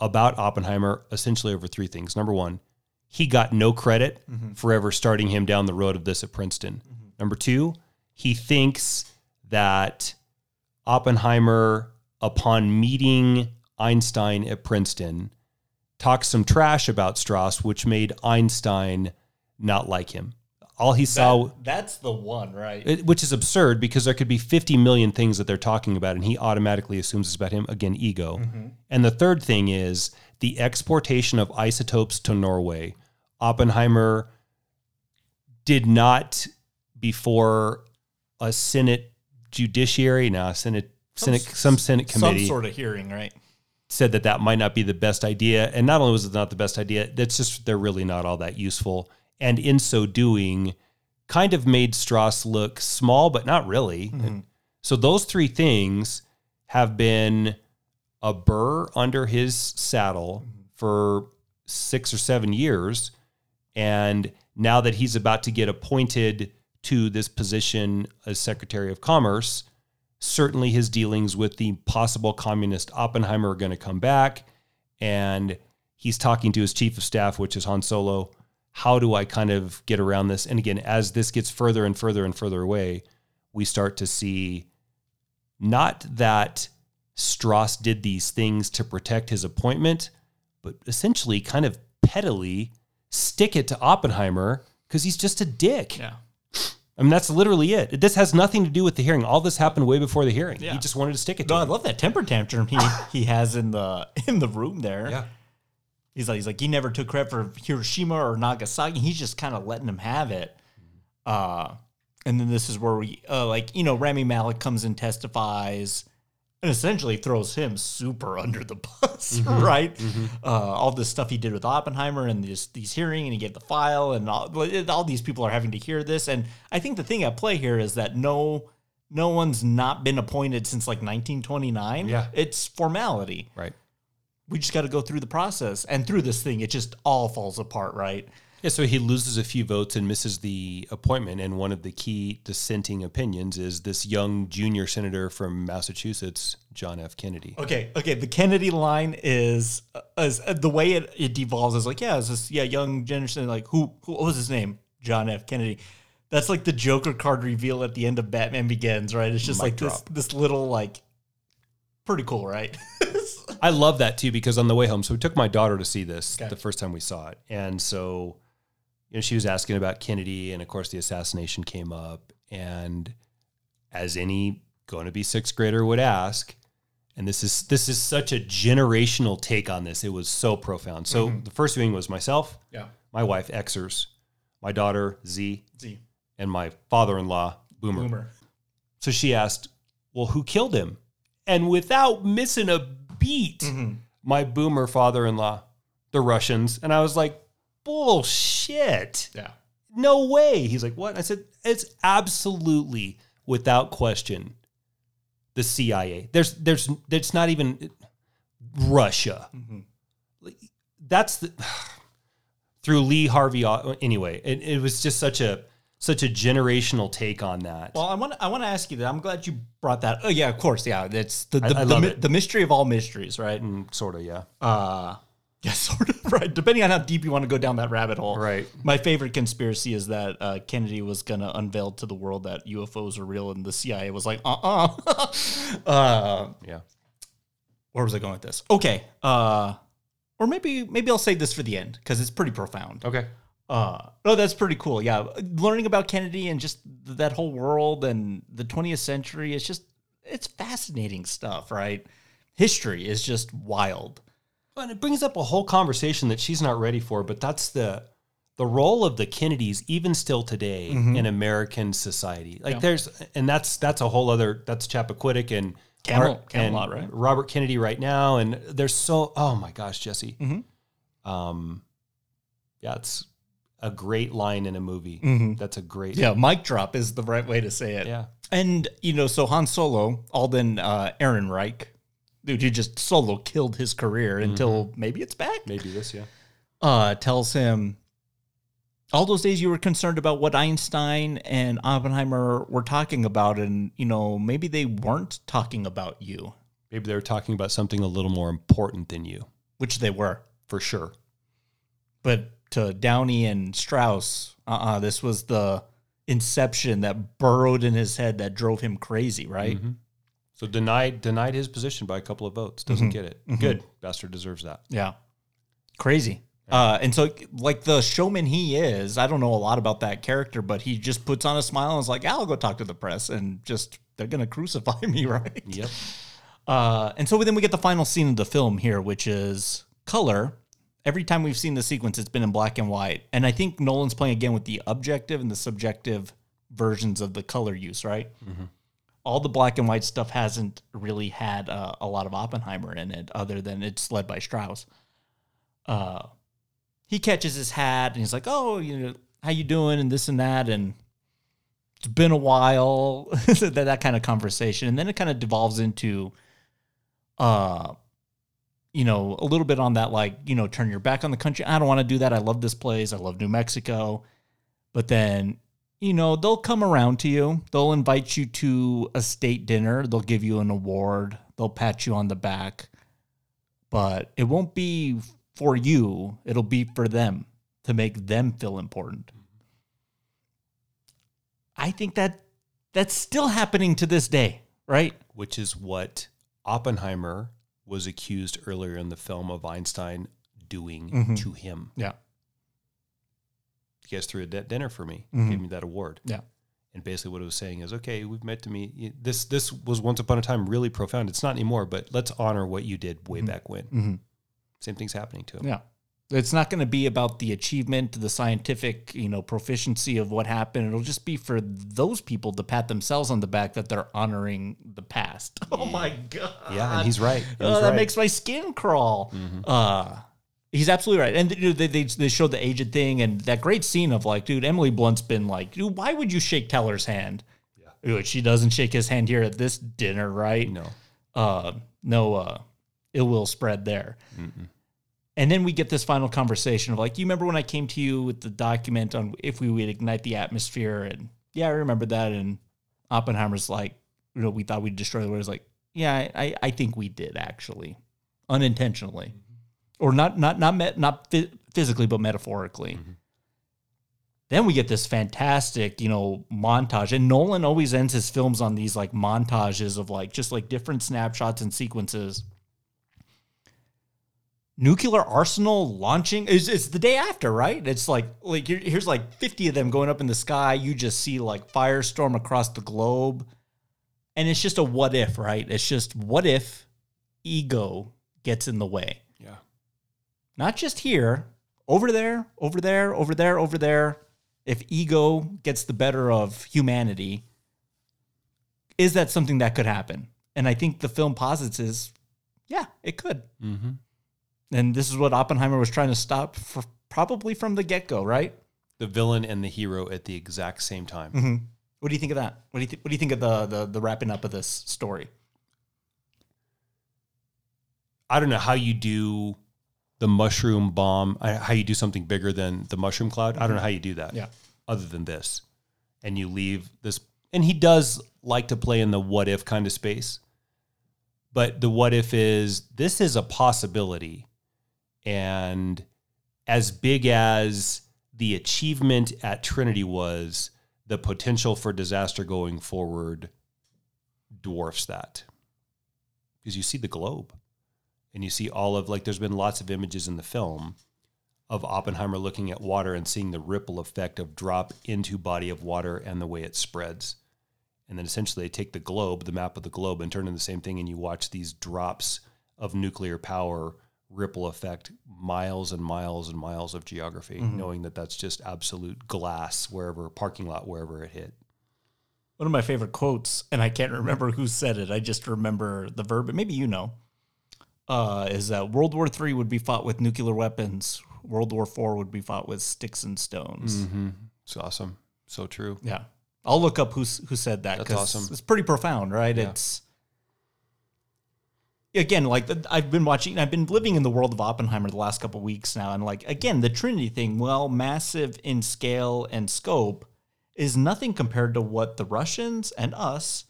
about Oppenheimer essentially over three things. Number one, he got no credit mm-hmm. for ever starting him down the road of this at Princeton. Mm-hmm. Number two, he thinks that Oppenheimer, upon meeting Einstein at Princeton, talked some trash about Strauss, which made Einstein not like him. All he saw, That's the one, right? it- which is absurd because there could be 50 million things that they're talking about, and he automatically assumes it's about him. Again, ego. Mm-hmm. And the third thing is the exportation of isotopes to Norway. Oppenheimer did not, before a Senate judiciary, now Senate, Senate, some Senate committee Some sort of hearing, right? Said that that might not be the best idea. And not only was it not the best idea, that's just they're really not all that useful. And in so doing, kind of made Strauss look small, but not really. Mm-hmm. So those three things have been a burr under his saddle mm-hmm. for six or seven years. And now that he's about to get appointed to this position as Secretary of Commerce, certainly his dealings with the possible communist Oppenheimer are going to come back. And he's talking to his chief of staff, which is Han Solo. How do I kind of get around this? And again, as this gets further and further and further away, we start to see not that Strauss did these things to protect his appointment, but essentially kind of pettily stick it to Oppenheimer because he's just a dick. Yeah. I mean, that's literally it. This has nothing to do with the hearing. All this happened way before the hearing. Yeah. He just wanted to stick it to I him. love that temper tantrum he he has in the in the room there. Yeah. He's like he's like he never took credit for Hiroshima or Nagasaki. He's just kind of letting them have it. Uh, and then this is where we, uh, like, you know, Rami Malek comes and testifies and essentially throws him super under the bus, right? Uh, all this stuff he did with Oppenheimer and this, these hearing, and he gave the file, and all, all these people are having to hear this. And I think the thing at play here is that no, no one's not been appointed since like 1929. Yeah. it's formality. Right. We just got to go through the process, and through this thing, it just all falls apart, right? Yeah, so he loses a few votes and misses the appointment. And one of the key dissenting opinions is this young junior senator from Massachusetts, John F. Kennedy. Okay, okay. The Kennedy line is uh, is uh, the way it, it devolves is like, yeah, it's this yeah young generation like who who what was his name? John F. Kennedy. That's like the Joker card reveal at the end of Batman Begins, right? It's just Mic like this this little like pretty cool, right? I love that too because on the way home, so we took my daughter to see this Okay. the first time we saw it, and so you know she was asking about Kennedy, and of course the assassination came up, and as any going to be sixth grader would ask, and this is this is such a generational take on this. It was so profound. So mm-hmm. the first viewing was myself, yeah. my wife Xers, my daughter Z, See, and my father-in-law Boomer. boomer. So she asked, "Well, who killed him?" And without missing a beat, mm-hmm. my boomer father-in-law, the Russians, and I was like, "Bullshit! Yeah. No way!" He's like, "What?" I said, "It's absolutely, without question, the CIA. There's, there's, it's not even Russia. Like, That's the." Through Lee Harvey, anyway, it, it was just such a such a generational take on that. Well, I want I want to ask you that. I'm glad you brought that. Oh yeah, of course. Yeah, that's the the, I the, mi- it. the mystery of all mysteries, right? Mm, sort of, yeah. Uh yeah, sort of right. Depending on how deep you want to go down that rabbit hole. Right. My favorite conspiracy is that uh, Kennedy was gonna unveil to the world that UFOs are real, and the CIA was like, uh uh uh. Yeah. Where was I going with this? Okay. Uh, or maybe maybe I'll save this for the end because it's pretty profound. Okay. Uh, oh, that's pretty cool. Yeah, learning about Kennedy and just that whole world and the 20th century. It's just it's fascinating stuff, right? History is just wild. And it brings up a whole conversation that she's not ready for, but that's the the role of the Kennedys even still today in American society. Like Yeah. there's and that's that's a whole other that's Chappaquiddick and Camel- Art- Camelot, and right? Robert Kennedy right now and there's so oh my gosh, Jesse. Um yeah, it's a great line in a movie. That's a great Yeah, mic drop is the right way to say it. Yeah. And you know, so Han Solo, Alden uh, Ehrenreich, dude, he just solo killed his career until maybe it's back. Maybe this, yeah. uh, tells him all those days you were concerned about what Einstein and Oppenheimer were talking about, and you know maybe they weren't talking about you, Maybe they were talking about something a little more important than you, which they were. for sure. But to Downey and Strauss, uh, uh this was the inception that burrowed in his head that drove him crazy, right? So denied denied his position by a couple of votes. Doesn't get it. Good. Bastard deserves that. Yeah. Crazy. Uh, and so, like the showman he is, I don't know a lot about that character, but he just puts on a smile and is like, "I'll go talk to the press," and just they're gonna crucify me, right? Yep. Uh, and so then we get the final scene of the film here, which is color. Every time we've seen the sequence, it's been in black and white, and I think Nolan's playing again with the objective and the subjective versions of the color use, right? All the black and white stuff hasn't really had uh, a lot of Oppenheimer in it, other than it's led by Strauss. Uh, he catches his hat and he's like, "Oh, you know, how you doing?" and this and that, and it's been a while. that that kind of conversation, and then it kind of devolves into, uh, you know, a little bit on that like, you know, turn your back on the country. I don't want to do that. I love this place. I love New Mexico, but then. You know, they'll come around to you. They'll invite you to a state dinner. They'll give you an award. They'll pat you on the back. But it won't be for you, it'll be for them to make them feel important. I think that that's still happening to this day, right? Which is what Oppenheimer was accused earlier in the film of Einstein doing mm-hmm. to him. Yeah. You guys threw a di- dinner for me, Mhm. gave me that award. Yeah. And basically, what it was saying is, okay, we've met to meet. This this was once upon a time really profound. It's not anymore, but let's honor what you did way back when. Mhm. Same thing's happening to him. Yeah. It's not going to be about the achievement, the scientific, you know, proficiency of what happened. It'll just be for those people to pat themselves on the back that they're honoring the past. Oh my god! Yeah, and he's right. And Oh, that right. makes my skin crawl. Uh, he's absolutely right. And you know, they, they they showed the aged thing and that great scene of like, dude, Emily Blunt's been like, dude, why would you shake Teller's hand? Yeah, she doesn't shake his hand here at this dinner, right? no. uh, no uh, ill will spread there. And then we get this final conversation of like, you remember when I came to you with the document on if we would ignite the atmosphere? And yeah, I remember that. And Oppenheimer's like, you know, we thought we'd destroy the world. It's like, yeah, I, I- I think we did actually, unintentionally, or not not not met, not phy- physically, but metaphorically. Mm-hmm. Then we get this fantastic, you know, montage. And Nolan always ends his films on these like montages of like just like different snapshots and sequences. Nuclear arsenal launching is it's the day after, right? It's like like here's like 50 of them going up in the sky. You just see like firestorm across the globe. And it's just a what if, right? It's just what if ego gets in the way. Not just here, over there, over there, over there, over there. If ego gets the better of humanity, is that something that could happen? And I think the film posits is, yeah, it could. Mm-hmm. And this is what Oppenheimer was trying to stop for probably from the get go, right? The villain and the hero at the exact same time. Mm-hmm. What do you think of that? What do you th- What do you think of the, the the wrapping up of this story? I don't know how you do the mushroom bomb, how you do something bigger than the mushroom cloud. I don't know mm-hmm. how you do that. Yeah. Other than this. And you leave this and he does like to play in the what if kind of space. But the what if is this is a possibility. And as big as the achievement at Trinity was, the potential for disaster going forward dwarfs that. Because you see the globe and you see all of like there's been lots of images in the film of Oppenheimer looking at water and seeing the ripple effect of drop into body of water and the way it spreads. And then essentially they take the globe, the map of the globe, and turn into the same thing, and you watch these drops of nuclear power ripple effect miles and miles and miles of geography, mm-hmm. knowing that that's just absolute glass wherever parking lot wherever it hit. One of my favorite quotes, and I can't remember who said it. I just remember the verb, but maybe you know, uh, is that World War III would be fought with nuclear weapons. World War IV would be fought with sticks and stones. Mm-hmm. It's awesome. So true. Yeah, I'll look up who who said that. That's awesome. It's pretty profound, right? Yeah. It's again like the- I've been watching. I've been living in the world of Oppenheimer the last couple weeks now, and like again, the Trinity thing, well, massive in scale and scope, is nothing compared to what the Russians and us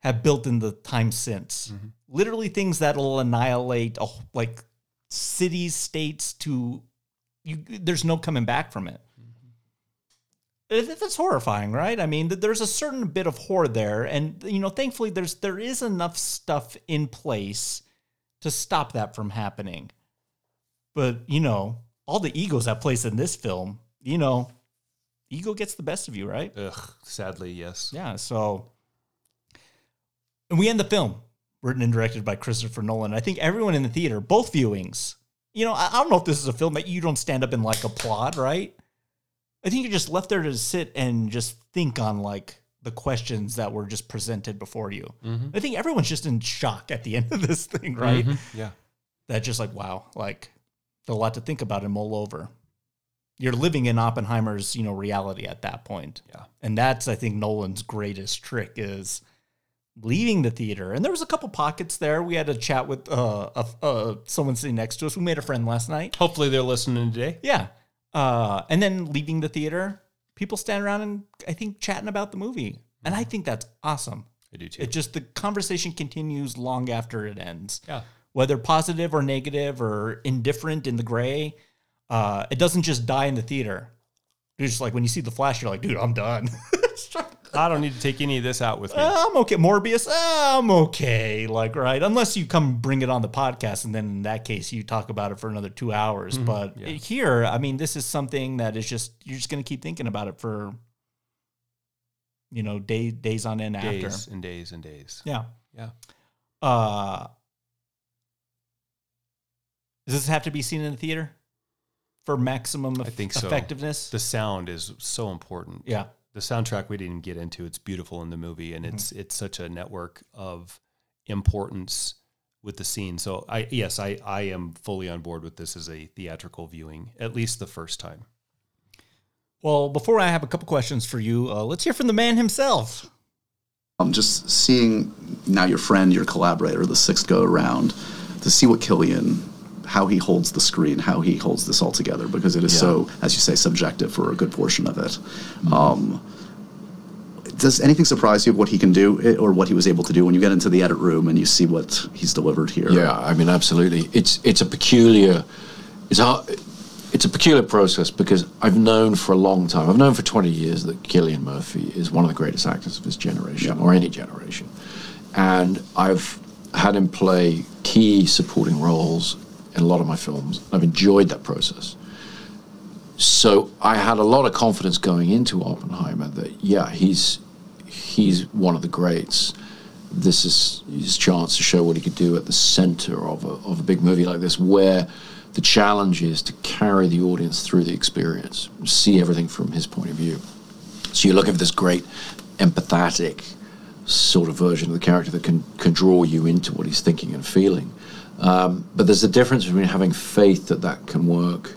have built in the time since. Mm-hmm. Literally, things that'll annihilate wh- like cities, states. To you, there's no coming back from it. Mm-hmm. It- That's horrifying, right? I mean, there's a certain bit of horror there, and you know, thankfully, there's there is enough stuff in place to stop that from happening. But you know, all the egos at place in this film, you know, ego gets the best of you, right? Ugh, sadly, yes. Yeah. So, and we end the film, written and directed by Christopher Nolan. I think everyone in the theater, both viewings, you know, I, I don't know if this is a film that you don't stand up and like applaud, right? I think you're just left there to sit and just think on like the questions that were just presented before you. Mm-hmm. I think everyone's just in shock at the end of this thing, mm-hmm. right? Yeah. That just like, wow, like a lot to think about and mull over. You're living in Oppenheimer's, you know, reality at that point. Yeah. And that's, I think, Nolan's greatest trick is leaving the theater. And there was a couple pockets there. We had a chat with uh, a, uh, someone sitting next to us. We made a friend last night. Hopefully they're listening today. Yeah. Uh, and then leaving the theater, people stand around and I think chatting about the movie. And I think that's awesome. I do too. It just, the conversation continues long after it ends yeah. whether positive or negative or indifferent in the gray. Uh, it doesn't just die in the theater. It's just like when you see the flash, you're like, dude, I'm done. I don't need to take any of this out with me. I'm okay. Morbius, uh, I'm okay. Like, right. Unless you come bring it on the podcast, and then in that case, you talk about it for another two hours. But here, I mean, this is something that is just, you're just going to keep thinking about it for, you know, day, days on end after. and days and days. Yeah. Yeah. Uh, does this have to be seen in the theater? for maximum I think so. effectiveness. The sound is so important. yeah. The soundtrack we didn't get into. It's beautiful in the movie, and it's Mm-hmm. it's such a network of importance with the scene. So I yes, I I am fully on board with this as a theatrical viewing, at least the first time. Well, before I have a couple questions for you, uh, let's hear from the man himself. I'm just seeing now your friend, your collaborator, the sixth go around, to see what Cillian, how he holds the screen, how he holds this all together, because it is so, as you say, subjective for a good portion of it. Um, does anything surprise you of what he can do, eh, or what he was able to do when you get into the edit room and you see what he's delivered here? Yeah, I mean, absolutely. It's it's a peculiar, it's a it's a peculiar process because I've known for a long time. I've known for twenty years that Cillian Murphy is one of the greatest actors of his generation or any generation, and I've had him play key supporting roles in a lot of my films. I've enjoyed that process. So I had a lot of confidence going into Oppenheimer that yeah, he's he's one of the greats. This is his chance to show what he could do at the center of a, of a big movie like this, where the challenge is to carry the audience through the experience, see everything from his point of view. So you're looking for this great, empathetic sort of version of the character that can, can draw you into what he's thinking and feeling. Um, but there's a difference between having faith that that can work,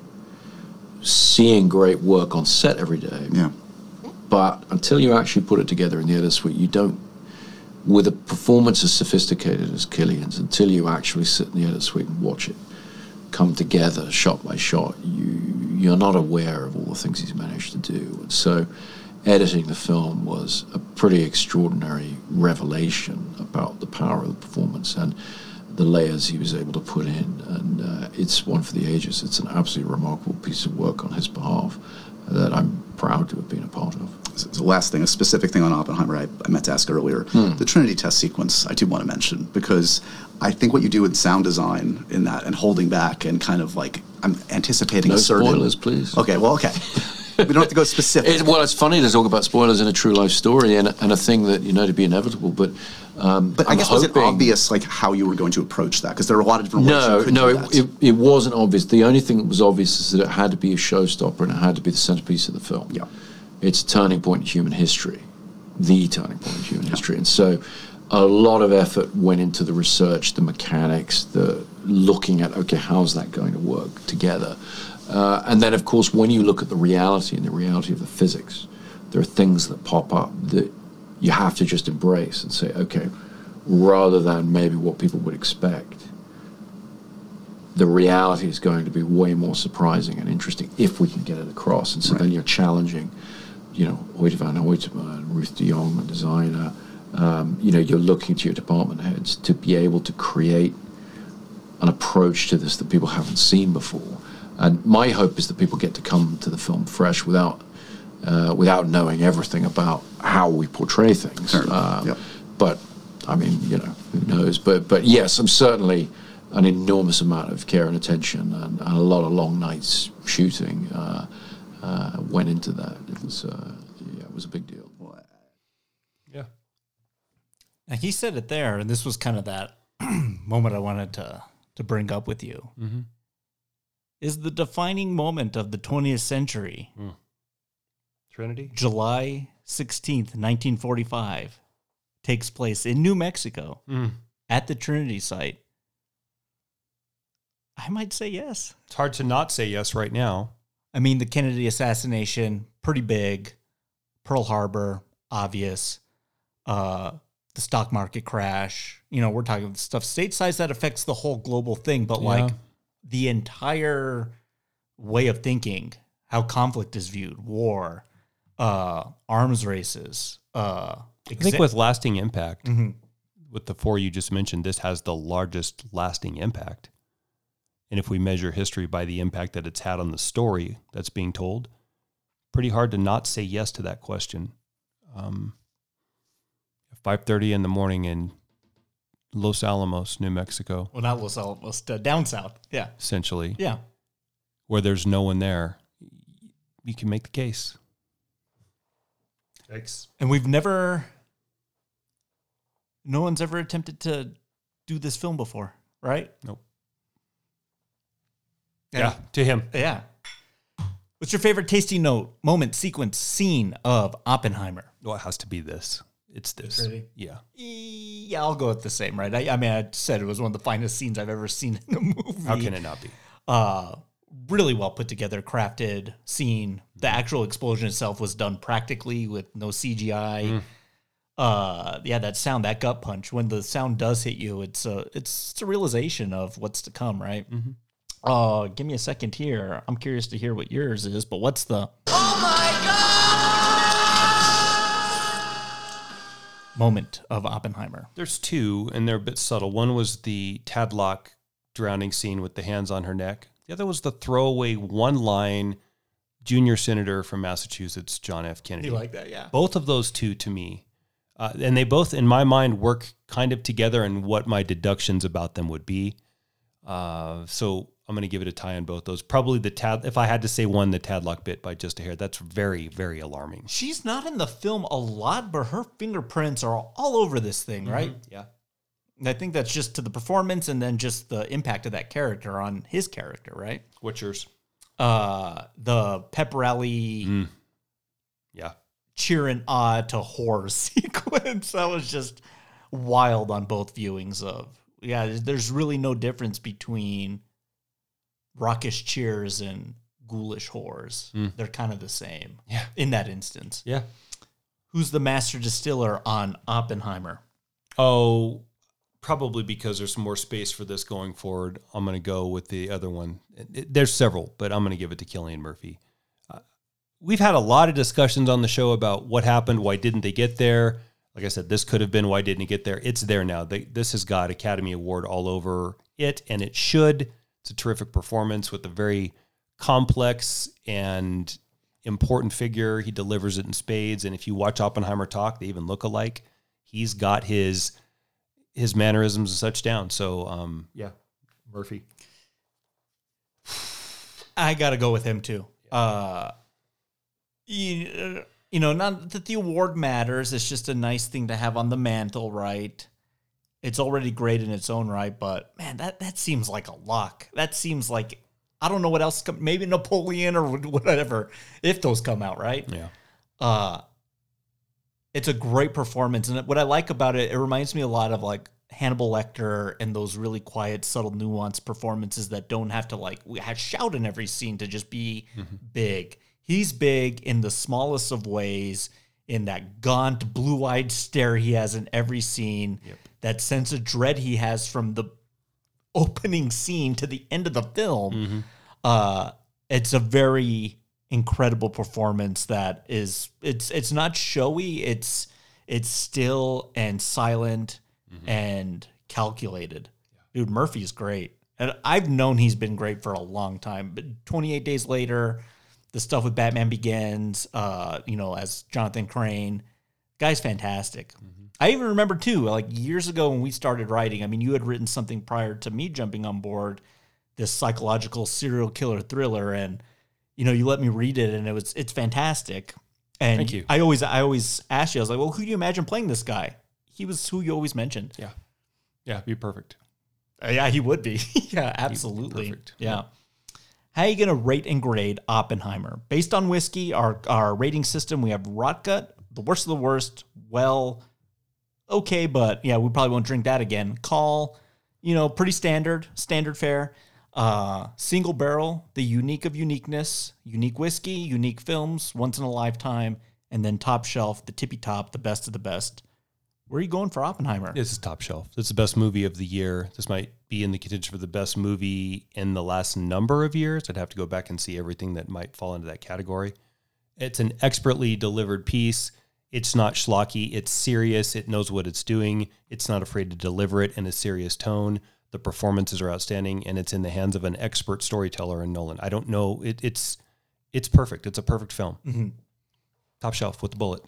seeing great work on set every day, Yeah. but until you actually put it together in the edit suite, you don't. With a performance as sophisticated as Cillian's, until you actually sit in the edit suite and watch it come together shot by shot, you you're not aware of all the things he's managed to do. And so, editing the film was a pretty extraordinary revelation about the power of the performance and the layers he was able to put in. And uh, it's one for the ages. It's an absolutely remarkable piece of work on his behalf that I'm proud to have been a part of. So the last thing, a specific thing on Oppenheimer I, I meant to ask earlier. The Trinity test sequence, I do want to mention because I think what you do with sound design in that and holding back and kind of like I'm anticipating No a certain spoilers, please. Okay, well, okay. We don't have to go specific. It, well, it's funny to talk about spoilers in a true life story and, and a thing that you know to be inevitable, but um, but I I'm guess was it hoping- obvious like how you were going to approach that? Because there are a lot of different ways No, you could no, it, it, it wasn't obvious. The only thing that was obvious is that it had to be a showstopper and it had to be the centerpiece of the film. Yeah. It's a turning point in human history, the turning point in human history. And so a lot of effort went into the research, the mechanics, the looking at, okay, how's that going to work together? Uh, and then, of course, when you look at the reality and the reality of the physics, there are things that pop up that you have to just embrace and say, okay, rather than maybe what people would expect, the reality is going to be way more surprising and interesting if we can get it across. And so then you're challenging, you know, Hoyte van Hoytema and Ruth de Jong, the designer. Um, you know, you're looking to your department heads to be able to create an approach to this that people haven't seen before. And my hope is that people get to come to the film fresh without uh, without knowing everything about how we portray things. Fair Um, yep. But I mean, you know, who knows? But but yes, I'm certainly an enormous amount of care and attention, and, and a lot of long nights shooting uh, uh, went into that. It was uh, yeah, it was a big deal. Yeah. Now, he said it there, and this was kind of that moment I wanted to to bring up with you. Mm-hmm. Is the defining moment of the 20th century Trinity. July 16th, 1945, takes place in New Mexico Mm. at the Trinity site? I might say yes. It's hard to not say yes right now. I mean, the Kennedy assassination, pretty big. Pearl Harbor, obvious. Uh, the stock market crash. You know, we're talking stuff stateside that affects the whole global thing, but like Yeah. The entire way of thinking, how conflict is viewed, war, uh, arms races. Uh, I think with lasting impact, Mhm. with the four you just mentioned, this has the largest lasting impact. And if we measure history by the impact that it's had on the story that's being told, pretty hard to not say yes to that question. Um, Five thirty in the morning in Los Alamos, New Mexico, well, not Los Alamos, uh, down south. Yeah, essentially, yeah. where there's no one there, you can make the case. Thanks. And we've never, no one's ever attempted to do this film before, right? Nope. And- Yeah, to him. Yeah. What's your favorite tasty note, moment, sequence, scene of Oppenheimer? Well, it has to be this. It's this. Really? Yeah. Yeah, I'll go with the same, right? I, I mean, I said it was one of the finest scenes I've ever seen in a movie. How can it not be? Uh, really well put together, crafted scene. The actual explosion itself was done practically with no CGI. Uh, yeah, that sound, that gut punch. When the sound does hit you, it's a it's, it's a realization of what's to come, right? Uh, give me a second here. I'm curious to hear what yours is, but what's the moment of Oppenheimer? There's two, and they're a bit subtle. One was the Tatlock drowning scene with the hands on her neck. The other was the throwaway one line junior senator from Massachusetts, John F. Kennedy. You like that, yeah? Both of those two to me, uh, and they both, in my mind, work kind of together and what my deductions about them would be. Uh, so I'm going to give it a tie on both those. Probably the Tad, if I had to say one, the Tatlock bit by just a hair. That's very, very alarming. She's not in the film a lot, but her fingerprints are all over this thing, right? Yeah. And I think that's just to the performance and then just the impact of that character on his character, right? What's yours? Uh, the pep rally Yeah. cheering ah to horror sequence that was just wild on both viewings of yeah there's really no difference between raucous cheers and ghoulish horrors they're kind of the same Yeah. in that instance Yeah. who's the master distiller on oppenheimer Oh, probably because there's more space for this going forward. I'm going to go with the other one. There's several, but I'm going to give it to Cillian Murphy. Uh, we've had a lot of discussions on the show about what happened, why didn't they get there? Like I said, this could have been why didn't it get there? It's there now. They, this has got Academy Award all over it, and it should. It's a terrific performance with a very complex and important figure. He delivers it in spades, and if you watch Oppenheimer talk, they even look alike. He's got his his mannerisms and such down. So um, yeah, Murphy. I got to go with him too. Uh, you, you know, not that the award matters. It's just a nice thing to have on the mantle, right? It's already great in its own right, but man, that that seems like a lock. That seems like I don't know what else. Come, maybe Napoleon or whatever. If those come out, right? Yeah. uh it's a great performance and what i like about it it reminds me a lot of like hannibal lecter and those really quiet subtle nuanced performances that don't have to like we have shout in every scene to just be big he's big in the smallest of ways in that gaunt blue-eyed stare he has in every scene that sense of dread he has from the opening scene to the end of the film uh it's a very incredible performance that is it's it's not showy it's it's still and silent and calculated. Dude murphy's great. And i've known he's been great for a long time but 28 days later the stuff with batman begins uh you know as jonathan crane guy's fantastic i even remember too like years ago when we started writing i mean you had written something prior to me jumping on board this psychological serial killer thriller and you know you let me read it and it was it's fantastic and Thank you. i always i always asked you i was like well who do you imagine playing this guy he was who you always mentioned Yeah. Yeah. Be perfect. Uh, yeah he would be yeah absolutely perfect. yeah how are you going to rate and grade oppenheimer? Based on whiskey our our rating system we have rotgut the worst of the worst well okay but yeah we probably won't drink that again. Call you know pretty standard standard fare. Uh single barrel the unique of uniqueness unique whiskey unique films once in a lifetime and then top shelf the tippy top the best of the best where are you going for oppenheimer This is top shelf. This is the best movie of the year. This might be in the contention for the best movie in the last number of years. I'd have to go back and see everything that might fall into that category. It's an expertly delivered piece. It's not schlocky. It's serious. It knows what it's doing. It's not afraid to deliver it in a serious tone. The performances are outstanding, and it's in the hands of an expert storyteller in Nolan. I don't know. It, it's it's perfect. It's a perfect film. Mm-hmm. Top shelf with the bullet.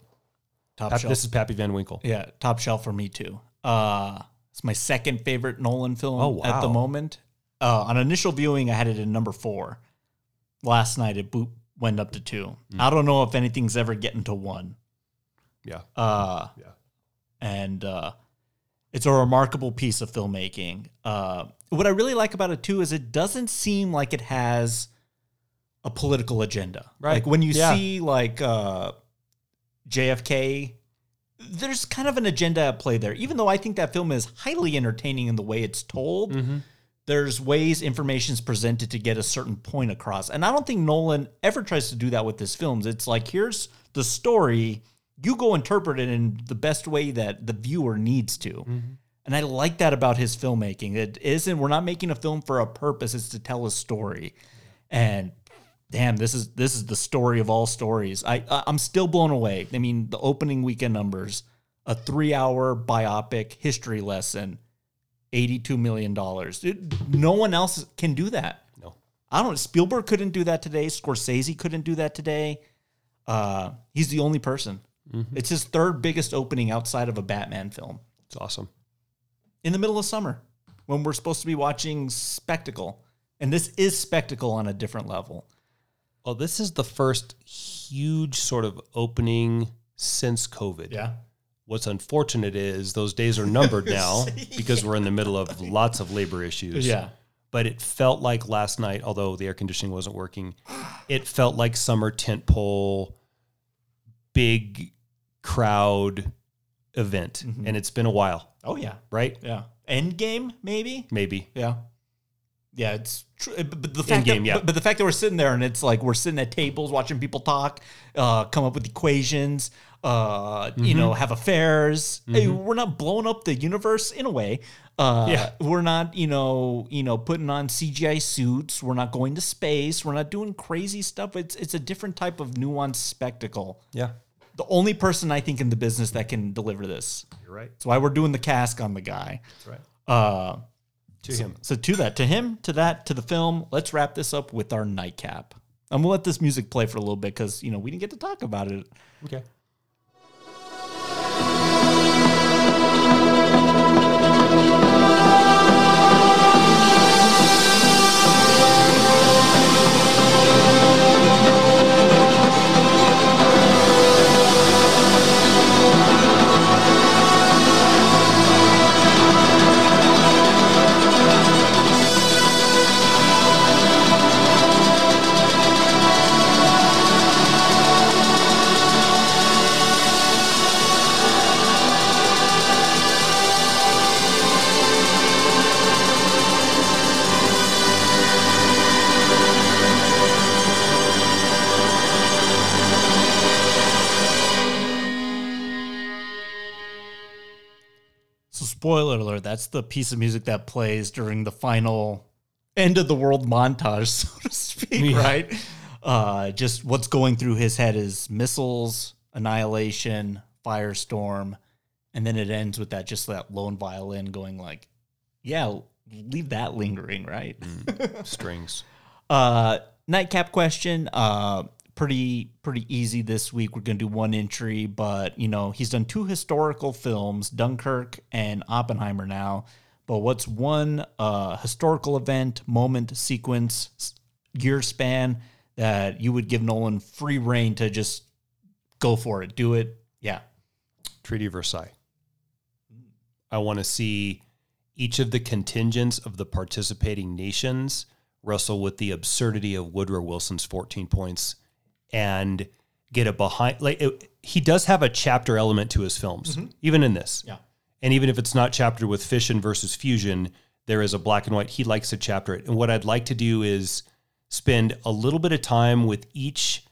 Top Pap- shelf this is Pappy Van Winkle. Yeah, top shelf for me too. Uh, it's my second favorite Nolan film Oh, at the moment. Uh, on initial viewing, I had it in number four. Last night, it boop went up to two. Hmm. I don't know if anything's ever getting to one. Yeah. Uh, Yeah. and uh, it's a remarkable piece of filmmaking. Uh, what I really like about it too is it doesn't seem like it has a political agenda. Right. Like when you Yeah. see like uh, JFK, there's kind of an agenda at play there. Even though I think that film is highly entertaining in the way it's told, mm-hmm. there's ways information is presented to get a certain point across. And I don't think Nolan ever tries to do that with his films. It's like, here's the story, you go interpret it in the best way that the viewer needs to. Mm-hmm. And I like that about his filmmaking. It isn't, we're not making a film for a purpose, it's to tell a story. And damn, this is this is the story of all stories. I I- I'm still blown away. I mean, the opening weekend numbers, a three hour biopic history lesson, eighty two million dollars. No one else can do that. No. I don't. Spielberg couldn't do that today. Scorsese couldn't do that today. Uh, he's the only person. It's his third biggest opening outside of a Batman film It's awesome. in the middle of summer when we're supposed to be watching spectacle. And this is spectacle on a different level. Well, this is the first huge sort of opening since COVID. Yeah. What's unfortunate is those days are numbered now because we're in the middle of lots of labor issues. Yeah. But it felt like last night, although the air conditioning wasn't working, it felt like summer tent pole, big crowd event. Mm-hmm. And it's been a while, Oh yeah. right? Yeah. End game, maybe? Maybe. Yeah. Yeah, it's true. But but the fact Endgame, that, yeah. but, but the fact that we're sitting there and it's like we're sitting at tables watching people talk, uh, come up with equations, uh, Mm-hmm. you know, have affairs. Hey, we're not blowing up the universe in a way. Uh, Yeah. we're not, you know, you know, putting on CGI suits. We're not going to space. We're not doing crazy stuff. It's it's a different type of nuanced spectacle. Yeah. The only person I think in the business that can deliver this. You're right. That's why we're doing the cask on the guy. That's right. Uh, To him. so to that, to him, to that, to the film. Let's wrap this up with our nightcap. I'm gonna let this music play for a little bit because you know we didn't get to talk about it. Okay. Spoiler alert, that's the piece of music that plays during the final end of the world montage, so to speak, right? Uh, just what's going through his head is missiles, annihilation, firestorm, and then it ends with that just that lone violin going like, yeah, leave that lingering, right? Strings. Uh, nightcap question. Uh, pretty pretty easy this week. We're gonna do one entry, but you know he's done two historical films, Dunkirk and Oppenheimer now. But what's one uh, historical event, moment, sequence, year span that you would give Nolan free reign to just go for it, do it? Yeah, Treaty of Versailles. I want to see each of the contingents of the participating nations wrestle with the absurdity of Woodrow Wilson's 14 points and get a behind like it, he does have a chapter element to his films mm-hmm. even in this. Yeah. and even if it's not chaptered with fission versus fusion there is a black and white he likes to chapter it. And what i'd like to do is spend a little bit of time with each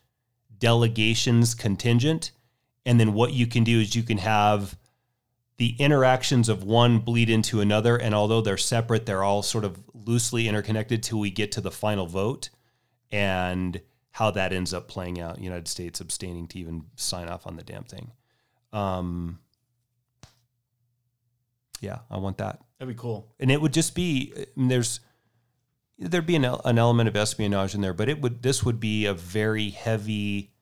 delegation's contingent. And then what you can do is you can have the interactions of one bleed into another. And although they're separate they're all sort of loosely interconnected till we get to the final vote. And how that ends up playing out united states abstaining to even sign off on the damn thing. Um yeah i want that. That'd be cool. and it would just be I mean, there's there'd be an, an element of espionage in there but it would this would be a very heavy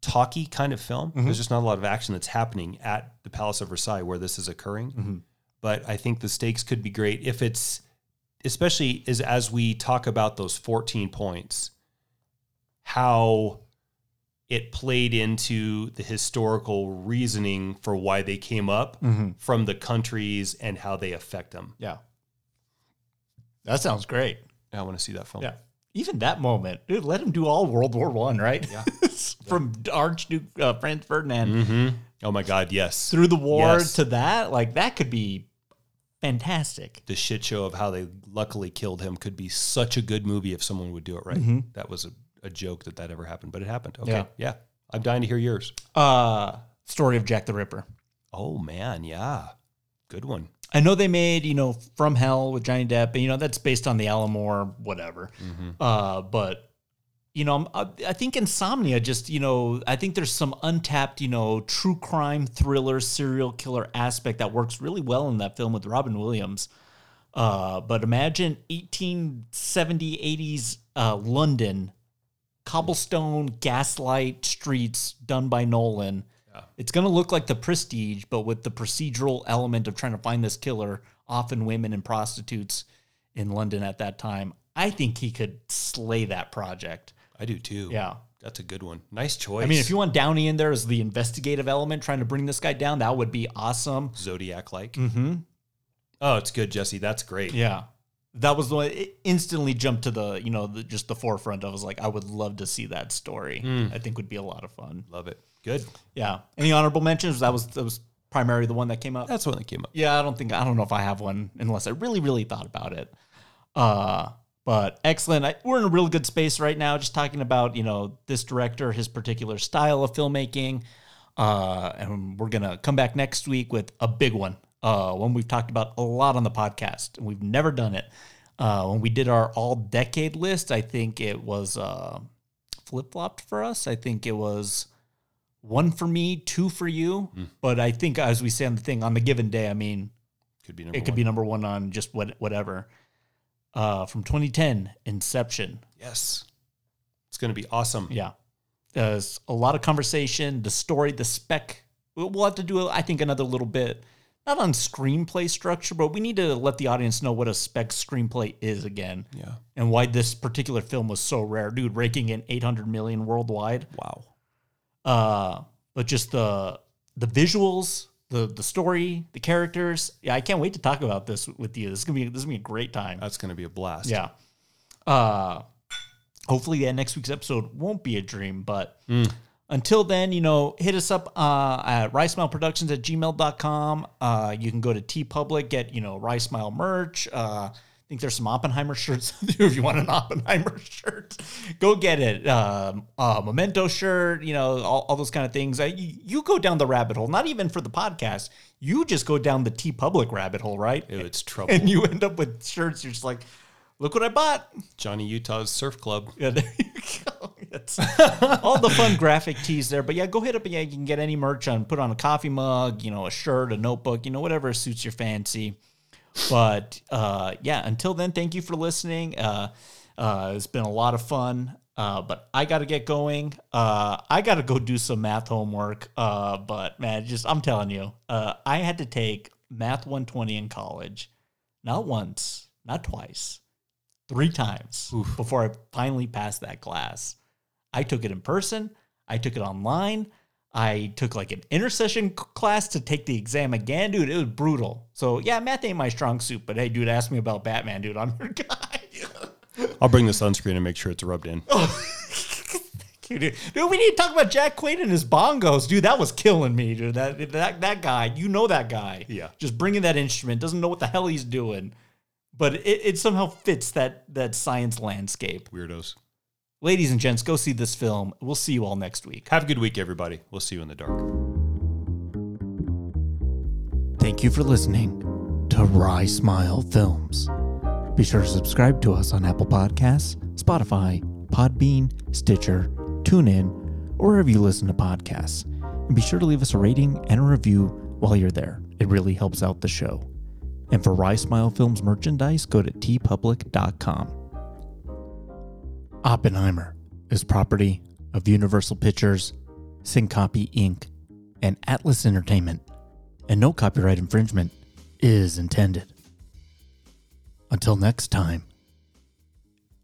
talky kind of film. There's just not a lot of action that's happening at the palace of versailles where this is occurring. But i think the stakes could be great if it's especially as as we talk about those 14 points how it played into the historical reasoning for why they came up mm-hmm. from the countries and how they affect them. Yeah, that sounds great. I want to see that film. Yeah. even that moment, dude, let him do all World War One, right? Yeah. From Archduke uh, Franz Ferdinand mm-hmm. Oh my God, yes. through the war Yes. to that, like that could be fantastic. the shit show of how they luckily killed him could be such a good movie if someone would do it right. Mm-hmm. That was a, a joke that that ever happened, but it happened. Okay, Yeah. yeah. I'm dying to hear yours. Uh, story of Jack the Ripper. Oh man, yeah, good one. I know they made, you know, From Hell with Johnny Depp, and you know that's based on the Alamo, whatever. Uh, but you know, I, I think Insomnia just, you know, I think there's some untapped, you know, true crime thriller serial killer aspect that works really well in that film with Robin Williams. Uh, but imagine 1870 80s uh, London, cobblestone, gaslight streets done by Nolan. It's going to look like the prestige, but with the procedural element of trying to find this killer, often women and prostitutes in London at that time. I think he could slay that project. I do too. Yeah. that's a good one. Nice choice. I mean, if you want Downey in there as the investigative element trying to bring this guy down, that would be awesome. Zodiac like. Mm-hmm. Oh, it's good, Jesse. That's great. Yeah. That was the one it instantly jumped to the, you know, the, just the forefront. I was like, I would love to see that story. I think would be a lot of fun. Love it. Good. Yeah. Any honorable mentions? That was that was primarily the one that came up. That's the one that came up. Yeah, I don't think I don't know if I have one unless I really really thought about it. Uh but excellent. I, we're in a real good space right now just talking about, you know, this director, his particular style of filmmaking. Uh and we're going to come back next week with a big one. Uh one we've talked about a lot on the podcast and we've never done it. Uh when we did our all decade list, I think it was uh flip-flopped for us. I think it was one for me, two for you. But I think, as we say on the thing, on the given day, I mean, Could be number it could be number one on just what whatever. Uh, from 2010, Inception. Yes. It's going to be awesome. Yeah, there's a lot of conversation. The story, the spec. We'll we'll have to do, I think, another little bit, not on screenplay structure, but we need to let the audience know what a spec screenplay is again. Yeah. and why this particular film was so rare, dude. Raking in 800 million worldwide. Wow. uh but just the the visuals the the story the characters yeah i can't wait to talk about this with you this is gonna be this is gonna be a great time That's going to be a blast. yeah uh hopefully yeah, next week's episode won't be a dream but until then you know hit us up uh at ryesmileproductions at gmail.com uh you can go to TeePublic get you know Rye Smile merch uh I think there's some Oppenheimer shirts if you want an Oppenheimer shirt. Go get it. Um, uh, memento shirt, you know, all, all those kind of things. Uh, you, you go down the rabbit hole, not even for the podcast. You just go down the TeePublic rabbit hole, right? Ew, it's trouble. And you end up with shirts. You're just like, look what I bought. Johnny Utah's Surf Club. Yeah, there you go. All the fun graphic tees there. But yeah, go hit up. Yeah, you can get any merch on, put on a coffee mug, you know, a shirt, a notebook, you know, whatever suits your fancy. But uh, yeah, until then, thank you for listening. Uh, uh, it's been a lot of fun. Uh, but I got to get going. Uh, I got to go do some math homework. Uh, but man, just I'm telling you, uh, I had to take math 120 in college, not once, not twice, three times before I finally passed that class. I took it in person. I took it online. I took like an intercession class to take the exam again, dude. It was brutal. So yeah, math ain't my strong suit, but hey, dude, ask me about Batman, dude. I'm your guy. I'll bring the sunscreen and make sure it's rubbed in. Thank you, Dude, dude, we need to talk about Jack Quaid and his bongos, dude. That was killing me, dude. That that that guy, you know that guy. Yeah. just bringing that instrument, doesn't know what the hell he's doing, but it, it somehow fits that that science landscape. Weirdos. Ladies and gents, go see this film. We'll see you all next week. Have a good week, everybody. We'll see you in the dark. Thank you for listening to Rye Smile Films. Be sure to subscribe to us on Apple Podcasts, Spotify, Podbean, Stitcher, TuneIn, or wherever you listen to podcasts. And be sure to leave us a rating and a review while you're there. It really helps out the show. And for Rye Smile Films merchandise, go to teepublic.com. Oppenheimer is property of Universal Pictures, Syncopy Inc., and Atlas Entertainment, and no copyright infringement is intended. Until next time,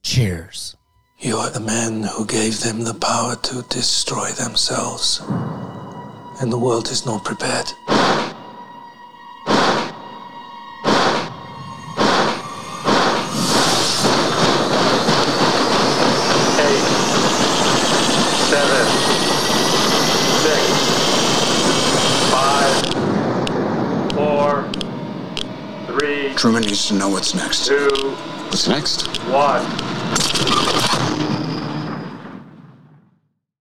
cheers. You are the man who gave them the power to destroy themselves. And the world is not prepared. Truman needs to know what's next. two, What's next? one.